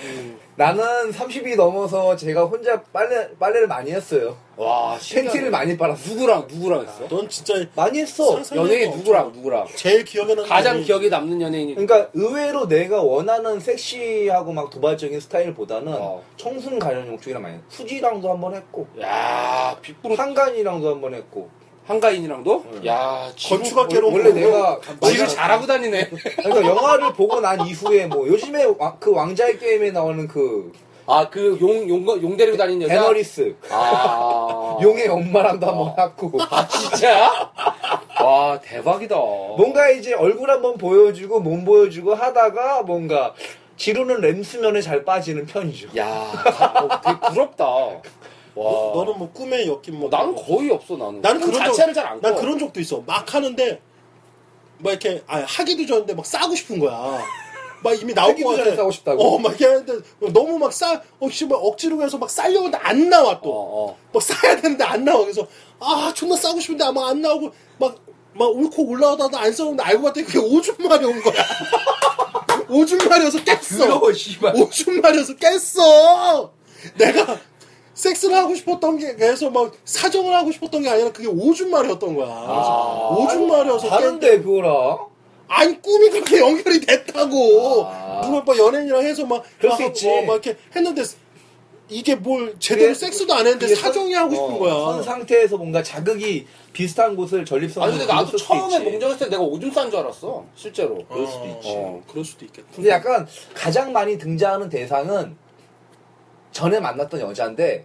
Speaker 3: 나는 30이 넘어서 제가 혼자 빨래 빨래를 많이 했어요
Speaker 1: 와, 신기하네.
Speaker 3: 팬티를 많이 빨았어
Speaker 1: 누구랑 누구랑 했어?
Speaker 2: 넌 진짜
Speaker 3: 많이 했어
Speaker 2: 상상-
Speaker 1: 연예인 누구랑 누구랑?
Speaker 2: 제일 기억에 남는
Speaker 1: 가장
Speaker 2: 연예인.
Speaker 1: 기억에 남는 연예인이
Speaker 3: 그러니까 의외로 내가 원하는 섹시하고 막 도발적인 스타일보다는
Speaker 1: 어.
Speaker 3: 청순 가련용 쪽이랑 많이 했어. 후지랑도 한번 했고
Speaker 1: 야, 빅브로
Speaker 3: 한간이랑도 한번 했고
Speaker 1: 한가인이랑도?
Speaker 3: 응.
Speaker 1: 야, 지로-
Speaker 2: 건축학개로
Speaker 3: 원래 내가
Speaker 1: 지를 잘하고 다니네.
Speaker 3: 그러니까 영화를 보고 난 이후에 뭐 요즘에 와- 그 왕자의 게임에 나오는 그
Speaker 1: 아, 그 용, 용, 용 데리고 다니는 여자?
Speaker 3: 데너리스
Speaker 1: 아.
Speaker 3: 용의 엄마랑도 한번 했고
Speaker 1: 아, 진짜? 와, 대박이다.
Speaker 3: 뭔가 이제 얼굴 한번 보여주고 몸 보여주고 하다가 뭔가 지루는 램수면에 잘 빠지는 편이죠.
Speaker 1: 야, 어, 되게 부럽다. 와.
Speaker 2: 너, 너는 뭐 꿈에 엮인 뭐
Speaker 1: 나는 거의 없어, 나는.
Speaker 2: 나는
Speaker 1: 꿈
Speaker 2: 그런
Speaker 1: 자체를
Speaker 2: 적,
Speaker 1: 잘안
Speaker 2: 난
Speaker 1: 꿔.
Speaker 2: 그런 적도 있어. 막 하는데 막 이렇게 아, 하기도 전인데 막 싸고 싶은 거야. 막 이미 것
Speaker 3: 전에
Speaker 2: 같아.
Speaker 3: 싸고 싶다고?
Speaker 2: 어, 막 이렇게 하는데 너무 막 싸, 어, 씨, 막 억지로 해서 막 싸려고 하는데 안 나와 또.
Speaker 1: 어, 어.
Speaker 2: 막 싸야 되는데 안 나와. 그래서 아, 존나 싸고 싶은데 아마 안 나오고 막, 막 울컥 올라오다가 안 싸우는데 알고 봤더니 그게 오줌 마려운 거야. 오줌 마려서 깼어.
Speaker 3: 더러워 씨발.
Speaker 2: 오줌 마려서 깼어. 내가 섹스를 하고 싶었던 게 그래서 막 사정을 하고 싶었던 게 아니라 그게 오줌 마려였던 거야.
Speaker 1: 아.
Speaker 2: 오줌 마려서 깼
Speaker 3: 다른데 그거랑
Speaker 2: 아니 꿈이 그렇게 연결이 됐다고.
Speaker 3: 아.
Speaker 2: 누가 뭐 연예인이랑 해서 막,
Speaker 3: 그럴 막수 있지.
Speaker 2: 어, 막 이렇게 했는데 이게 뭘 제대로
Speaker 3: 그게-
Speaker 2: 섹스도 안 했는데 사정이
Speaker 3: 선-
Speaker 2: 하고 싶은
Speaker 3: 어,
Speaker 2: 거야.
Speaker 3: 선 상태에서 뭔가 자극이 비슷한 곳을 전립선
Speaker 1: 아니, 근데 나도 처음에 몽정했을 때 내가 오줌 싼 줄 알았어. 실제로.
Speaker 3: 그럴 수도 있지.
Speaker 1: 어.
Speaker 2: 그럴 수도 있겠다.
Speaker 3: 근데 약간 가장 많이 등장하는 대상은 전에 만났던 여자인데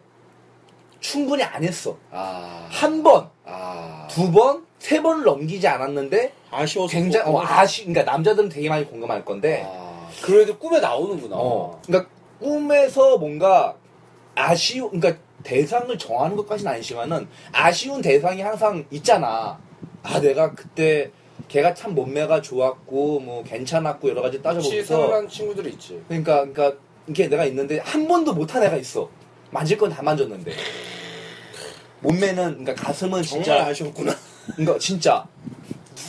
Speaker 3: 충분히 안 했어.
Speaker 1: 아.
Speaker 3: 한 번,
Speaker 1: 아.
Speaker 3: 두 번, 세 번을 넘기지 않았는데
Speaker 2: 아쉬워서
Speaker 3: 굉장히 어. 아쉬. 그러니까 남자들은 되게 많이 공감할 건데.
Speaker 1: 아. 그래도 꿈에 나오는구나.
Speaker 3: 어. 그러니까 꿈에서 뭔가 아쉬운 그러니까 대상을 정하는 것까지는 아니지만은 아쉬운 대상이 항상 있잖아. 아 내가 그때 걔가 참 몸매가 좋았고 뭐 괜찮았고 여러 가지 따져보면서
Speaker 1: 서운한 친구들이 있지.
Speaker 3: 그러니까 그러니까 이게 내가 있는데 한 번도 못한 애가 있어. 만질 건 다 만졌는데. 몸매는 그러니까 가슴은
Speaker 2: 정말
Speaker 3: 진짜
Speaker 2: 아쉬웠구나.
Speaker 3: 그러니까 진짜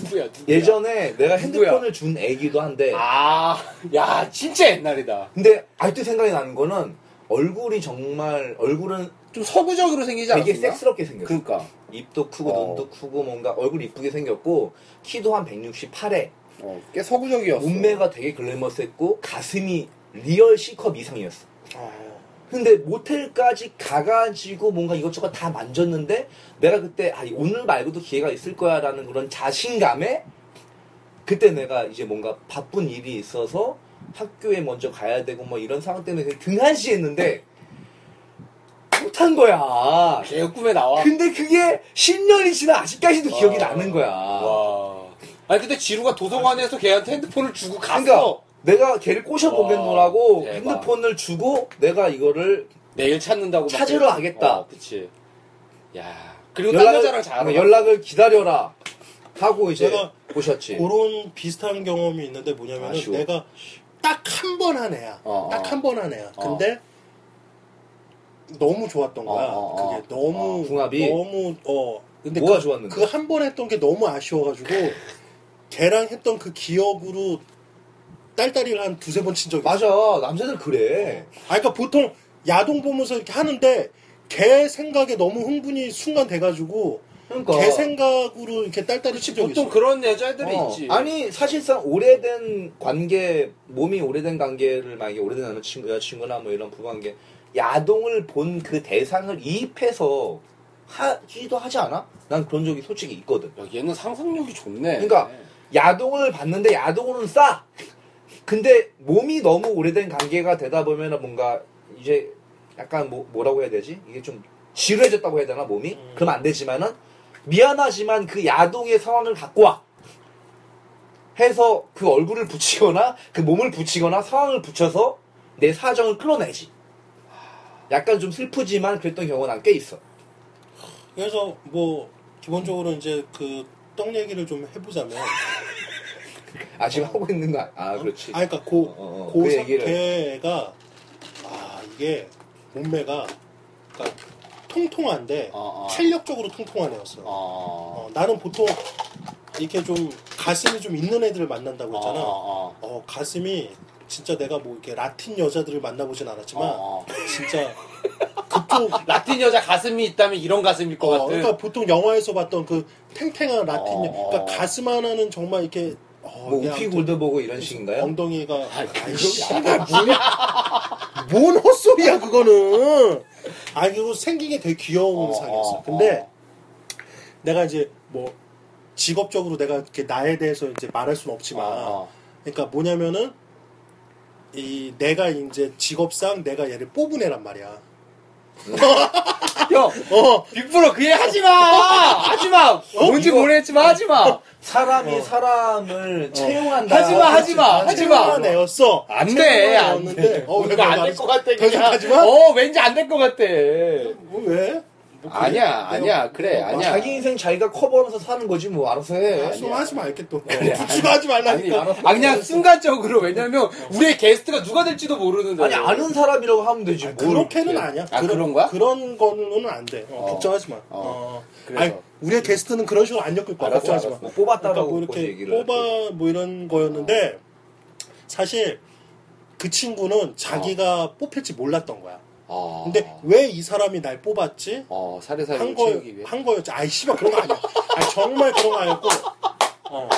Speaker 1: 누구야, 누구야?
Speaker 3: 예전에 내가? 핸드폰을 준 애기도 한데
Speaker 1: 아, 야, 진짜 옛날이다.
Speaker 3: 근데 아직도 생각이 나는 거는 얼굴이 정말 얼굴은
Speaker 1: 좀 서구적으로 생기지 않았나?
Speaker 3: 되게 섹스럽게 생겼어.
Speaker 1: 그니까.
Speaker 3: 입도 크고
Speaker 1: 어.
Speaker 3: 눈도 크고 뭔가 얼굴 이쁘게 생겼고 키도 한 168에
Speaker 1: 어, 꽤 서구적이었어.
Speaker 3: 몸매가 되게 glamorous했고 가슴이 real C컵 이상이었어.
Speaker 2: 아,
Speaker 3: 근데 모텔까지 가가지고 뭔가 이것저것 다 만졌는데 내가 그때 아 오늘 말고도 기회가 있을 거야라는 그런 자신감에 그때 내가 이제 뭔가 바쁜 일이 있어서 학교에 먼저 가야 되고 뭐 이런 상황 때문에 등한시했는데 못한 거야.
Speaker 1: 개 꿈에 나와.
Speaker 3: 근데 그게 10년이 지나 아직까지도 기억이
Speaker 1: 와.
Speaker 3: 나는 거야.
Speaker 1: 와. 아니, 근데 지루가 도서관에서 걔한테 핸드폰을 주고 갔어.
Speaker 3: 그러니까 내가 걔를 꼬셔보겠노라고
Speaker 1: 와, 대박.
Speaker 3: 핸드폰을 주고 내가 이거를
Speaker 1: 내일 찾는다고. 막
Speaker 3: 찾으러
Speaker 1: 그랬-
Speaker 3: 가겠다.
Speaker 1: 어, 그치. 야. 그리고 딴 여자랑 잘
Speaker 3: 연락을 기다려라 하고 이제
Speaker 2: 내가
Speaker 3: 오셨지.
Speaker 2: 그런 비슷한 경험이 있는데 뭐냐면
Speaker 3: 아쉬워.
Speaker 2: 내가 딱 한 번 한 애야.
Speaker 1: 어,
Speaker 2: 딱
Speaker 1: 어.
Speaker 2: 한번 한 애야.
Speaker 1: 어.
Speaker 2: 근데 너무 좋았던 거야.
Speaker 1: 어, 어, 어.
Speaker 2: 그게 너무
Speaker 3: 어, 궁합이?
Speaker 2: 너무 어 근데
Speaker 3: 뭐가
Speaker 2: 그,
Speaker 3: 좋았는데?
Speaker 2: 그 한 번 했던 게 너무 아쉬워가지고 걔랑 했던 그 기억으로 딸딸이를 한 두세 번 친 적이 있어.
Speaker 3: 맞아 남자들 그래.
Speaker 2: 아, 그러니까 보통 야동 보면서 이렇게 하는데 걔 생각에 너무 흥분이 순간 돼가지고
Speaker 3: 그러니까
Speaker 2: 걔 생각으로 이렇게 딸딸이 친 적이
Speaker 1: 보통
Speaker 2: 있어.
Speaker 1: 그런 여자애들이
Speaker 3: 어,
Speaker 1: 있지.
Speaker 3: 아니 사실상 오래된 관계 몸이 오래된 관계를 만약에 오래된 남자친구 여자친구나 뭐 이런 부관계 야동을 본 그 대상을 이입해서 하기도 하지 않아? 난 그런 적이 솔직히 있거든.
Speaker 1: 야, 얘는 상상력이 좋네.
Speaker 3: 그러니까 야동을 봤는데 야동으로는 싸. 근데 몸이 너무 오래된 관계가 되다 보면은 뭔가 이제 약간 뭐, 뭐라고 해야 되지? 이게 좀 지루해졌다고 해야 되나 몸이?
Speaker 2: 음.
Speaker 3: 그러면 안 되지만은 미안하지만 그 야동의 상황을 갖고 와. 해서 그 얼굴을 붙이거나 그 몸을 붙이거나 상황을 붙여서 내 사정을 끌어내지. 약간 좀 슬프지만 그랬던 경우가 난꽤 있어.
Speaker 2: 그래서 뭐 기본적으로 이제 그 떡 얘기를 좀 해보자면
Speaker 3: 아 지금 하고 있는 거 아, 아 그렇지.
Speaker 2: 아 그러니까 고,
Speaker 3: 어, 어, 고그 얘기를.
Speaker 2: 상태가 아 이게 몸매가 그러니까 통통한데
Speaker 1: 어, 어.
Speaker 2: 탄력적으로 통통한 애였어. 요
Speaker 1: 어.
Speaker 2: 나는 보통 이렇게 좀 가슴이 좀 있는 애들을 만난다고 했잖아.
Speaker 1: 어, 어,
Speaker 2: 어, 가슴이 진짜 내가 뭐 이렇게 라틴 여자들을 만나보진 않았지만
Speaker 1: 어, 어.
Speaker 2: 진짜 그쪽
Speaker 1: 라틴 여자 가슴이 있다면 이런 가슴일 것
Speaker 2: 어,
Speaker 1: 같은.
Speaker 2: 그러니까 보통 영화에서 봤던 그 탱탱한 라틴
Speaker 1: 어,
Speaker 2: 여 그러니까
Speaker 1: 어.
Speaker 2: 가슴 하나는 정말 이렇게 어,
Speaker 3: 뭐 우피 골드보고 이런 식인가요?
Speaker 2: 엉덩이가
Speaker 1: 그거
Speaker 2: 아이씨 뭔 헛소리야 그거는. 아 이거 생긴 게 되게 귀여운
Speaker 1: 어,
Speaker 2: 상이었어
Speaker 1: 어,
Speaker 2: 근데 내가 이제 뭐 직업적으로 내가 이렇게 나에 대해서 이제 말할 수는 없지만
Speaker 1: 어,
Speaker 2: 그러니까 뭐냐면은 이 내가 이제 직업상 내가 얘를 뽑은 애란 말이야.
Speaker 1: 형,
Speaker 2: 어.
Speaker 1: 빅브로 그 얘기 하지 마! 하지 마! 뭔지 모르겠지만 하지 마!
Speaker 3: 사람이
Speaker 2: 어.
Speaker 3: 사람을 채용한다.
Speaker 1: 하지 마, 하지 마, 하지 마!
Speaker 2: 채용한 애였어
Speaker 1: 안 돼, 안 돼.
Speaker 2: 어, 왜
Speaker 1: 이거 안될
Speaker 2: 말했어?
Speaker 1: 것 같아, 그냥.
Speaker 2: 하지 마?
Speaker 1: 어, 왠지 안 될 것 같아.
Speaker 2: 뭐 왜? 뭐 그래?
Speaker 1: 아니야, 아니야, 그래,
Speaker 2: 어,
Speaker 1: 아니야.
Speaker 3: 자기 인생 자기가 커버하면서 사는 거지 뭐 알아서 해.
Speaker 2: 아, 좀 하지 말게 또.
Speaker 1: 그래,
Speaker 2: 붙이고 하지 말라니까.
Speaker 1: 아니, 아, 그냥 순간적으로, 왜냐면, 우리의 게스트가 누가 될지도 모르는데.
Speaker 3: 아니 아는 사람이라고 하면 되지. 뭘
Speaker 2: 그렇게는
Speaker 3: 이렇게.
Speaker 2: 아니야.
Speaker 1: 아, 그런 거야?
Speaker 2: 그런 거는 안 돼. 어,
Speaker 1: 어.
Speaker 2: 걱정하지 마.
Speaker 1: 어.
Speaker 2: 어.
Speaker 1: 그래서.
Speaker 2: 아니, 우리의 게스트는 그런 식으로 안 엮을 거야.
Speaker 1: 알았어,
Speaker 2: 걱정하지
Speaker 1: 알았어.
Speaker 2: 마.
Speaker 3: 뭐 뽑았다라고
Speaker 2: 그러니까 뭐 이렇게
Speaker 3: 얘기를
Speaker 2: 뽑아 뭐 이런 거였는데 사실 그 친구는 자기가 뽑힐지 몰랐던 거야.
Speaker 1: 아.
Speaker 2: 근데 왜 이 사람이 날 뽑았지?
Speaker 1: 어, 사리사리
Speaker 2: 한 거,
Speaker 1: 채우기 위해.
Speaker 2: 한 거였지. 아이, 씨발, 그런 거 아니야. 아니, 정말 그런 거 아니었고. 어.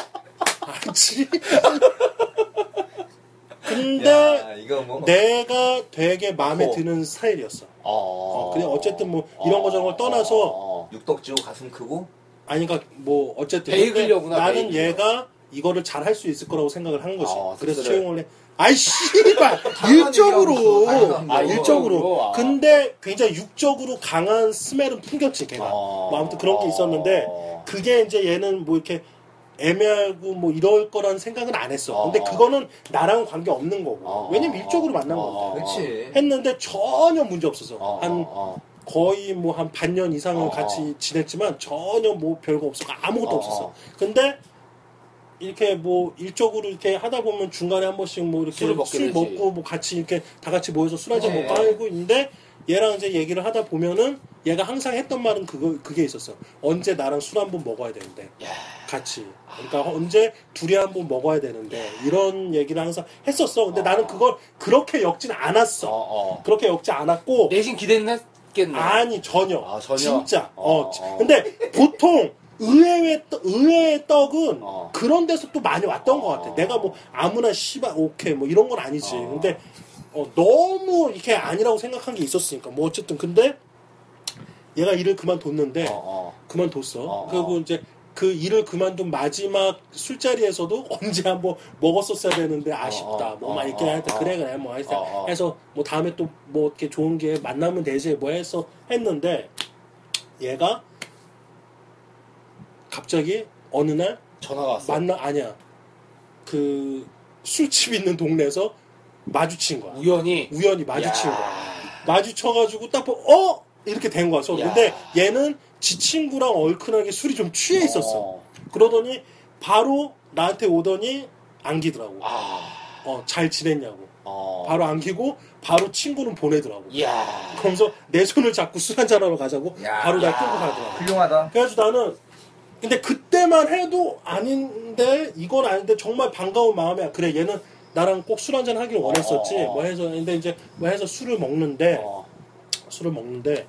Speaker 2: 아지. 근데
Speaker 3: 야, 이거 뭐
Speaker 2: 내가 되게 마음에
Speaker 3: 어.
Speaker 2: 드는 스타일이었어.
Speaker 1: 어.
Speaker 2: 어, 그냥 어쨌든 뭐 이런 거 저런 걸 떠나서
Speaker 1: 어.
Speaker 3: 육덕지고 가슴 크고
Speaker 2: 아니 그러니까 뭐 어쨌든
Speaker 1: 베이글려구나,
Speaker 2: 나는
Speaker 1: 베이글.
Speaker 2: 얘가 이거를 잘 할 수 있을 거라고 생각을 한 거지.
Speaker 1: 어,
Speaker 2: 그래서
Speaker 1: 습득을.
Speaker 2: 채용을 해. 아이 씨발
Speaker 3: 당연한
Speaker 2: 일적으로
Speaker 3: 얘기하고
Speaker 2: 아
Speaker 3: 당연한
Speaker 2: 일적으로.
Speaker 1: 아.
Speaker 2: 근데 굉장히 육적으로 강한 스멜은 풍겼지 걔가
Speaker 1: 어.
Speaker 2: 뭐 아무튼 그런 게 있었는데
Speaker 1: 어.
Speaker 2: 그게 이제 얘는 뭐 이렇게 애매하고 뭐 이럴 거라는 생각은 안 했어
Speaker 1: 어.
Speaker 2: 근데 그거는 나랑 관계 없는 거고
Speaker 1: 어.
Speaker 2: 왜냐면 일적으로 만난
Speaker 1: 어.
Speaker 2: 건데
Speaker 3: 그렇지.
Speaker 2: 했는데 전혀 문제 없어서
Speaker 1: 어,
Speaker 2: 한
Speaker 1: 어, 어.
Speaker 2: 거의 뭐 한 반년 이상을
Speaker 1: 어.
Speaker 2: 같이 지냈지만 전혀 뭐 별거 없었고 아무것도
Speaker 1: 어.
Speaker 2: 없었어. 근데 이렇게 뭐 일적으로 이렇게 하다 보면 중간에 한 번씩 뭐 이렇게
Speaker 1: 술 되지.
Speaker 2: 먹고 뭐 같이 이렇게 다 같이 모여서 술 한잔
Speaker 3: 네.
Speaker 2: 먹고 하고 있는데 얘랑 이제 얘기를 하다 보면은 얘가 항상 했던 말은 그거 그게 있었어. 언제 나랑 술 한 번 먹어야 되는데
Speaker 1: 야.
Speaker 2: 같이. 그러니까 언제 둘이 한 번 먹어야 되는데 이런 얘기를 항상 했었어. 근데
Speaker 1: 어.
Speaker 2: 나는 그걸 그렇게 엮진
Speaker 1: 어,
Speaker 2: 않았어.
Speaker 1: 어.
Speaker 2: 그렇게 엮지 않았고
Speaker 1: 내심 기대는 했 겠네.
Speaker 2: 아니 전혀.
Speaker 1: 아, 전혀?
Speaker 2: 진짜.
Speaker 1: 어,
Speaker 2: 어.
Speaker 1: 어.
Speaker 2: 근데 보통 의외의 떡, 의외의 떡은
Speaker 1: 어.
Speaker 2: 그런 데서 또 많이 왔던 것 같아.
Speaker 1: 어.
Speaker 2: 내가 뭐 아무나 씨발 오케이 뭐 이런 건 아니지.
Speaker 1: 어.
Speaker 2: 근데 어, 너무 이렇게 아니라고 생각한 게 있었으니까 뭐 어쨌든 근데 얘가 일을 그만뒀는데
Speaker 1: 어, 어.
Speaker 2: 그만뒀어.
Speaker 1: 어,
Speaker 2: 그리고
Speaker 1: 어.
Speaker 2: 이제 그 일을 그만둔 마지막 술자리에서도 언제 한번 먹었었어야 되는데 아쉽다.
Speaker 1: 어,
Speaker 2: 뭐
Speaker 1: 어,
Speaker 2: 막 이렇게
Speaker 1: 어,
Speaker 2: 할때
Speaker 1: 어.
Speaker 2: 그래 그래 뭐 하여튼. 해서 뭐 다음에 또 뭐 이렇게 좋은 게 만나면 되지 뭐 해서 했는데 얘가 갑자기 어느 날
Speaker 1: 전화가 왔어.
Speaker 2: 만나 아니야 그 술집 있는 동네에서 마주친 거야.
Speaker 1: 우연히.
Speaker 2: 우연히 마주친
Speaker 1: 야.
Speaker 2: 거야. 마주쳐가지고 딱 보, 어 이렇게 된 거야.
Speaker 1: 야.
Speaker 2: 근데 얘는 지 친구랑 얼큰하게 술이 좀 취해 있었어.
Speaker 1: 어.
Speaker 2: 그러더니 바로 나한테 오더니 안기더라고.
Speaker 1: 아.
Speaker 2: 어, 잘 지냈냐고.
Speaker 1: 어.
Speaker 2: 바로 안기고 바로 친구는 보내더라고.
Speaker 1: 이야.
Speaker 2: 그러면서 내 손을 잡고 술 한잔하러 가자고
Speaker 3: 야.
Speaker 2: 바로 날
Speaker 1: 야.
Speaker 2: 끌고 가더라고.
Speaker 3: 훌륭하다.
Speaker 2: 그래가지고 나는 근데 그때만 해도 아닌데 이건 아닌데 정말 반가운 마음이야. 그래 얘는 나랑 꼭 술 한잔 하길 원했었지.
Speaker 1: 어, 어, 어.
Speaker 2: 뭐 해서 근데 이제 뭐 해서 술을 먹는데
Speaker 1: 어.
Speaker 2: 술을 먹는데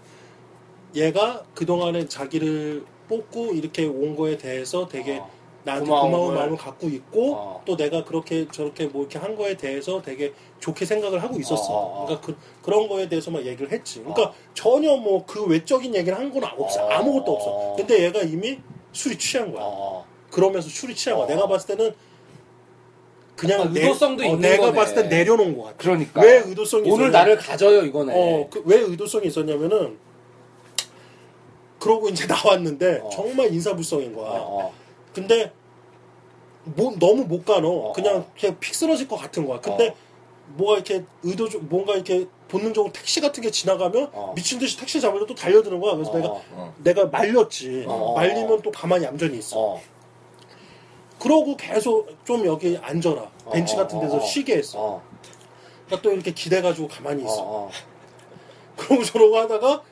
Speaker 2: 얘가 그동안에 자기를 뽑고 이렇게 온 거에 대해서 되게
Speaker 1: 어.
Speaker 2: 나한테
Speaker 1: 고마움을.
Speaker 2: 고마운 마음을 갖고 있고
Speaker 1: 어.
Speaker 2: 또 내가 그렇게 저렇게 뭐 이렇게 한 거에 대해서 되게 좋게 생각을 하고 있었어.
Speaker 1: 어, 어, 어.
Speaker 2: 그러니까 그, 그런 거에 대해서 막 얘기를 했지. 그러니까
Speaker 1: 어.
Speaker 2: 전혀 뭐 그 외적인 얘기를 한 건 없어.
Speaker 1: 어.
Speaker 2: 아무것도 없어. 근데 얘가 이미 술이 취한 거야.
Speaker 1: 어.
Speaker 2: 그러면서 술이 취한 거야.
Speaker 1: 어.
Speaker 2: 내가 봤을 때는 그냥
Speaker 1: 약간 의도성도 있는
Speaker 2: 내가
Speaker 1: 거네.
Speaker 2: 봤을 때 내려놓은 것 같아.
Speaker 1: 그러니까
Speaker 2: 왜 의도성이
Speaker 1: 오늘
Speaker 2: 있었냐-
Speaker 1: 나를 가져요 이거네.
Speaker 2: 어, 그, 왜 의도성이 있었냐면은, 그러고 이제 나왔는데,
Speaker 1: 어.
Speaker 2: 정말 인사불성인 거야.
Speaker 1: 어, 어.
Speaker 2: 근데, 뭐, 너무 못 가너.
Speaker 1: 어,
Speaker 2: 그냥,
Speaker 1: 어.
Speaker 2: 그냥 픽 쓰러질 것 같은 거야. 근데,
Speaker 1: 어.
Speaker 2: 뭐가 이렇게 의도, 뭔가 이렇게 본능적으로 택시 같은 게 지나가면,
Speaker 1: 어.
Speaker 2: 미친 듯이 택시 잡으려 또 달려드는 거야. 그래서
Speaker 1: 어,
Speaker 2: 내가,
Speaker 3: 어.
Speaker 2: 내가 말렸지.
Speaker 1: 어.
Speaker 2: 말리면 또 가만히 얌전히 있어.
Speaker 1: 어.
Speaker 2: 그러고 계속 좀 여기 앉아라. 벤치
Speaker 1: 어,
Speaker 2: 같은 데서. 쉬게 했어.
Speaker 1: 어.
Speaker 2: 그러니까 또 이렇게 기대가지고 가만히 있어.
Speaker 1: 어.
Speaker 2: 그러고 저러고 하다가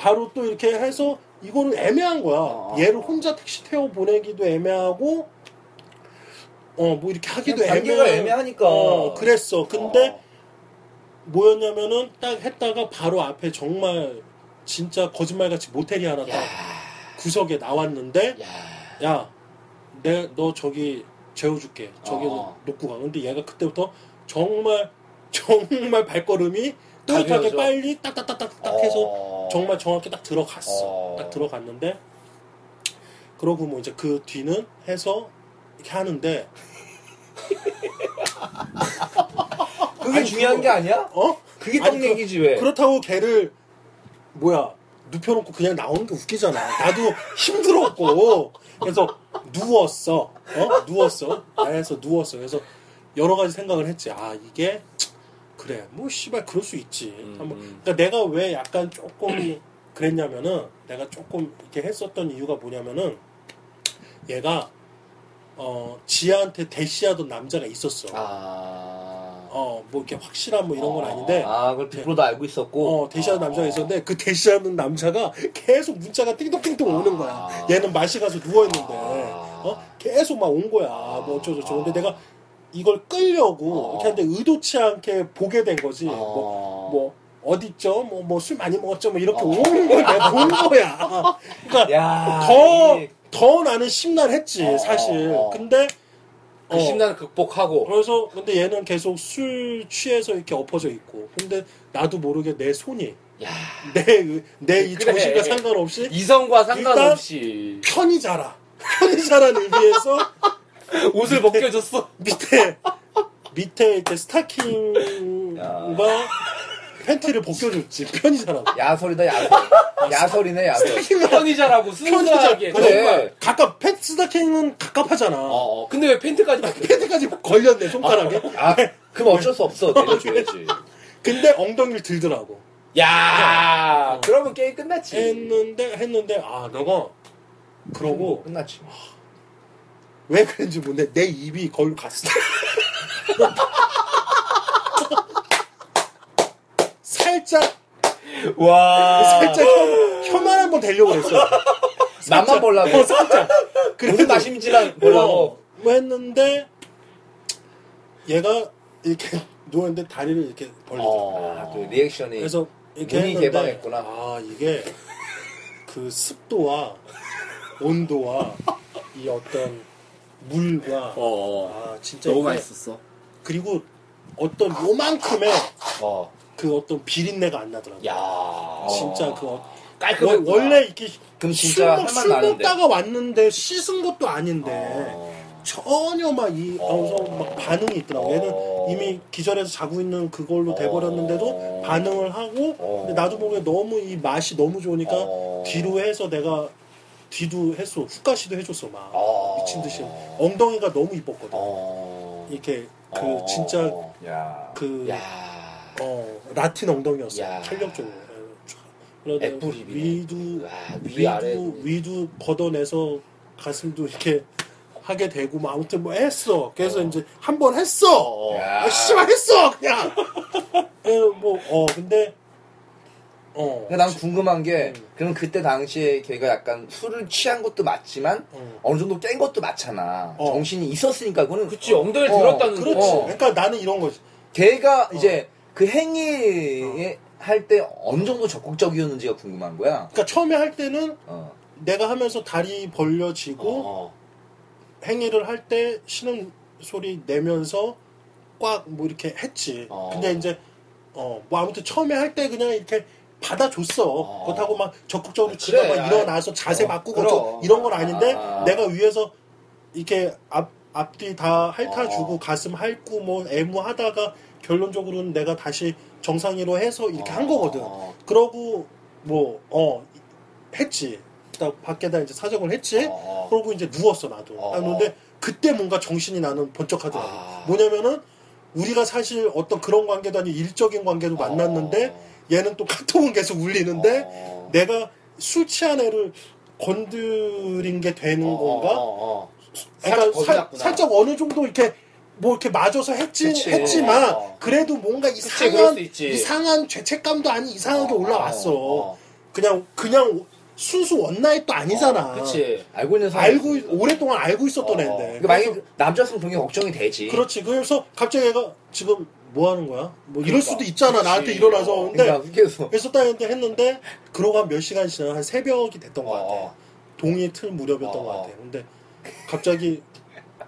Speaker 2: 바로 또 이렇게 해서 이거는 애매한 거야.
Speaker 1: 어, 어,
Speaker 2: 얘를
Speaker 1: 어.
Speaker 2: 혼자 택시 태워 보내기도 애매하고 어 뭐 이렇게 하기도 애매한-
Speaker 3: 애매하니까.
Speaker 2: 어, 그랬어. 근데
Speaker 1: 어.
Speaker 2: 뭐였냐면은 딱 했다가 바로 앞에 정말 진짜 거짓말같이 모텔이 하나 딱
Speaker 1: 야.
Speaker 2: 구석에 나왔는데
Speaker 1: 야.
Speaker 2: 야, 내 너 저기 재워줄게. 저기서
Speaker 1: 어.
Speaker 2: 놓고 가. 근데 얘가 그때부터 정말 정말 발걸음이
Speaker 3: 가벼워져.
Speaker 2: 빨리 딱딱딱딱 해서
Speaker 1: 어.
Speaker 2: 정말 정확히 딱 들어갔어.
Speaker 1: 어.
Speaker 2: 딱 들어갔는데 그러고 뭐 이제 그 뒤는 해서 이렇게 하는데
Speaker 3: 그게
Speaker 2: 아니,
Speaker 3: 중요한
Speaker 2: 그거-
Speaker 3: 게 아니야?
Speaker 2: 어?
Speaker 3: 그게 떡
Speaker 2: 그-
Speaker 3: 얘기지 왜?
Speaker 2: 그렇다고 걔를 뭐야 눕혀놓고 그냥 나오는 게 웃기잖아. 나도 힘들었고 그래서 누웠어. 어? 누웠어. 그래서 누웠어. 그래서 여러 가지 생각을 했지. 아 이게 그래 뭐 씨발 그럴 수 있지.
Speaker 1: 음,
Speaker 2: 한번-
Speaker 1: 음.
Speaker 2: 그러니까 내가 왜 약간 조금 그랬냐면은 내가 조금 이렇게 했었던 이유가 뭐냐면은 얘가 어 지아한테 대시하던 남자가 있었어.
Speaker 1: 아.
Speaker 2: 어뭐 이렇게 확실한 뭐 이런 건
Speaker 1: 어.
Speaker 2: 아닌데
Speaker 3: 아, 그걸 빅브로도 알고 있었고.
Speaker 2: 어, 대시하는
Speaker 1: 어.
Speaker 2: 남자가 있었는데 그 대시하는 남자가 계속 문자가 띵동띵동 오는 거야.
Speaker 1: 아.
Speaker 2: 얘는 맛이 가서 누워 있는데
Speaker 1: 아.
Speaker 2: 어? 계속 막 온 거야. 뭐 어쩌고 저쩌고. 근데 내가 이걸 끌려고
Speaker 1: 어.
Speaker 2: 이렇게 하는데 의도치 않게 보게 된 거지. 뭐,
Speaker 1: 어.
Speaker 2: 뭐 어딨죠? 뭐 뭐 술 많이 먹었죠? 뭐 이렇게
Speaker 1: 어.
Speaker 2: 오는 걸 내가 본 거야. 그러니까
Speaker 3: 야,
Speaker 2: 더,
Speaker 3: 이-
Speaker 2: 더 나는 심란했지,
Speaker 1: 어,
Speaker 2: 사실.
Speaker 1: 어, 어.
Speaker 2: 근데
Speaker 1: 그
Speaker 2: 어.
Speaker 1: 심란을 극복하고.
Speaker 2: 그래서 근데 얘는 계속 술 취해서 이렇게 엎어져 있고 근데 나도 모르게 내 손이
Speaker 1: 야.
Speaker 2: 내 내이
Speaker 1: 그래.
Speaker 2: 정신과 상관없이
Speaker 1: 이성과 상관없이
Speaker 2: 편히 자라 편히 자라는 의미에서
Speaker 1: 옷을 벗겨줬어.
Speaker 2: 밑에 밑에 이렇게 스타킹과 팬티를 벗겨줬지 편히 자라고
Speaker 3: 야설이다, 야설. 야설이네, 야설.
Speaker 1: 편의자라고 순수하게.
Speaker 3: 그래.
Speaker 1: 정말.
Speaker 2: 가깝 팬 스타킹은 갑갑하잖아
Speaker 1: 어, 어. 근데 왜 팬트까지 벗겨?
Speaker 2: 팬티까지 걸렸네 손가락에
Speaker 3: 아, 그럼 어쩔 수 없어. 내려줘야지.
Speaker 2: 근데 엉덩이를 들더라고
Speaker 1: 야.
Speaker 2: 어.
Speaker 1: 그러면 게임 끝났지.
Speaker 2: 했는데 했는데 아 너가 그러고
Speaker 3: 끝났지.
Speaker 2: 왜 그런지 모르는데 내 입이 거기로 갔어. 살짝
Speaker 3: 와.
Speaker 2: 살짝 혀, 혀만 한번 대려고 그랬어.
Speaker 3: 맛만 보려고.
Speaker 2: 어, 살짝.
Speaker 3: 무슨
Speaker 2: 그래도
Speaker 3: 맛인지랑 보려고.
Speaker 2: 어, 뭐 했는데 얘가 이렇게 누웠는데 다리를 이렇게 벌리더라고.
Speaker 1: 어.
Speaker 3: 아, 또 리액션이.
Speaker 2: 그래서 이렇게
Speaker 3: 눈이
Speaker 2: 했는데
Speaker 3: 개방했구나.
Speaker 2: 아 이게 그 습도와 온도와 이 어떤 물과
Speaker 1: 어, 어.
Speaker 2: 아 진짜
Speaker 1: 너무
Speaker 2: 이게-
Speaker 1: 맛있었어.
Speaker 2: 그리고 어떤 요만큼의
Speaker 1: 어.
Speaker 2: 그 어떤 비린내가 안 나더라고.
Speaker 1: 야.
Speaker 2: 진짜 그 어-
Speaker 1: 깔끔했구나.
Speaker 2: 원- 원래 이렇게
Speaker 3: 그럼
Speaker 2: 술,
Speaker 3: 진짜
Speaker 2: 먹,
Speaker 3: 할만
Speaker 2: 술
Speaker 3: 나는데.
Speaker 2: 먹다가 왔는데 씻은 것도 아닌데
Speaker 1: 어.
Speaker 2: 전혀 막이
Speaker 1: 어.
Speaker 2: 어. 막 반응이 있더라고. 얘는
Speaker 1: 어.
Speaker 2: 이미 기절해서 자고 있는 그걸로 돼버렸는데도
Speaker 1: 어.
Speaker 2: 반응을 하고
Speaker 1: 어.
Speaker 2: 근데 나도 모르게 너무 이 맛이 너무 좋으니까
Speaker 1: 어.
Speaker 2: 뒤로 해서 내가 뒤도 했어 훅가시도 해줬어 막
Speaker 1: 어.
Speaker 2: 미친 듯이 엉덩이가 너무 이뻤거든.
Speaker 1: 어.
Speaker 2: 이렇게 그
Speaker 1: 어.
Speaker 2: 진짜
Speaker 3: 야.
Speaker 2: 그
Speaker 1: 야.
Speaker 2: 어, 라틴 엉덩이였어.
Speaker 1: 야.
Speaker 2: 탄력적으로.
Speaker 1: 애플입이네.
Speaker 2: 위도
Speaker 1: 와, 위.
Speaker 2: 위도 위도 걷어내서 가슴도 이렇게 하게 되고 뭐 아무튼 뭐 했어. 그래서
Speaker 1: 어.
Speaker 2: 이제 한 번 했어.
Speaker 1: 어.
Speaker 3: 야.
Speaker 2: 아, 씨발 했어 그냥. 뭐어 근데 어.
Speaker 3: 근데 난 궁금한 게
Speaker 2: 음.
Speaker 3: 그럼 그때 당시에 걔가 약간 술을 취한 것도 맞지만
Speaker 2: 음.
Speaker 3: 어느 정도 깬 것도 맞잖아.
Speaker 2: 어.
Speaker 3: 정신이 있었으니까 그거는
Speaker 1: 그치 엉덩이를
Speaker 3: 어,
Speaker 1: 들었다는
Speaker 2: 그렇지.
Speaker 3: 어.
Speaker 2: 그러니까 나는 이런 거지.
Speaker 3: 걔가
Speaker 2: 어.
Speaker 3: 이제 그 행위 할때 어느 정도 적극적이었는지가 궁금한 거야.
Speaker 2: 그러니까 처음에 할 때는
Speaker 3: 어.
Speaker 2: 내가 하면서 다리 벌려지고
Speaker 1: 어.
Speaker 2: 행위를 할 때 신음 소리 내면서 꽉 뭐 이렇게 했지.
Speaker 1: 어.
Speaker 2: 근데 이제 어 뭐 아무튼 처음에 할 때 그냥 이렇게 받아줬어.
Speaker 1: 어.
Speaker 2: 그렇다고 막 적극적으로
Speaker 1: 아,
Speaker 2: 지가
Speaker 1: 그래.
Speaker 2: 막 일어나서 자세
Speaker 1: 어,
Speaker 2: 바꾸고. 저- 이런 건 아닌데
Speaker 3: 아.
Speaker 2: 내가 위에서 이렇게 앞 앞뒤 다 핥아주고
Speaker 1: 어.
Speaker 2: 가슴 핥고 뭐 애무하다가 결론적으로는 내가 다시 정상이로 해서 이렇게 한 거거든.
Speaker 1: 어.
Speaker 2: 그러고 뭐 어 했지. 딱 밖에다 이제 사정을 했지.
Speaker 1: 어.
Speaker 2: 그러고 이제 누웠어 나도.
Speaker 1: 어.
Speaker 2: 아, 근데 그때 뭔가 정신이 나는 번쩍하더라고.
Speaker 1: 아.
Speaker 2: 뭐냐면은 우리가 사실 어떤 그런 관계도 아니고 일적인 관계도 만났는데 얘는 또 카톡은 계속 울리는데
Speaker 1: 어.
Speaker 2: 내가 술 취한 애를 건드린 게 되는
Speaker 1: 어,
Speaker 2: 건가?
Speaker 1: 어, 어.
Speaker 2: 그러니까
Speaker 1: 살짝
Speaker 2: 살,
Speaker 1: 거들었구나.
Speaker 2: 살짝 어느 정도 이렇게 뭐 이렇게 맞아서 했지,
Speaker 3: 그치.
Speaker 2: 했지만
Speaker 1: 어.
Speaker 2: 그래도 뭔가 이상한
Speaker 1: 수 있지.
Speaker 2: 이상한 죄책감도 아니 이상하게
Speaker 1: 어,
Speaker 2: 올라왔어.
Speaker 1: 어, 어.
Speaker 2: 그냥 그냥 순수 원나잇도 아니잖아.
Speaker 1: 그치.
Speaker 3: 알고 있는 사람.
Speaker 2: 알고 오랫동안 알고 있었던
Speaker 1: 어.
Speaker 2: 애인데.
Speaker 3: 그러니까 만약에 그 남자였으면 그게 걱정이 되지.
Speaker 2: 그렇지. 그래서 갑자기 얘가 지금 뭐 하는 거야? 뭐 이럴
Speaker 1: 그러니까.
Speaker 2: 수도 있잖아.
Speaker 1: 그치.
Speaker 2: 나한테 일어나서.
Speaker 1: 어.
Speaker 2: 근데
Speaker 3: 그러니까 계속.
Speaker 2: 그래서 딱 했는데, 했는데 그러고 한 몇 시간 지나 한 새벽이 됐던 것 같아.
Speaker 1: 어.
Speaker 2: 동이 틀 무렵이었던
Speaker 1: 어.
Speaker 2: 것 같아. 근데 갑자기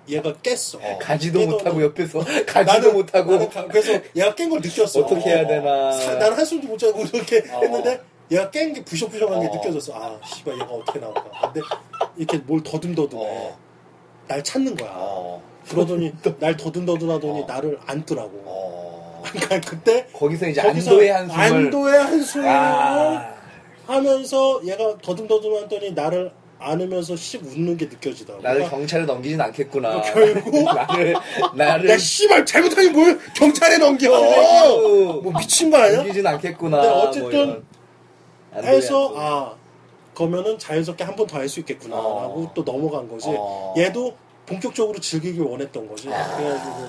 Speaker 2: 얘가 깼어.
Speaker 1: 어.
Speaker 3: 가지도 못하고
Speaker 2: 뭐-
Speaker 3: 옆에서 가지도 못하고
Speaker 2: 나는 가- 그래서 얘가 깬 걸 느꼈어.
Speaker 3: 어떻게 해야 되나.
Speaker 2: 사- 나는 한숨도 못 자고 이렇게
Speaker 1: 어.
Speaker 2: 했는데 얘가 깬 게 부셔부셔한 게
Speaker 1: 어.
Speaker 2: 느껴졌어. 아, 씨발 얘가 어떻게 나올까. 근데 이렇게 뭘 더듬더듬해.
Speaker 1: 어.
Speaker 2: 날 찾는 거야.
Speaker 1: 어.
Speaker 2: 그러더니 날 더듬더듬 하더니
Speaker 1: 어.
Speaker 2: 나를 안더라고.
Speaker 1: 어.
Speaker 2: 그러니까 그때
Speaker 3: 거기서 이제
Speaker 2: 거기서
Speaker 3: 안도의 한숨을.
Speaker 2: 안도의 한숨을
Speaker 3: 아.
Speaker 2: 하면서 얘가 더듬더듬 하더니 나를 안으면서 씩 웃는 게 느껴지더라고.
Speaker 3: 나를
Speaker 2: 그러니까
Speaker 3: 경찰에 넘기진 않겠구나.
Speaker 2: 어, 결국?
Speaker 3: 나를 나를
Speaker 2: 야 씨발 잘못하니 뭘 경찰에 넘겨? 뭐뭐 미친 거 아니야?
Speaker 3: 넘기진 않겠구나.
Speaker 2: 근데
Speaker 3: 뭐
Speaker 2: 어쨌든.
Speaker 3: 안도의
Speaker 2: 해서. 아 그러면은 자연스럽게 한 번 더 할 수 있겠구나
Speaker 1: 어.
Speaker 2: 또 넘어간 거지.
Speaker 1: 어.
Speaker 2: 얘도 본격적으로 즐기길 원했던 거지. 그래가지고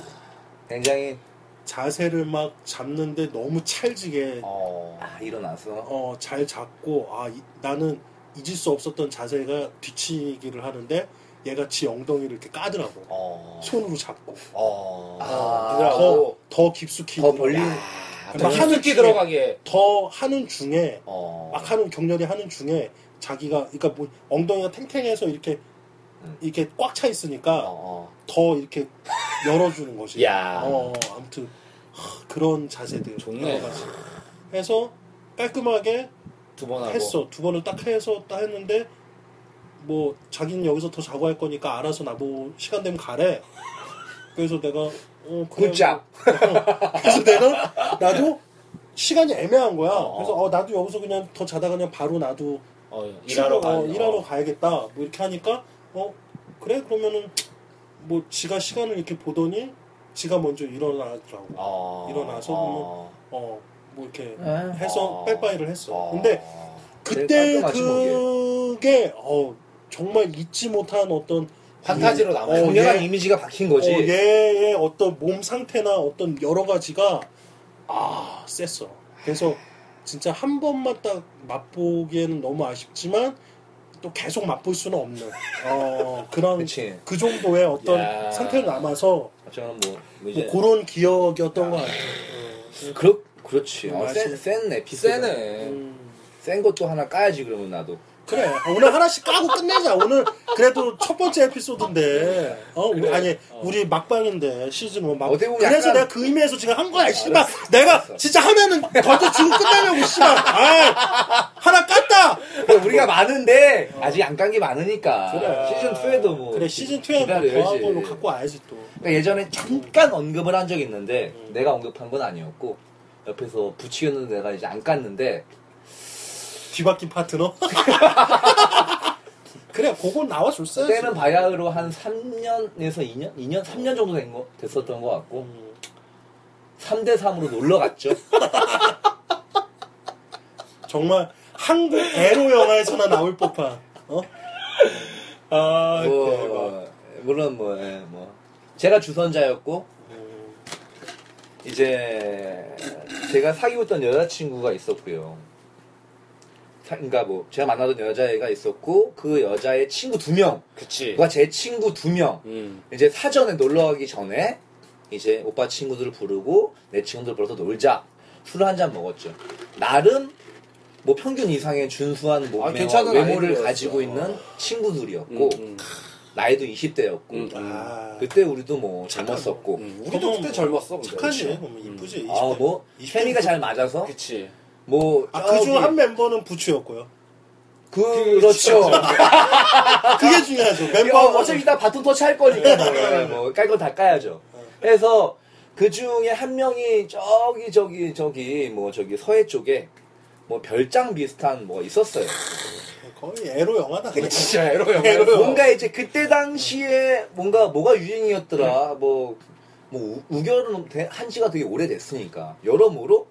Speaker 3: 굉장히
Speaker 2: 자세를 막 잡는데 너무 찰지게
Speaker 1: 어.
Speaker 3: 아, 일어나서
Speaker 2: 어, 잘 잡고 아 이- 나는 잊을 수 없었던 자세가 뒤치기를 하는데 얘가 지 엉덩이를 이렇게 까더라고
Speaker 1: 어.
Speaker 2: 손으로 잡고
Speaker 1: 어.
Speaker 3: 아,
Speaker 2: 그냥
Speaker 1: 어.
Speaker 2: 더, 더 깊숙이
Speaker 3: 더 벌린
Speaker 1: 아, 막더
Speaker 2: 하는 중에-
Speaker 1: 들어가게.
Speaker 2: 더 하는 중에
Speaker 1: 어.
Speaker 2: 막 하는 격렬히 하는 중에 자기가 그러니까 뭐 엉덩이가 탱탱해서 이렇게
Speaker 3: 음.
Speaker 2: 이렇게 꽉 차 있으니까
Speaker 1: 어, 어.
Speaker 2: 더 이렇게 열어주는 거지.
Speaker 1: 야.
Speaker 2: 어 아무튼 하, 그런 자세들
Speaker 1: 좋네.
Speaker 2: 여러 가지. 해서 깔끔하게
Speaker 1: 두 번 하고.
Speaker 2: 했어. 두 번을 딱 해서 딱 했는데 뭐 자기는 여기서 더 자고 할 거니까 알아서 나보고 시간 되면 가래. 그래서 내가 어 그래.
Speaker 3: 굿잡.
Speaker 2: 뭐. 그래서 내가 나도 시간이 애매한 거야.
Speaker 1: 어.
Speaker 2: 그래서 어 나도 여기서 그냥 더 자다가 그냥 바로 나도
Speaker 1: 어, 일하러
Speaker 2: 출근,
Speaker 1: 가.
Speaker 2: 어, 일하러 가야겠다. 뭐 이렇게 하니까 어 그래 그러면은 뭐 지가 시간을 이렇게 보더니 지가 먼저 일어나더라고.
Speaker 1: 어.
Speaker 2: 일어나서
Speaker 1: 어.
Speaker 2: 어뭐 이렇게
Speaker 3: 아.
Speaker 2: 해서
Speaker 1: 어.
Speaker 2: 빠이빠이를 했어.
Speaker 1: 어.
Speaker 2: 근데 그때
Speaker 3: 깔끔하지,
Speaker 2: 그게 어 정말 잊지 못한 어떤
Speaker 1: 판타지로
Speaker 2: 이-
Speaker 1: 남아요.
Speaker 2: 어,
Speaker 3: 강렬한
Speaker 2: 얘-
Speaker 3: 이미지가 박힌 거지.
Speaker 2: 어, 얘의 어떤 몸 상태나 어떤 여러 가지가 아 셌어. 그래서 진짜 한 번만 딱 맛보기에는 너무 아쉽지만 또 계속 맛볼 수는 없는 어 그런
Speaker 3: 그치.
Speaker 2: 그 정도의 어떤
Speaker 1: 야.
Speaker 2: 상태로 남아서
Speaker 3: 저는 뭐,
Speaker 2: 뭐뭐
Speaker 3: 이제
Speaker 2: 그런 기억이었던 것 같아. 어,
Speaker 3: 그렇 그렇지. 어,
Speaker 2: 맛이-
Speaker 3: 센, 센 에피소드.
Speaker 1: 세네.
Speaker 2: 음.
Speaker 3: 센 것도 하나 까야지 그러면 나도.
Speaker 2: 그래 오늘 하나씩 까고 끝내자 오늘 그래도 첫 번째 에피소드인데 어
Speaker 1: 그래.
Speaker 2: 아니
Speaker 1: 어.
Speaker 2: 우리 막방인데 시즌 1 막 그래서
Speaker 3: 약간-
Speaker 2: 내가 그 의미에서 지금 한 거야 씨발 내가 진짜 하면은 더더 지금 끝나려고 씨발 아 하나 깠다
Speaker 3: 그래, 우리가 많은데 아직 안 깐 게 많으니까.
Speaker 2: 그래.
Speaker 3: 시즌 2에도 뭐.
Speaker 2: 그래 시즌 2에
Speaker 3: 기다려야지.
Speaker 2: 더한 걸로 갖고 와야지 또
Speaker 3: 그러니까 예전에 잠깐 언급을 한 적이 있는데
Speaker 2: 음.
Speaker 3: 내가 언급한 건 아니었고 옆에서 붙이겠는데 내가 이제 안 깠는데
Speaker 2: 뒤바뀐 파트너 그래 그건 나와줬어야지
Speaker 3: 그때는 바야흐로 한 3년에서 2년? 2년? 3년 정도 된 거, 됐었던 것 같고
Speaker 2: 음.
Speaker 3: 3대 3으로 놀러 갔죠.
Speaker 2: 정말 한국 에로 영화에서나 나올 법한 어? 아
Speaker 3: 뭐, 물론 뭐, 예, 뭐 제가 주선자였고
Speaker 2: 음.
Speaker 3: 이제 제가 사귀고 있던 여자친구가 있었고요. 사- 그러니까 뭐 제가 만나던 여자애가 있었고 그 여자의 친구 두 명,
Speaker 1: 그치.
Speaker 3: 그가 제 친구 두 명.
Speaker 1: 음.
Speaker 3: 이제 사전에 놀러 가기 전에 이제 오빠 친구들을 부르고 내 친구들 불러서 놀자. 술을 한 잔 먹었죠. 나름 뭐 평균 이상의 준수한 몸매와
Speaker 1: 아,
Speaker 3: 외모를
Speaker 1: 아이들이었어.
Speaker 3: 가지고 있는 친구들이었고
Speaker 1: 음, 음.
Speaker 3: 나이도 20대였고
Speaker 1: 음,
Speaker 2: 아,
Speaker 3: 그때 우리도 뭐 젊었었고
Speaker 1: 음, 우리도
Speaker 2: 그러면
Speaker 1: 그때 젊었어. 근데.
Speaker 2: 착하지. 이쁘지.
Speaker 3: 아뭐 케미가 잘 맞아서
Speaker 1: 그치.
Speaker 3: 뭐
Speaker 2: 아, 그중
Speaker 3: 저기-
Speaker 2: 한 멤버는 부추였고요.
Speaker 3: 그렇죠.
Speaker 2: 그게 중요하죠.
Speaker 3: 어,
Speaker 2: 멤버
Speaker 3: 어차피 이따 바톤 터치 할 거니까 뭐깔 거다 까야죠. 그래서 그 중에 한 명이 저기 저기 저기 뭐 저기 서해 쪽에 뭐 별장 비슷한 뭐가 있었어요.
Speaker 2: 거의 에로 영화다.
Speaker 1: 진짜 에로 영화.
Speaker 3: 뭔가 이제 그때 당시에 뭔가 뭐가 유행이었더라. 뭐, 뭐 우- 우결은 대- 한 지가 되게 오래됐으니까 여러모로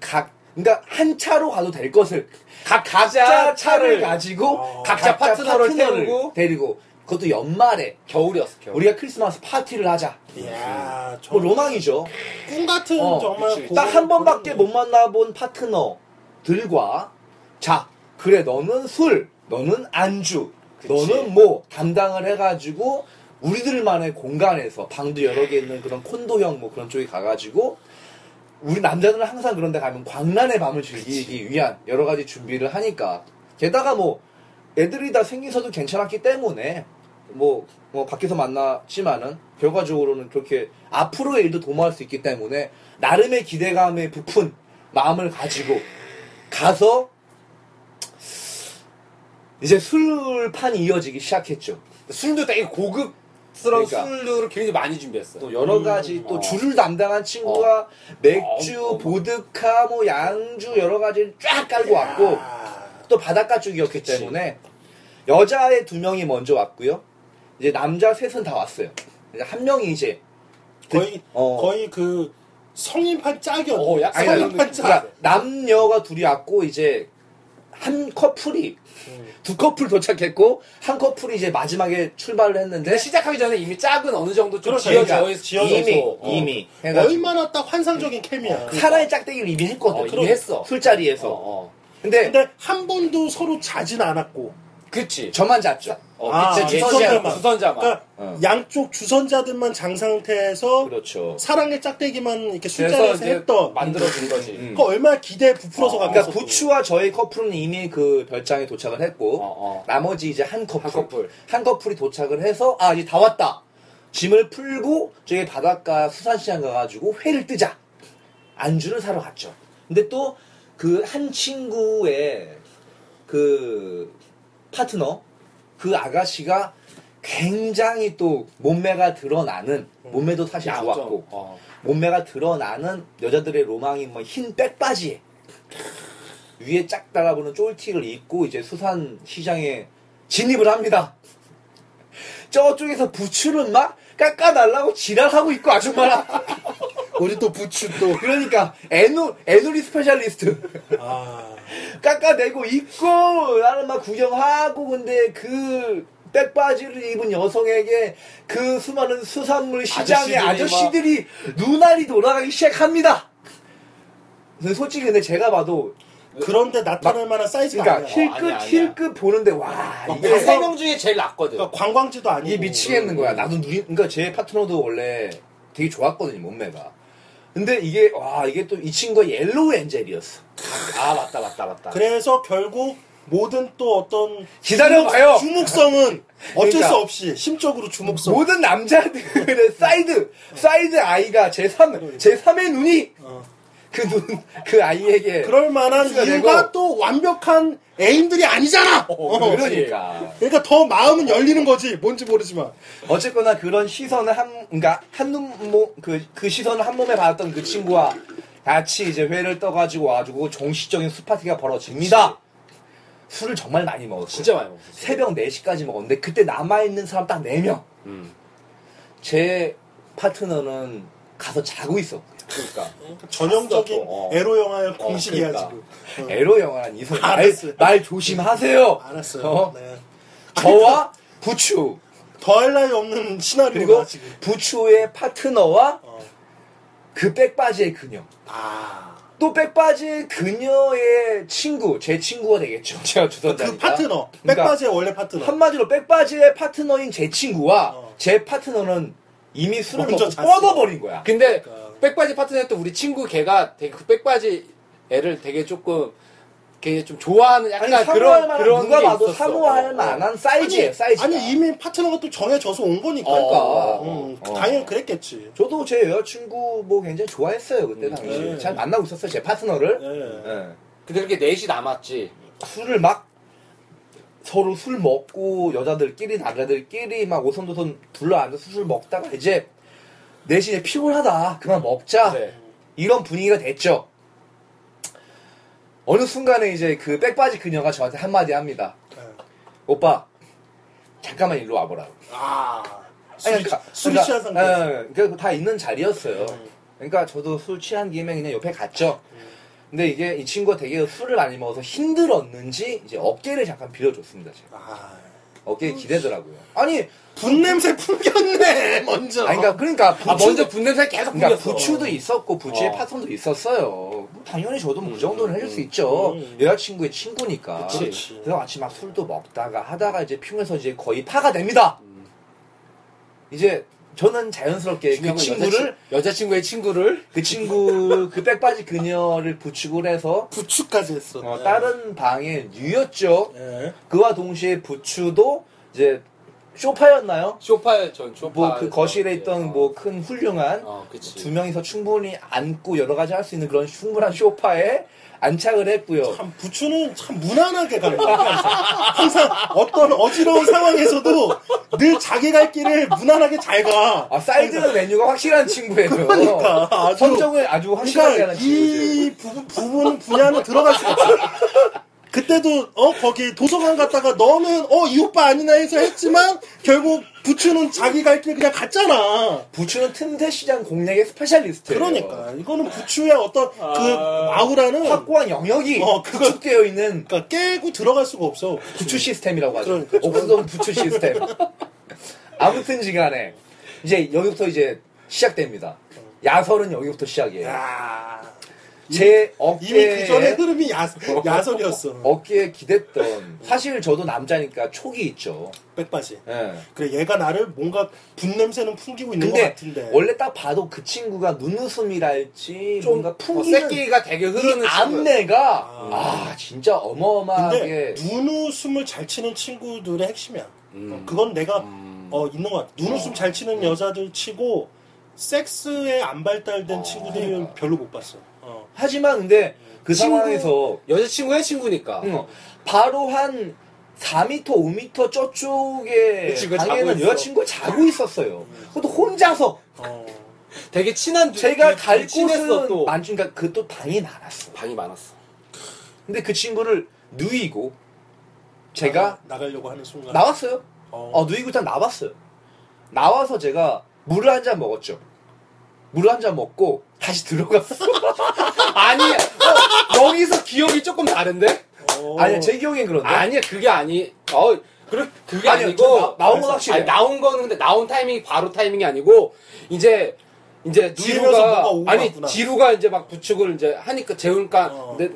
Speaker 3: 각 그러니까 한 차로 가도 될 것을 각 각자 차를 가지고
Speaker 2: 어.
Speaker 3: 각자
Speaker 1: 각자
Speaker 3: 파트너를
Speaker 1: 파트너를
Speaker 3: 태우고 데리고 그것도 연말에
Speaker 1: 겨울이었어, 겨울.
Speaker 3: 우리가 크리스마스 파티를 하자.
Speaker 2: 이야,
Speaker 3: 뭐 로망이죠.
Speaker 2: 꿈 같은
Speaker 3: 어,
Speaker 2: 정말
Speaker 3: 딱 한 번밖에 못 만나본 파트너들과 자 그래 너는 술 너는 안주
Speaker 1: 그치.
Speaker 3: 너는 뭐 담당을 해가지고 우리들만의 공간에서 방도 여러 개 있는 그런 콘도형 뭐 그런 쪽에 가가지고 우리 남자들은 항상 그런 데 가면 광란의 밤을 즐기기 위한 여러 가지 준비를 하니까 게다가 뭐 애들이 다 생기서도 괜찮았기 때문에 뭐, 뭐 밖에서 만났지만은 결과적으로는 그렇게 앞으로의 일도 도모할 수 있기 때문에 나름의 기대감에 부푼 마음을 가지고 가서 이제 술판이 이어지기 시작했죠.
Speaker 1: 술도 되게 고급 스러운
Speaker 3: 그러니까.
Speaker 1: 술들을 굉장히 많이 준비했어.
Speaker 3: 또 여러 가지 또
Speaker 1: 어.
Speaker 3: 줄을 담당한 친구가 맥주,
Speaker 1: 어, 어.
Speaker 3: 보드카, 뭐 양주 여러 가지를 쫙 깔고 왔고
Speaker 2: 아,
Speaker 3: 또 바닷가 쪽이었기
Speaker 1: 그치.
Speaker 3: 때문에 여자의 두 명이 먼저 왔고요. 이제 남자 셋은 다 왔어요. 이제 한 명이 이제
Speaker 2: 거의
Speaker 3: 어.
Speaker 2: 거의 그 성인판 짝이었네.
Speaker 1: 어, 약간
Speaker 3: 아니,
Speaker 2: 성인판
Speaker 1: 느낌.
Speaker 2: 짝.
Speaker 3: 그러니까 남녀가 둘이 왔고 이제 한 커플이
Speaker 2: 음.
Speaker 3: 두 커플 도착했고 한 커플이 이제 마지막에 출발을 했는데
Speaker 1: 근데 시작하기 전에 이미 짝은 어느 정도 좀
Speaker 2: 그렇죠.
Speaker 1: 지어져
Speaker 2: 그러니까
Speaker 1: 있-
Speaker 2: 지어져서.
Speaker 3: 이미
Speaker 1: 어.
Speaker 3: 이미 해가지고
Speaker 2: 얼마나 딱 환상적인 케미야.
Speaker 3: 사나이 짝대기를 이미 했거든.
Speaker 1: 어, 이미 했어.
Speaker 3: 술자리에서.
Speaker 1: 어, 어.
Speaker 3: 근데
Speaker 2: 근데 한 번도 서로 자진 않았고.
Speaker 1: 그치.
Speaker 3: 저만 잤죠.
Speaker 1: 어,
Speaker 2: 아,
Speaker 1: 그치.
Speaker 2: 주선자만.
Speaker 1: 주선자만.
Speaker 2: 그러니까
Speaker 3: 어.
Speaker 2: 양쪽 주선자들만 장 상태에서
Speaker 3: 그렇죠.
Speaker 2: 사랑의 짝대기만 이렇게 술자리에서 했던.
Speaker 1: 만들어진 거지.
Speaker 3: 음.
Speaker 2: 그 얼마나 기대에 부풀어서
Speaker 1: 어,
Speaker 2: 가면서.
Speaker 3: 그러니까 부추와 저희 커플은 이미 그 별장에 도착을 했고
Speaker 1: 어, 어.
Speaker 3: 나머지 이제 한 커플
Speaker 1: 한 커플.
Speaker 3: 한 커플이 도착을 해서 아 이제 다 왔다 짐을 풀고 저기 바닷가 수산시장 가가지고 회를 뜨자 안주를 사러 갔죠 근데 또 그 한 친구의 그 파트너 그 아가씨가 굉장히 또 몸매가 드러나는 몸매도 사실
Speaker 1: 야,
Speaker 3: 좋았고
Speaker 1: 좀, 어.
Speaker 3: 몸매가 드러나는 여자들의 로망이 뭐 흰 백바지에 위에 짝 달아보는 쫄티를 입고 이제 수산 시장에 진입을 합니다. 저쪽에서 부추를 막 깎아달라고 지랄하고 있고 아줌마랑
Speaker 2: 우리 또 부추 또.
Speaker 3: 그러니까 애누 애누리 specialist
Speaker 2: 아.
Speaker 3: 깎아내고 입고 나는 막 구경하고 근데 그 백바지를 입은 여성에게 그 수많은 수산물 시장의
Speaker 1: 아저씨들이
Speaker 3: 아저씨들이 눈알이 돌아가기 시작합니다. 근데 솔직히 근데 제가 봐도
Speaker 2: 그런데 나타날 만한 사이즈가
Speaker 3: 그러니까
Speaker 2: 아니야.
Speaker 3: 힐끗
Speaker 1: 아니야, 아니야.
Speaker 3: 힐끗 보는데 와
Speaker 2: 어,
Speaker 3: 이게
Speaker 2: 그래서-
Speaker 1: 세명 중에 제일 낫거든.
Speaker 2: 그러니까 관광지도 아니고.
Speaker 3: 이게 미치겠는 거야. 나도 눈이 그러니까 제 파트너도 원래 되게 좋았거든요 몸매가. 근데 이게 와 이게 또 이 친구가 yellow angel이었어.
Speaker 1: 아, 맞다, 맞다, 맞다.
Speaker 2: 그래서 결국 모든 또 어떤
Speaker 3: 기다려봐요.
Speaker 2: 주목, 주목성은 어쩔
Speaker 3: 그러니까.
Speaker 2: 수 없이 심적으로 주목성.
Speaker 3: 모든 남자들의 side side eye가 제 3, 제 3의 눈이
Speaker 2: 어.
Speaker 3: 그눈그 아이에게
Speaker 2: 그럴 만한 이유가. 또 완벽한 애인들이 아니잖아. 어,
Speaker 3: 그러니까
Speaker 2: 그러니까 더 마음은 열리는 거지. 뭔지 모르지만.
Speaker 3: 어쨌거나 그런 시선을 한 그러니까 한눈뭐그 그 시선을 한 몸에 받았던 그 친구와 같이 이제 회를 떠가지고 와가지고 정식적인 수파티가 벌어집니다. 술을 정말 많이 먹었어요.
Speaker 1: 진짜 많이 먹었어.
Speaker 3: 새벽 4시까지 먹었는데 그때 남아있는 사람 딱 4명.
Speaker 1: 음.
Speaker 3: 제 파트너는 가서 자고 있었고요.
Speaker 1: 그러니까.
Speaker 2: 전형적인
Speaker 1: 또, 어.
Speaker 2: 에로 영화의 공식이야
Speaker 3: 그러니까.
Speaker 2: 지금. 어.
Speaker 3: 에로 영화란 이 소리 말,
Speaker 2: 알았어요.
Speaker 3: 말 조심하세요.
Speaker 2: 알았어요.
Speaker 3: 어?
Speaker 2: 네.
Speaker 3: 저와 부추
Speaker 2: 더할 나위 없는 시나리오가
Speaker 3: 그리고
Speaker 2: 지금.
Speaker 3: 부추의 파트너와
Speaker 2: 어.
Speaker 3: 그 백바지의 그녀.
Speaker 2: 아.
Speaker 3: 또 백바지 그녀의 친구, 제 친구가 되겠죠. 제가 주선자니까.
Speaker 2: 그 파트너,
Speaker 3: 그러니까
Speaker 2: 백바지의 원래 파트너.
Speaker 3: 한마디로 백바지의 파트너인 제 친구와
Speaker 2: 어.
Speaker 3: 제 파트너는 이미 술을 먹고. 뻗어버린 거야.
Speaker 1: 근데
Speaker 2: 그러니까.
Speaker 1: 백바지 파트너였던 우리 친구 걔가 되게 그 백바지 애를 되게 조금 걔 좀 좋아하는 약간
Speaker 3: 아니,
Speaker 1: 그런 그런
Speaker 3: 누가
Speaker 1: 게
Speaker 3: 봐도
Speaker 1: 있었어.
Speaker 3: 사모할
Speaker 1: 어, 어.
Speaker 3: 만한 사이즈예요,
Speaker 2: 아니,
Speaker 3: 사이즈.
Speaker 2: 아니 이미 파트너가 또 정해져서 온 거니까.
Speaker 3: 그러니까.
Speaker 2: 음,
Speaker 3: 어.
Speaker 2: 당연히 그랬겠지.
Speaker 3: 저도 제 여자친구 뭐 굉장히 좋아했어요, 그때
Speaker 1: 음,
Speaker 3: 당시.
Speaker 2: 네.
Speaker 3: 잘 만나고 있었어요, 제 파트너를.
Speaker 2: 예.
Speaker 3: 예.
Speaker 1: 근데 그렇게 넷이 남았지.
Speaker 3: 술을 막 서로 술 먹고 여자들끼리 남자들끼리 막 오손도손 둘러 앉아서 술 먹다가 이제 이제 피곤하다 그만 먹자
Speaker 1: 네.
Speaker 3: 이런 분위기가 됐죠 어느 순간에 이제 그 백바지 그녀가 저한테 한마디 합니다
Speaker 2: 예.
Speaker 3: 오빠 잠깐만 일로 와보라고
Speaker 2: 아.
Speaker 3: 아니,
Speaker 2: 술이,
Speaker 3: 그러니까-
Speaker 2: 술이
Speaker 3: 그러니까,
Speaker 2: 취한 상태에서.
Speaker 3: 예, 그러니까 다 있는 자리였어요
Speaker 2: 음.
Speaker 3: 그러니까 저도 술 취한 김에 그냥 옆에 갔죠 근데 이게 이 친구가 되게 술을 많이 먹어서 힘들었는지 이제 어깨를 잠깐 빌어줬습니다 제가
Speaker 2: 아.
Speaker 3: 어깨에 기대더라고요. 아니,
Speaker 2: 분 냄새 풍겼네, 먼저.
Speaker 3: 아니 그러니까 그러니까
Speaker 1: 아
Speaker 3: 부추,
Speaker 1: 먼저 분 냄새 계속
Speaker 3: 그러니까
Speaker 1: 풍겼어.
Speaker 3: 부추도 있었고 부추의
Speaker 1: 어.
Speaker 3: 파손도 있었어요. 뭐 당연히 저도 뭐 그 정도는 해줄 수 있죠.
Speaker 2: 음.
Speaker 3: 여자친구의 친구니까.
Speaker 2: 그치.
Speaker 3: 그래서 같이 막 술도 먹다가 하다가 이제 피곤해서 이제 거의 파가 됩니다.
Speaker 1: 음.
Speaker 3: 이제 저는 자연스럽게 그 친구를
Speaker 1: 여자친, 여자 친구의 친구를
Speaker 3: 그 친구 그 백바지 그녀를 부축을 해서
Speaker 2: 부추까지 했어.
Speaker 3: 어, 다른 방에 뉘었죠.
Speaker 2: 예.
Speaker 3: 그와 동시에 부추도 이제 쇼파였나요?
Speaker 1: 쇼파 전 쇼파
Speaker 3: 뭐 그 거실에 있던 뭐큰 훌륭한
Speaker 1: 어
Speaker 3: 두 명이서 충분히 앉고 여러 가지 할 수 있는 그런 충분한 소파에 안착을 했고요.
Speaker 2: 참 부추는 참 무난하게 가는 거야. 항상 어떤 어지러운 상황에서도 늘 자기 갈 길을 무난하게 잘 가.
Speaker 3: 아 사이드 메뉴가 확실한 친구예요.
Speaker 2: 그러니까 아주
Speaker 3: 선정을 아주 확실하게
Speaker 2: 그러니까
Speaker 3: 하는 친구죠.
Speaker 2: 이 부, 부분 분야는 들어갈 수가 없어. 그때도 어 거기 도서관 갔다가 너는 어 이 오빠 아니나 해서 했지만 결국 부추는 자기 갈 길 그냥 갔잖아.
Speaker 3: 부추는 틈새 시장 공략의 specialist예요.
Speaker 2: 그러니까 이거는 부추의 어떤 그
Speaker 1: 아.
Speaker 2: 아우라는
Speaker 3: 확고한 영역이
Speaker 2: 어,
Speaker 3: 구축되어 있는
Speaker 2: 그러니까 깨고 들어갈 수가 없어.
Speaker 3: 부추 시스템이라고 하죠.
Speaker 2: 그러니까.
Speaker 3: 옥수동 부추 시스템. 아무튼지간에 이제 여기부터 이제 시작됩니다. 야설은 여기부터 시작이에요.
Speaker 2: 야.
Speaker 3: 제
Speaker 2: 이미 그 전에
Speaker 3: 어깨에
Speaker 2: 흐름이 야, 야설이었어.
Speaker 3: 어깨에 기댔던 사실 저도 남자니까 촉이 있죠.
Speaker 2: 백바지.
Speaker 3: 예.
Speaker 2: 그래 얘가 나를 뭔가 분 냄새는 풍기고 있는 것
Speaker 3: 근데
Speaker 2: 같은데.
Speaker 3: 원래 딱 봐도 그 친구가 눈웃음이랄지
Speaker 1: 좀
Speaker 3: 뭔가
Speaker 1: 어,
Speaker 3: 풍기는
Speaker 1: 새끼가 되게 흐르는
Speaker 3: 이. 안내가
Speaker 2: 아.
Speaker 3: 아, 진짜 어마어마하게
Speaker 2: 근데 눈웃음을 잘 치는 친구들의 핵심이야.
Speaker 1: 음.
Speaker 2: 어, 그건 내가
Speaker 1: 음.
Speaker 2: 어 있는 것 같아. 눈웃음 잘 치는 여자들 치고 섹스에 안 발달된
Speaker 1: 어,
Speaker 2: 친구들은
Speaker 3: 그러니까.
Speaker 2: 별로 못 봤어. 어.
Speaker 3: 하지만 근데 그
Speaker 1: 친구-
Speaker 3: 상황에서
Speaker 1: 여자친구의 친구니까
Speaker 3: 응, 바로 한 4m, 5m 저쪽에
Speaker 1: 그치,
Speaker 3: 방에는. 여자친구가 자고 있었어요. 그것도 혼자서
Speaker 2: 어.
Speaker 1: 되게 친한 두-
Speaker 3: 제가
Speaker 1: 두-
Speaker 3: 갈 곳은
Speaker 1: 또
Speaker 3: 많으니까 그 또 방이 많았어.
Speaker 1: 방이 많았어
Speaker 3: 근데 그 친구를 누이고 제가
Speaker 2: 나가, 나가려고 하는 순간.
Speaker 3: 나왔어요.
Speaker 2: 어.
Speaker 3: 어, 누이고 일단 나왔어요. 나와서 제가 물을 한 잔 먹었죠. 물을 한 잔 먹고 다시 들어갔어.
Speaker 1: 아니 어, 여기서 기억이 조금 다른데
Speaker 2: 어.
Speaker 3: 아니야, 제 기억엔 그런데.
Speaker 1: 아니야 그게 아니 어 그래 그게
Speaker 3: 아니요,
Speaker 1: 아니고
Speaker 3: 저 나- 나온 건. 확실해요.
Speaker 1: 아니, 나온 거는 근데 나온 타이밍이 바로 타이밍이 아니고 이제 이제
Speaker 2: 뭐가
Speaker 1: 지루가
Speaker 2: 오고
Speaker 1: 아니
Speaker 2: 갔구나.
Speaker 1: 지루가 이제 막 부축을 이제 하니까 재우니까
Speaker 2: 어.
Speaker 1: 근데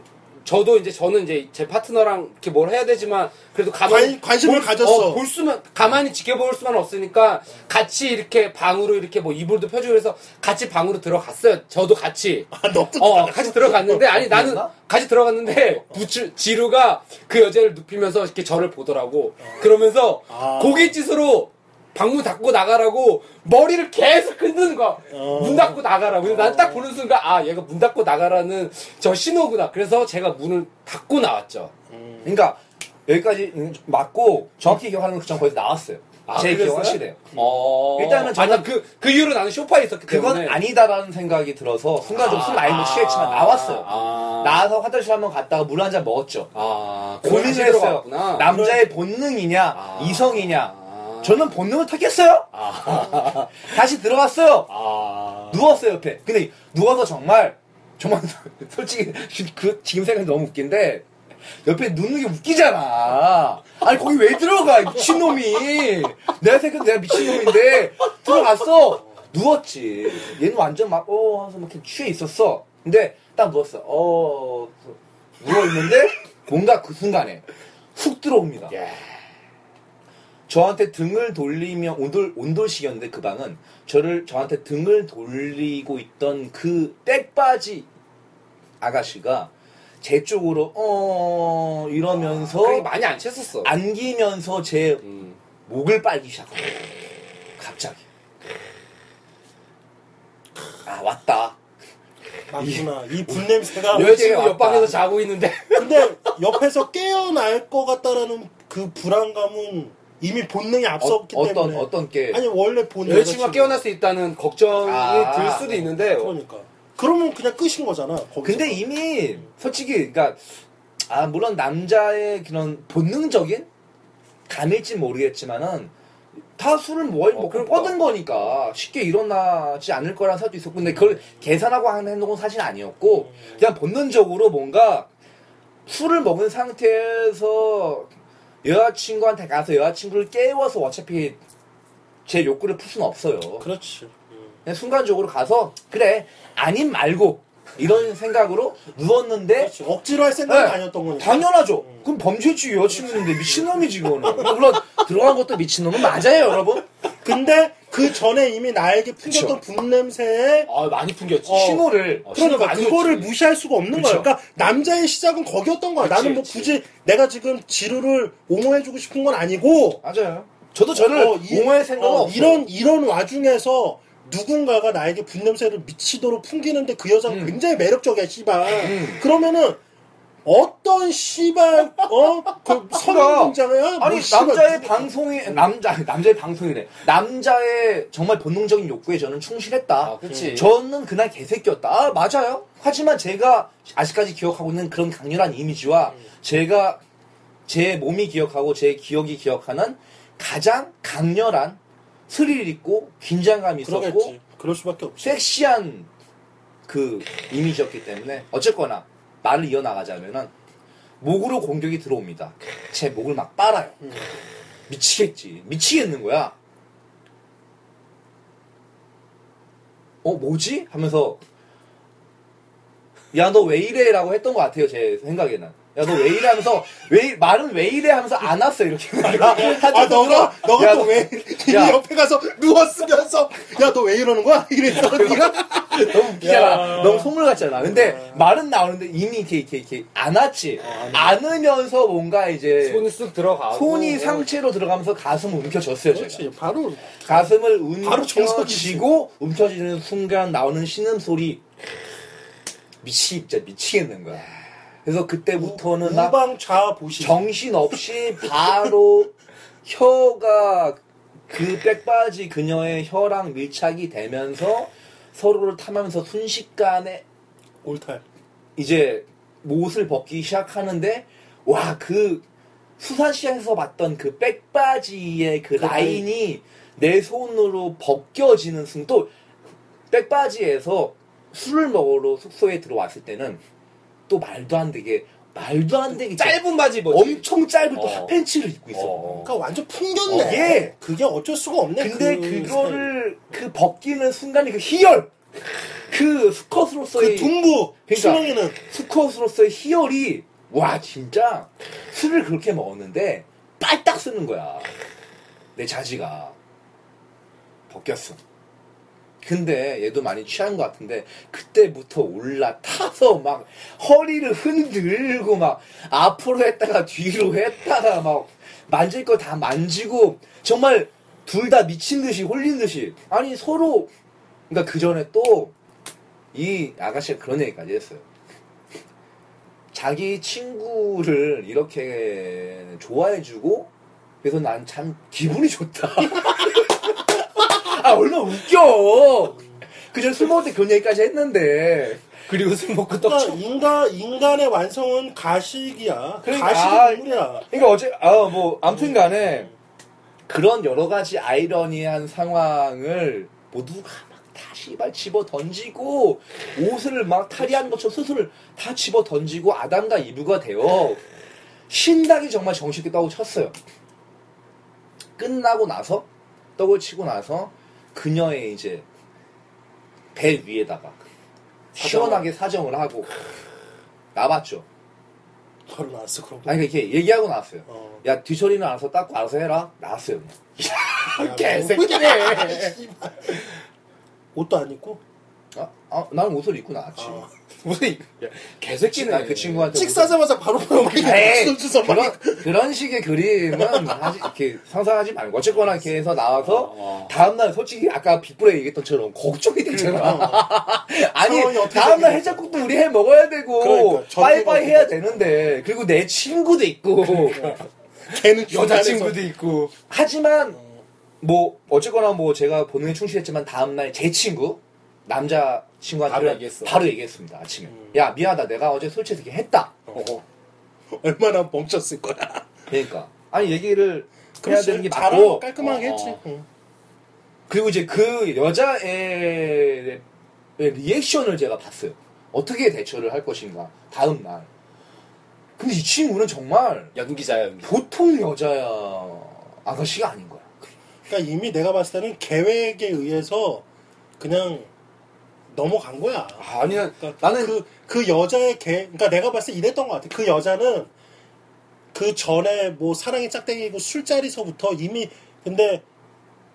Speaker 1: 저도 이제 저는 이제 제 파트너랑 이렇게 뭘 해야 되지만 그래도 가만히
Speaker 2: 관- 관심을
Speaker 1: 볼-
Speaker 2: 가졌어.
Speaker 1: 어, 볼 수만 가만히 지켜볼 수만 없으니까 같이 이렇게 방으로 이렇게 뭐 이불도 펴주고 해서 같이 방으로 들어갔어요. 저도 같이.
Speaker 2: 아, 너도
Speaker 1: 어, 같이 들어갔는데, 아니, 나는? 같이 들어갔는데, 부추, 지루가 그 여자를 눕히면서 이렇게 저를 보더라고. 그러면서,
Speaker 2: 아.
Speaker 1: 고깃짓으로 방문 닫고 나가라고 머리를 계속 흔드는 거야.
Speaker 2: 어.
Speaker 1: 문 닫고 나가라고. 그래서 난딱 보는 순간, 아, 얘가 문 닫고 나가라는 저 신호구나. 그래서 제가 문을 닫고 나왔죠.
Speaker 2: 음.
Speaker 3: 그러니까 여기까지 맞고 정확히 기억하는 건 거기서 나왔어요.
Speaker 1: 아,
Speaker 3: 제
Speaker 1: 그랬어요?
Speaker 3: 기억 확실해요.
Speaker 1: 어.
Speaker 3: 일단은 저는-
Speaker 1: 아니, 그, 그 이후로 나는 쇼파에 있었기
Speaker 3: 그건
Speaker 1: 때문에.
Speaker 3: 아니다라는 생각이 들어서 순간적으로 술 많이 못 취했지만 나왔어요.
Speaker 1: 아.
Speaker 3: 나와서 화장실 한번 갔다가 물 한 잔 먹었죠.
Speaker 1: 아,
Speaker 3: 고민을 했어요. 남자의 본능이냐,
Speaker 1: 아.
Speaker 3: 이성이냐.
Speaker 1: 아.
Speaker 3: 저는 본능을 택했어요.
Speaker 1: 아.
Speaker 3: 다시 들어갔어요.
Speaker 1: 아.
Speaker 3: 누웠어요 옆에. 근데 누워서 정말 정말 솔직히 그 지금 생각이 너무 웃긴데 옆에 눕는 게 웃기잖아. 아니 거기 왜 들어가 이 미친놈이. 내가 생각해도 내가 미친놈인데 들어갔어. 누웠지. 얘는 완전 막 어 하면서 막 이렇게 취해 있었어. 근데 딱 누웠어. 어 누워 있는데 뭔가 그 순간에 훅 들어옵니다.
Speaker 1: 예.
Speaker 3: 저한테 등을 돌리며 온돌 온돌식이었는데 그 방은 저를 저한테 등을 돌리고 있던 그 백바지 아가씨가 제 쪽으로 어 이러면서
Speaker 1: 그게 많이 안 챘었어.
Speaker 3: 안기면서 제
Speaker 1: 음.
Speaker 3: 목을 빨기 시작하고 갑자기 아 왔다
Speaker 2: 맞구나. 이 분냄새가
Speaker 1: 여자친구
Speaker 3: 왔다.
Speaker 1: 옆방에서 자고 있는데
Speaker 2: 근데 옆에서 깨어날 것 같다라는 그 불안감은 이미 본능이 앞섰기
Speaker 3: 어, 떤
Speaker 2: 때문에
Speaker 3: 어떤 게
Speaker 2: 아니 원래 본
Speaker 1: 여자친구가
Speaker 2: 여자친구.
Speaker 1: 깨어날 수 있다는 걱정이
Speaker 3: 아.
Speaker 1: 들 수도 있는데
Speaker 2: 그러니까 그러면 그냥 끝인 거잖아. 거기서.
Speaker 3: 근데 이미 솔직히 그러니까 아 물론 남자의 그런 본능적인 감일지 모르겠지만은 다 술을 뭐 먹고
Speaker 1: 그러니까.
Speaker 3: 뻗은 거니까 쉽게 일어나지 않을 거라는 사도 있었고 근데 그걸 계산하고 하는 행동은 사실 아니었고 그냥 본능적으로 뭔가 술을 먹은 상태에서 여자친구한테 가서 여자친구를 깨워서 어차피 제 욕구를 풀 수는 없어요.
Speaker 2: 그렇지. 음.
Speaker 3: 그냥 순간적으로 가서 그래 아님 말고 이런 생각으로 누웠는데
Speaker 2: 그렇지. 억지로 할 생각이
Speaker 3: 네.
Speaker 2: 아니었던 거니까.
Speaker 3: 당연하죠. 그럼 범죄지 여자친구인데 미친놈이지 그거는. 물론 들어간 것도 미친놈은 맞아요 여러분.
Speaker 2: 근데 그 전에 이미 나에게 풍겼던 분냄새에
Speaker 1: 아 많이 풍겼지.
Speaker 2: 어.
Speaker 3: 신호를
Speaker 1: 어, 신호
Speaker 2: 그러니까 그거를
Speaker 1: 줬지.
Speaker 2: 무시할 수가 없는. 거야. 그러니까 남자의 시작은 거기였던 거야.
Speaker 1: 그치,
Speaker 2: 나는 뭐
Speaker 1: 그치.
Speaker 2: 굳이 내가 지금 지루를 옹호해주고 싶은 건 아니고
Speaker 3: 맞아요. 저도 저를
Speaker 2: 어, 이-
Speaker 3: 옹호할 생각은
Speaker 2: 어,
Speaker 3: 없어요.
Speaker 2: 이런 이런 와중에서 누군가가 나에게 분냄새를 미치도록 풍기는데 그 여자가
Speaker 3: 음.
Speaker 2: 굉장히 매력적이야, 씨발.
Speaker 3: 음.
Speaker 2: 그러면 어떤 씨발 어그 선언 문장이야?
Speaker 3: 아니
Speaker 2: 뭐
Speaker 3: 남자의
Speaker 2: 누구-
Speaker 3: 방송이 남자 남자의 방송이래. 남자의 정말 본능적인 욕구에 저는 충실했다.
Speaker 1: 아.
Speaker 3: 저는 그날 개새끼였다. 아, 맞아요. 하지만 제가 아직까지 기억하고 있는 그런 강렬한 이미지와 제가 제 몸이 기억하고 제 기억이 기억하는 가장 강렬한 스릴 있고 긴장감이 있었고.
Speaker 2: 그럴 수밖에 없지.
Speaker 3: 섹시한 그 이미지였기 때문에 어쨌거나 말을 이어나가자면은 목으로 공격이 들어옵니다. 제 목을 막 빨아요.
Speaker 2: 음.
Speaker 3: 미치겠지. 미치겠는 거야. 어, 뭐지? 하면서, 야, 너 왜 이래? 라고 했던 것 같아요, 제 생각에는. 야, 너 왜 이래? 하면서, 왜, 말은 왜 이래? 하면서 안 왔어, 이렇게.
Speaker 2: 아 너가 너가
Speaker 3: 야,
Speaker 2: 또왜
Speaker 3: 야.
Speaker 2: 옆에 가서 누웠으면서 야 너 왜 이러는 거야? 이랬어 네가
Speaker 3: 너무 웃기잖아.
Speaker 2: 야.
Speaker 3: 너무 속물 같잖아. 근데
Speaker 2: 야.
Speaker 3: 말은 나오는데 이미 이렇게, 이렇게, 이렇게 안 왔지.
Speaker 2: 어, 안
Speaker 3: 안으면서 뭔가 이제,
Speaker 1: 손이 쑥 들어가고
Speaker 3: 손이 상체로 들어가면서 가슴을 움켜쥐었어요, 제가.
Speaker 2: 그렇지 바로
Speaker 3: 가슴을. 움켜쥐고 움켜쥐는 순간 나오는 신음 소리 미치 진짜 미치겠는 거야. 그래서 그때부터는 막
Speaker 2: 우방 좌 보시.
Speaker 3: 정신 없이 바로 혀가 그 백바지 그녀의 혀랑 밀착이 되면서 서로를 탐하면서 순식간에
Speaker 2: 올탈
Speaker 3: 이제 못을 벗기 시작하는데 와 그 수산시장에서 봤던 그 백바지의 그
Speaker 2: 그
Speaker 3: 라인이 내 손으로 벗겨지는 순간 또 백바지에서 술을 먹으러 숙소에 들어왔을 때는 또 말도 안 되게 말도 안 되게
Speaker 1: 짧은 바지 뭐지?
Speaker 3: 엄청 짧은 또
Speaker 1: 어.
Speaker 3: 핫팬츠를 입고 있어.
Speaker 1: 어.
Speaker 2: 그러니까 완전 풍겼네
Speaker 3: 어, 예.
Speaker 2: 그게 어쩔 수가 없네
Speaker 3: 근데
Speaker 2: 그
Speaker 3: 그거를 그 벗기는 순간에 그 희열 그 수컷으로서의
Speaker 2: 그 둥부
Speaker 3: 그러니까
Speaker 2: 수명이는
Speaker 3: 수컷으로서의 희열이 와 진짜 술을 그렇게 먹었는데 빨딱 쓰는 거야 내 자지가 벗겼어 근데 얘도 많이 취한 것 같은데 그때부터 올라타서 막 허리를 흔들고 막 앞으로 했다가 뒤로 했다가 막 만질 거 다 만지고 정말 둘 다 미친 듯이 홀린 듯이 아니 서로 그러니까 그 전에 또 이 아가씨가 그런 얘기까지 했어요. 자기 친구를 이렇게 좋아해주고 그래서 난 참 기분이 좋다. 아 얼마나 웃겨. 그전 술 먹을 때 그런 얘기까지 했는데
Speaker 1: 그리고 술 먹고 떡
Speaker 2: 그러니까
Speaker 1: 쳐.
Speaker 2: 인간 인간의 완성은 가식이야
Speaker 3: 그러니까,
Speaker 2: 가식이
Speaker 3: 아,
Speaker 2: 동물이야
Speaker 3: 그러니까 어제 아뭐 아무튼간에 그런 여러 가지 아이러니한 상황을 모두가 막다 씨발 집어 던지고 옷을 막 탈의한 것처럼 스스로를 다 집어 던지고 아담과 이브가 되어 신나게 정말 정신있게 떡을 쳤어요. 끝나고 나서 떡을 치고 나서 그녀의 이제 배 위에다가 시원하게 사정을 하고 나봤죠.
Speaker 2: 바로 나왔어 그러고.
Speaker 3: 아니 이렇게 얘기하고 나왔어요.
Speaker 2: 어.
Speaker 3: 야 뒤처리는 알아서 닦고 알아서 해라. 나왔어요. 그냥.
Speaker 1: 개새끼네.
Speaker 2: 옷도 안 입고.
Speaker 3: 아, 아, 나는 옷을 입고 나왔지.
Speaker 2: 아.
Speaker 1: 무슨 야, 개새끼네.
Speaker 3: 나그 친구한테
Speaker 2: 찍 싸자마자 바로 바로 막
Speaker 3: 에이, 그런, 그런 식의 그림은 하지, 이렇게 상상하지 말고. 어쨌거나 이렇게 해서 나와서,
Speaker 1: 어.
Speaker 3: 다음날 솔직히 아까 빅브레 얘기했던처럼 걱정이 되잖아. 아니, 다음날. 해장국도 우리 해 먹어야 되고,
Speaker 2: 그러니까,
Speaker 3: 빠이빠이 해야 되는데, 그리고 내 친구도 있고,
Speaker 2: 걔는
Speaker 1: 여자친구도 있고.
Speaker 3: 하지만, 뭐, 어쨌거나 뭐 제가 본능에 충실했지만 다음날 제 친구, 남자 친구한테
Speaker 1: 바로 얘기했어.
Speaker 3: 바로 얘기했습니다, 아침에.
Speaker 2: 음.
Speaker 3: 야, 미안하다. 내가 어제 솔직히 이렇게 했다.
Speaker 1: 어.
Speaker 2: 얼마나 멈췄을 거야.
Speaker 3: 그러니까. 아니, 얘기를 해야
Speaker 2: 그렇지.
Speaker 3: 되는 게 맞고,
Speaker 2: 깔끔하게
Speaker 1: 어,
Speaker 2: 했지.
Speaker 1: 어.
Speaker 2: 응.
Speaker 3: 그리고 이제 그 여자의 리액션을 제가 봤어요. 어떻게 대처를 할 것인가. 다음 날. 근데 이 친구는 정말
Speaker 1: 연기자야, 연기.
Speaker 3: 보통 여자야 아가씨가 아닌 거야.
Speaker 2: 그러니까 이미 내가 봤을 때는 계획에 의해서 그냥 넘어간 거야.
Speaker 3: 아니,
Speaker 2: 그러니까
Speaker 3: 나는
Speaker 2: 그, 그 여자의 개, 그러니까 내가 봤을 때 이랬던 것 같아. 그 여자는 그 전에 뭐 사랑이 짝대기고 술자리서부터 이미 근데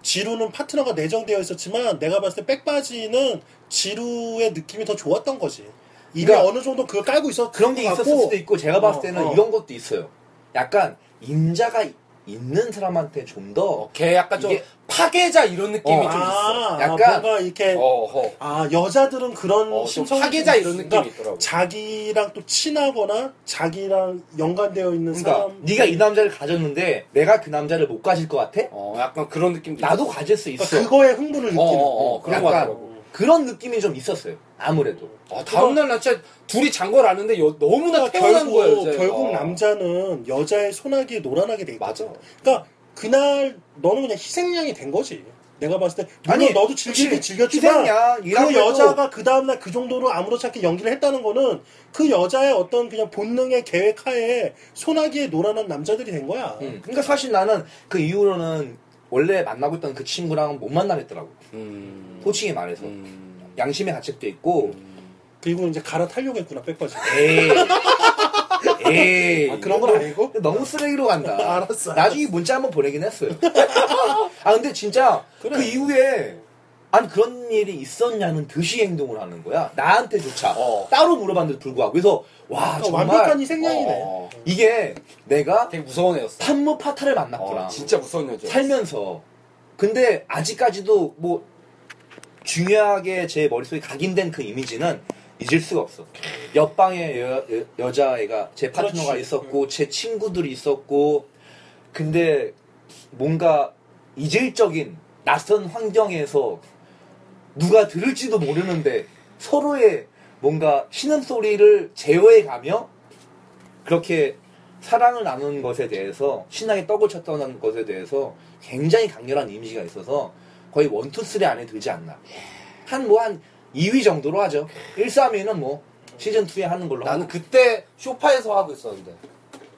Speaker 2: 지루는 파트너가 내정되어 있었지만 내가 봤을 때 백바지는 지루의 느낌이 더 좋았던 거지. 이미
Speaker 3: 그러니까
Speaker 2: 어느 정도 그걸 깔고 있었
Speaker 3: 그런 게 있었을 수도 있고 제가 봤을
Speaker 2: 어,
Speaker 3: 때는
Speaker 2: 어.
Speaker 3: 이런 것도 있어요. 약간 임자가 있는 사람한테 좀더
Speaker 1: 어, 걔 약간 좀
Speaker 3: 이게-
Speaker 1: 파괴자 이런 느낌이
Speaker 3: 어,
Speaker 1: 좀 있어.
Speaker 2: 아,
Speaker 3: 약간-
Speaker 2: 뭔가 이렇게
Speaker 1: 어허.
Speaker 2: 아 여자들은 그런
Speaker 1: 어, 좀
Speaker 2: 심성이
Speaker 1: 파괴자
Speaker 2: 좀
Speaker 1: 이런
Speaker 2: 있으니까
Speaker 1: 느낌이 있더라고.
Speaker 2: 자기랑 또 친하거나 자기랑 연관되어 있는
Speaker 3: 그러니까
Speaker 2: 사람
Speaker 3: 네가 이 남자를 가졌는데 내가 그 남자를 못 가질 것 같아?
Speaker 1: 어, 약간 그런 느낌도
Speaker 3: 나도
Speaker 1: 있어.
Speaker 3: 가질 수 있어.
Speaker 2: 그거에 흥분을 느끼는
Speaker 1: 어, 어, 어, 그런 거
Speaker 3: 약간
Speaker 1: 같더라고.
Speaker 3: 그런 느낌이 좀 있었어요. 아무래도.
Speaker 1: 아, 다음날 나 진짜 둘이 잔걸 아는데 여- 너무나
Speaker 2: 그러니까
Speaker 1: 태어난 거야,
Speaker 2: 결국,
Speaker 1: 여자애가.
Speaker 2: 결국 남자는 여자의 소나기에 노란하게 돼 있거든.
Speaker 1: 맞아.
Speaker 2: 그러니까 그날 너는 그냥 희생양이 된 거지. 내가 봤을 때 물론
Speaker 3: 아니,
Speaker 2: 너도 즐기긴. 즐겼지만
Speaker 3: 희생양,
Speaker 2: 그 여자가 그 다음날 그 정도로 아무렇지 않게 연기를 했다는 거는 그 여자의 어떤 그냥 본능의 계획하에 소나기에 노란한 남자들이 된 거야.
Speaker 3: 음. 그러니까 사실 나는 그 이후로는 원래 만나고 있던 그 친구랑 못 만나겠더라고.
Speaker 1: 음.
Speaker 3: 솔직히 말해서.
Speaker 1: 음.
Speaker 3: 양심의 가책도 있고.
Speaker 2: 그리고 이제 갈아타려고 했구나 백바지.
Speaker 3: 에이. 에이.
Speaker 2: 아, 그런 건 아니고?
Speaker 3: 너무 쓰레기로 간다.
Speaker 2: 알았어,
Speaker 3: 나중에 문자 한번 보내긴 했어요. 아, 근데 진짜
Speaker 2: 그래.
Speaker 3: 그 이후에 아니 그런 일이 있었냐는 듯이 행동을 하는 거야. 나한테조차
Speaker 1: 어.
Speaker 3: 따로 물어봤는데도 불구하고 그래서 와
Speaker 2: 그러니까
Speaker 3: 정말
Speaker 2: 완벽한 희생양이네.
Speaker 1: 어.
Speaker 3: 이게 내가
Speaker 1: 되게 무서운 애였어.
Speaker 3: 판무 파타를 만났구나.
Speaker 1: 어, 진짜 무서운 여자.
Speaker 3: 살면서 근데 아직까지도 뭐 중요하게 제 머릿속에 각인된 그 이미지는 잊을 수가 없어. 옆방에 여, 여, 자애가제 파트너가
Speaker 2: 그렇지.
Speaker 3: 있었고 제 친구들이 있었고 근데 뭔가 이질적인 낯선 환경에서 누가 들을지도 모르는데 서로의 뭔가 신음소리를 제어해 가며 그렇게 사랑을 나눈 것에 대해서 신나게 떡을 쳤던 것에 대해서 굉장히 강렬한 이미지가 있어서 거의 one two three 안에 들지 않나. 한뭐 한 2위 정도로 하죠. 1, 3위는 뭐 시즌 2에 하는 걸로.
Speaker 1: 나는
Speaker 3: 하고.
Speaker 1: 그때 쇼파에서 하고 있었는데.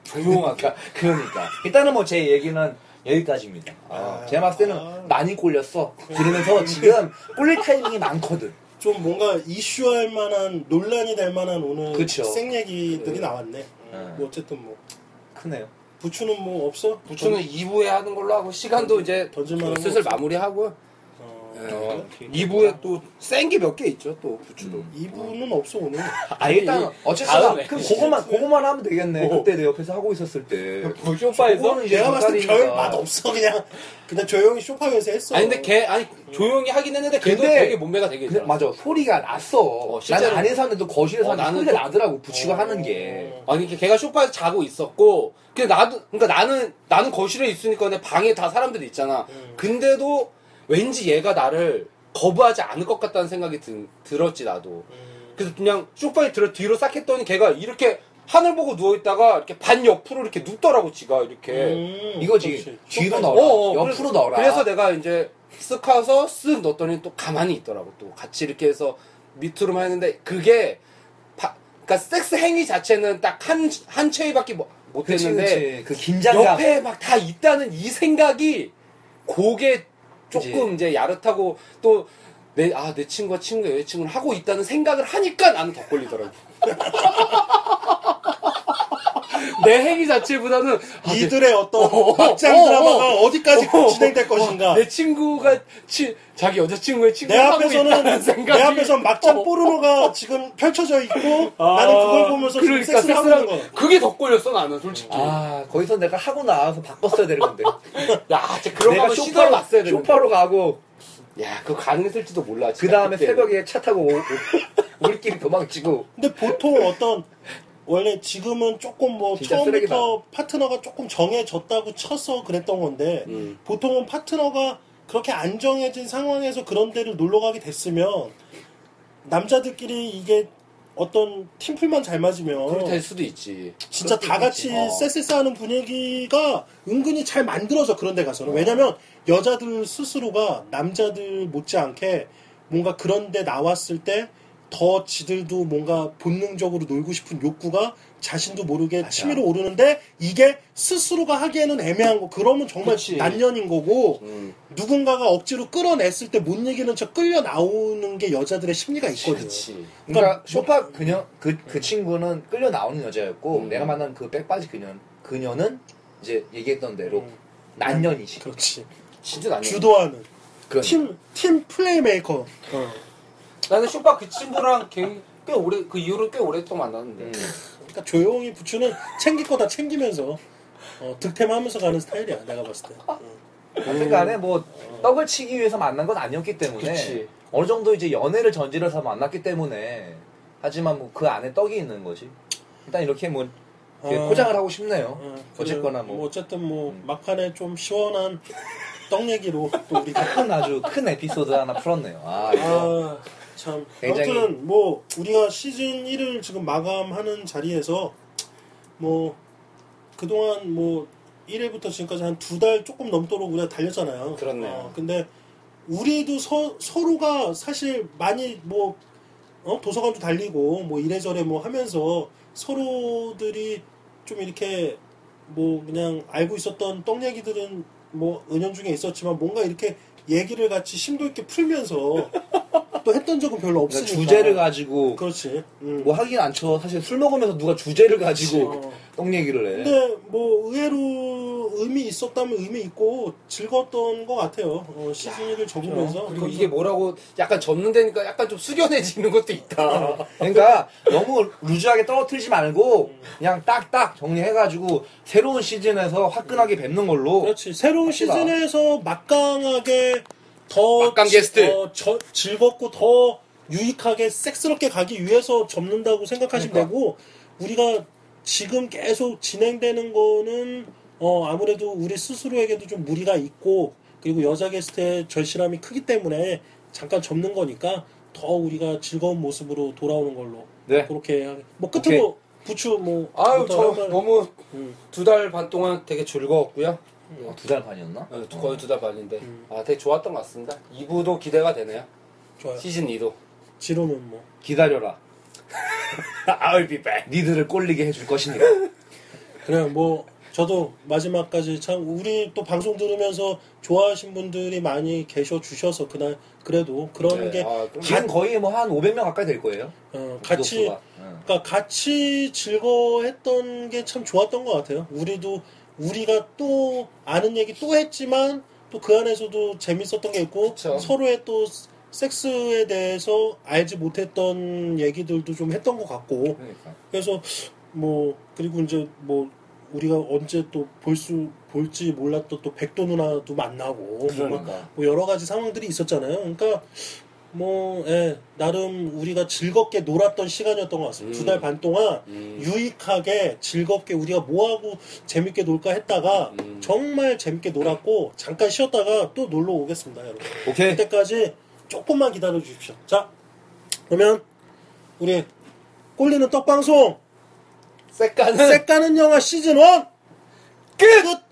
Speaker 1: 조용하게.
Speaker 3: 그러니까, 그러니까. 일단은 뭐 제 얘기는 여기까지입니다. 아,
Speaker 2: 아,
Speaker 3: 제가 봤을 때는
Speaker 2: 아.
Speaker 3: 많이 꼴렸어. 그러면서 지금 꼴릴 타이밍이 많거든.
Speaker 2: 좀 뭔가 이슈할 만한 논란이 될 만한 오늘
Speaker 3: 그쵸.
Speaker 2: 생 얘기들이
Speaker 3: 그-
Speaker 2: 나왔네.
Speaker 3: 네.
Speaker 2: 뭐 어쨌든 뭐
Speaker 3: 크네요.
Speaker 2: 부추는 뭐 없어?
Speaker 1: 부추는 2부에 하는 걸로 하고 시간도 이제
Speaker 2: 던질만한
Speaker 1: 슬슬? 마무리하고
Speaker 2: 어,
Speaker 1: 어,
Speaker 2: 그래?
Speaker 1: 2부에 또 센 게 몇 개 있죠 또 부추도.
Speaker 3: 음.
Speaker 2: 이부는 없어 오늘.
Speaker 3: 아, 일단,
Speaker 1: 다음에.
Speaker 3: 그럼 그거만, 그거만 하면 되겠네.
Speaker 1: 뭐.
Speaker 3: 그때 내 옆에서 하고 있을 때.
Speaker 1: 뭐 쇼파에서?
Speaker 3: 그거는 이제
Speaker 2: 내가 봤을 때. 별 맛 없어 그냥 그냥 조용히 쇼파에서 했어.
Speaker 1: 아니 근데 걔 아니 조용히 하긴 했는데 걔도
Speaker 3: 근데-
Speaker 1: 되게 몸매가 되게
Speaker 3: 근데
Speaker 1: 좋아.
Speaker 3: 맞아 소리가 났어.
Speaker 1: 어,
Speaker 3: 난
Speaker 1: 실제로.
Speaker 3: 안에 사는데도 거실에서
Speaker 1: 어,
Speaker 3: 하는
Speaker 1: 나는
Speaker 3: 소리가
Speaker 1: 또-
Speaker 3: 나더라고 부추가
Speaker 2: 어.
Speaker 3: 하는 게.
Speaker 1: 아니 걔가 쇼파에서 자고 있었고 근데 나도 그러니까 나는 나는 거실에 있으니까 내 방에 다 사람들이 있잖아.
Speaker 2: 음.
Speaker 1: 근데도 왠지 얘가 나를 거부하지 않을 것 같다는 생각이 든- 들었지 나도.
Speaker 2: 음.
Speaker 1: 그래서 그냥 쇼파에 들어 뒤로 싹 했더니 걔가 이렇게 하늘 보고 누워 있다가 이렇게 반 옆으로 이렇게 눕더라고 지가 이렇게.
Speaker 2: 음,
Speaker 3: 이거지. 뒤로. 넣어라.
Speaker 1: 어, 어,
Speaker 3: 옆으로
Speaker 1: 그래서-
Speaker 3: 넣어라.
Speaker 1: 그래서 내가 이제 쓱 가서 쓱 넣었더니 또 가만히 있더라고. 또 같이 이렇게 해서 밑으로만 했는데 그게 바- 그러니까 섹스 행위 자체는 딱 한 한 체위밖에 못- 못
Speaker 3: 그치,
Speaker 1: 했는데
Speaker 3: 그치. 그 긴장감.
Speaker 1: 옆에 막 다 있다는 이 생각이 그게 조금. 이제 야릇하고 또 내, 아, 내 친구가 친구 여자친구를 하고 있다는 생각을 하니까 나는 더 걸리더라고. 내 행위 자체보다는 아, 내-
Speaker 2: 이들의 어떤
Speaker 1: 어,
Speaker 2: 막장
Speaker 1: 어,
Speaker 2: 드라마가
Speaker 1: 어,
Speaker 2: 어, 디까지
Speaker 1: 어,
Speaker 2: 진행될 것인가.
Speaker 1: 내 친구가 치, 자기 여자친구의
Speaker 2: 내
Speaker 1: 하고 있다는
Speaker 2: 앞에서는
Speaker 1: 생각이
Speaker 2: 내 앞에서 막장
Speaker 1: 어.
Speaker 2: 포르노가 지금 펼쳐져 있고
Speaker 1: 아,
Speaker 2: 나는 그걸 보면서 지금
Speaker 1: 그러니까
Speaker 2: 섹스를 하고 있는 거.
Speaker 1: 그게 더 걸렸어 나는 솔직히.
Speaker 3: 아 거기서 내가 하고 나와서 바꿨어야 되는 건데.
Speaker 1: 야, 진짜 그런 거
Speaker 3: 내가
Speaker 1: 시도해 봤어야 되는데.
Speaker 3: 쇼파로 가고
Speaker 1: 야, 그거 가능했을지도 몰라.
Speaker 3: 그 다음에. 새벽에 차 타고 오- 오- 우리끼리 도망치고
Speaker 2: 근데 보통 어떤 원래 지금은 조금 뭐 처음부터
Speaker 3: 쓰레기다.
Speaker 2: 파트너가 조금 정해졌다고 쳐서 그랬던 건데
Speaker 1: 음.
Speaker 2: 보통은 파트너가 그렇게 안 정해진 상황에서 그런 데를 놀러 가게 됐으면 남자들끼리 이게 어떤 팀플만 잘 맞으면
Speaker 1: 그렇게 될 수도 있지.
Speaker 2: 진짜 다 같이
Speaker 1: 어.
Speaker 2: 쎄쎄쎄하는 분위기가 은근히 잘 만들어져 그런 데 가서는 왜냐면 여자들 스스로가 남자들 못지않게 뭔가 그런 데 나왔을 때 더 지들도 뭔가 본능적으로 놀고 싶은 욕구가 자신도 모르게 치밀어 오르는데 이게 스스로가 하기에는 애매한 거 그러면 정말
Speaker 1: 그치.
Speaker 2: 난년인 거고
Speaker 1: 음.
Speaker 2: 누군가가 억지로 끌어냈을 때 못 이기는 척 끌려 나오는 게 여자들의 심리가 있거든요.
Speaker 1: 그렇지.
Speaker 3: 그러니까
Speaker 2: 그러니까
Speaker 3: 쇼파 그녀 그, 그 친구는 끌려 나오는 여자였고
Speaker 1: 음.
Speaker 3: 내가 만난 그 백바지 그녀 그녀는 이제 얘기했던 대로
Speaker 2: 음.
Speaker 3: 난년이시.
Speaker 2: 그렇지.
Speaker 1: 진짜 난
Speaker 2: 주도하는
Speaker 3: 그런
Speaker 2: 팀, 팀 플레이메이커. 어.
Speaker 1: 나는 쇼파 그 친구랑 꽤, 꽤 오래 그 이후로 꽤 오랫동안 만났는데.
Speaker 3: 음.
Speaker 2: 그러니까 조용히 부추는 챙길 거 다 챙기면서 어, 득템하면서 가는 스타일이야 내가 봤을 때. 어.
Speaker 3: 하여튼간에 뭐 떡을 치기 위해서 만난 건 아니었기 때문에
Speaker 1: 그치.
Speaker 3: 어느 정도 이제 연애를 전제로해서 만났기 때문에 하지만 뭐 그 안에 떡이 있는 거지. 일단 이렇게 뭐 이렇게
Speaker 2: 어.
Speaker 3: 포장을 하고 싶네요.
Speaker 2: 어,
Speaker 3: 어쨌거나
Speaker 2: 그래,
Speaker 3: 뭐.
Speaker 2: 어쨌든 뭐
Speaker 3: 음.
Speaker 2: 막판에 좀 시원한 떡 얘기로 또 우리가
Speaker 3: 큰 아주 큰 에피소드 하나 풀었네요. 아 이거
Speaker 2: 아, 참
Speaker 3: 굉장히-
Speaker 2: 아무튼 뭐 우리가 시즌 1을 지금 마감하는 자리에서 뭐 그동안 뭐 1회부터 지금까지 한 두 달 조금 넘도록 우리가 달렸잖아요.
Speaker 1: 그렇네요.
Speaker 2: 어, 근데 우리도 서, 서로가 사실 많이 뭐 어? 도서관도 달리고 뭐 이래저래 뭐 하면서 서로들이 좀 이렇게 뭐 그냥 알고 있었던 떡 얘기들은 뭐 은연중에 있었지만 뭔가 이렇게 얘기를 같이 심도 있게 풀면서 또 했던 적은 별로
Speaker 3: 그러니까
Speaker 2: 없으니까
Speaker 3: 주제를 가지고
Speaker 2: 그렇지 음.
Speaker 3: 뭐 하긴 않죠. 사실 술 먹으면서 누가 주제를 가지고
Speaker 2: 어.
Speaker 3: 떡 얘기를 해.
Speaker 2: 근데 뭐 의외로 의미 있었다면 의미 있고 즐거웠던 것 같아요 어, 시즌 1을 적으면서
Speaker 1: 그리고 이게 뭐라고 약간 접는다니까 약간 좀 숙연해지는 것도 있다.
Speaker 3: 그러니까 너무 루즈하게 떨어뜨리지 말고 그냥 딱딱 정리해가지고 새로운 시즌에서 화끈하게 뵙는 걸로.
Speaker 2: 그렇지 새로운. 시즌에서 막강하게 더 지-
Speaker 1: 게스트.
Speaker 2: 어, 저- 즐겁고 더 유익하게 섹스럽게 가기 위해서 접는다고 생각하시면
Speaker 3: 그러니까.
Speaker 2: 되고 우리가 지금 계속 진행되는 거는 어, 아무래도 우리 스스로에게도 좀 무리가 있고 그리고 여자 게스트의 절실함이 크기 때문에 잠깐 접는 거니까 더 우리가 즐거운 모습으로 돌아오는 걸로
Speaker 3: 네.
Speaker 2: 그렇게 하- 뭐 끝으로 부추 뭐
Speaker 1: 아유 저 너무
Speaker 2: 음.
Speaker 1: 두달 반 동안 되게 즐거웠고요.
Speaker 3: 어, 두달 반이었나?
Speaker 1: 어, 거의 두 달 반인데
Speaker 2: 음.
Speaker 1: 아 되게 좋았던 것 같습니다. 2부도 기대가 되네요.
Speaker 2: 좋아요
Speaker 1: 시즌 2도.
Speaker 2: 지로는 뭐
Speaker 3: 기다려라.
Speaker 1: I'll be back.
Speaker 3: 니들을 꼴리게 해줄 것이니까.
Speaker 2: 그래 뭐 저도 마지막까지 참 우리 또 방송 들으면서 좋아하신 분들이 많이 계셔 주셔서 그날 그래도 그런
Speaker 1: 네,
Speaker 2: 게
Speaker 1: 아, 그럼
Speaker 3: 지금 거의 뭐 한 500명 가까이 될 거예요.
Speaker 2: 어, 같이
Speaker 3: 구독수가. 응.
Speaker 2: 그러니까 같이 즐거워했던 게 참 좋았던 것 같아요. 우리도 우리가 또 아는 얘기 또 했지만 또 그 안에서도 재밌었던 게 있고
Speaker 1: 그쵸.
Speaker 2: 서로의 또 섹스에 대해서 알지 못했던 얘기들도 좀 했던 것 같고
Speaker 3: 그러니까.
Speaker 2: 그래서 뭐 그리고 이제 뭐 우리가 언제 또 볼 수 볼지 몰랐던 또 백도 누나도 만나고
Speaker 1: 그러니까.
Speaker 2: 뭐 여러 가지 상황들이 있었잖아요. 그러니까 뭐 예, 나름 우리가 즐겁게 놀았던 시간이었던 것 같습니다.
Speaker 1: 음.
Speaker 2: 두달 반 동안
Speaker 1: 음.
Speaker 2: 유익하게 즐겁게 우리가 뭐 하고 재밌게 놀까 했다가
Speaker 1: 음.
Speaker 2: 정말 재밌게 놀았고 잠깐 쉬었다가 또 놀러 오겠습니다, 여러분.
Speaker 3: 오케이.
Speaker 2: 그때까지 조금만 기다려 주십시오. 자, 그러면 우리 꼴리는 떡방송
Speaker 1: 색깔은
Speaker 2: 색 가는 영화 시즌 1 끝!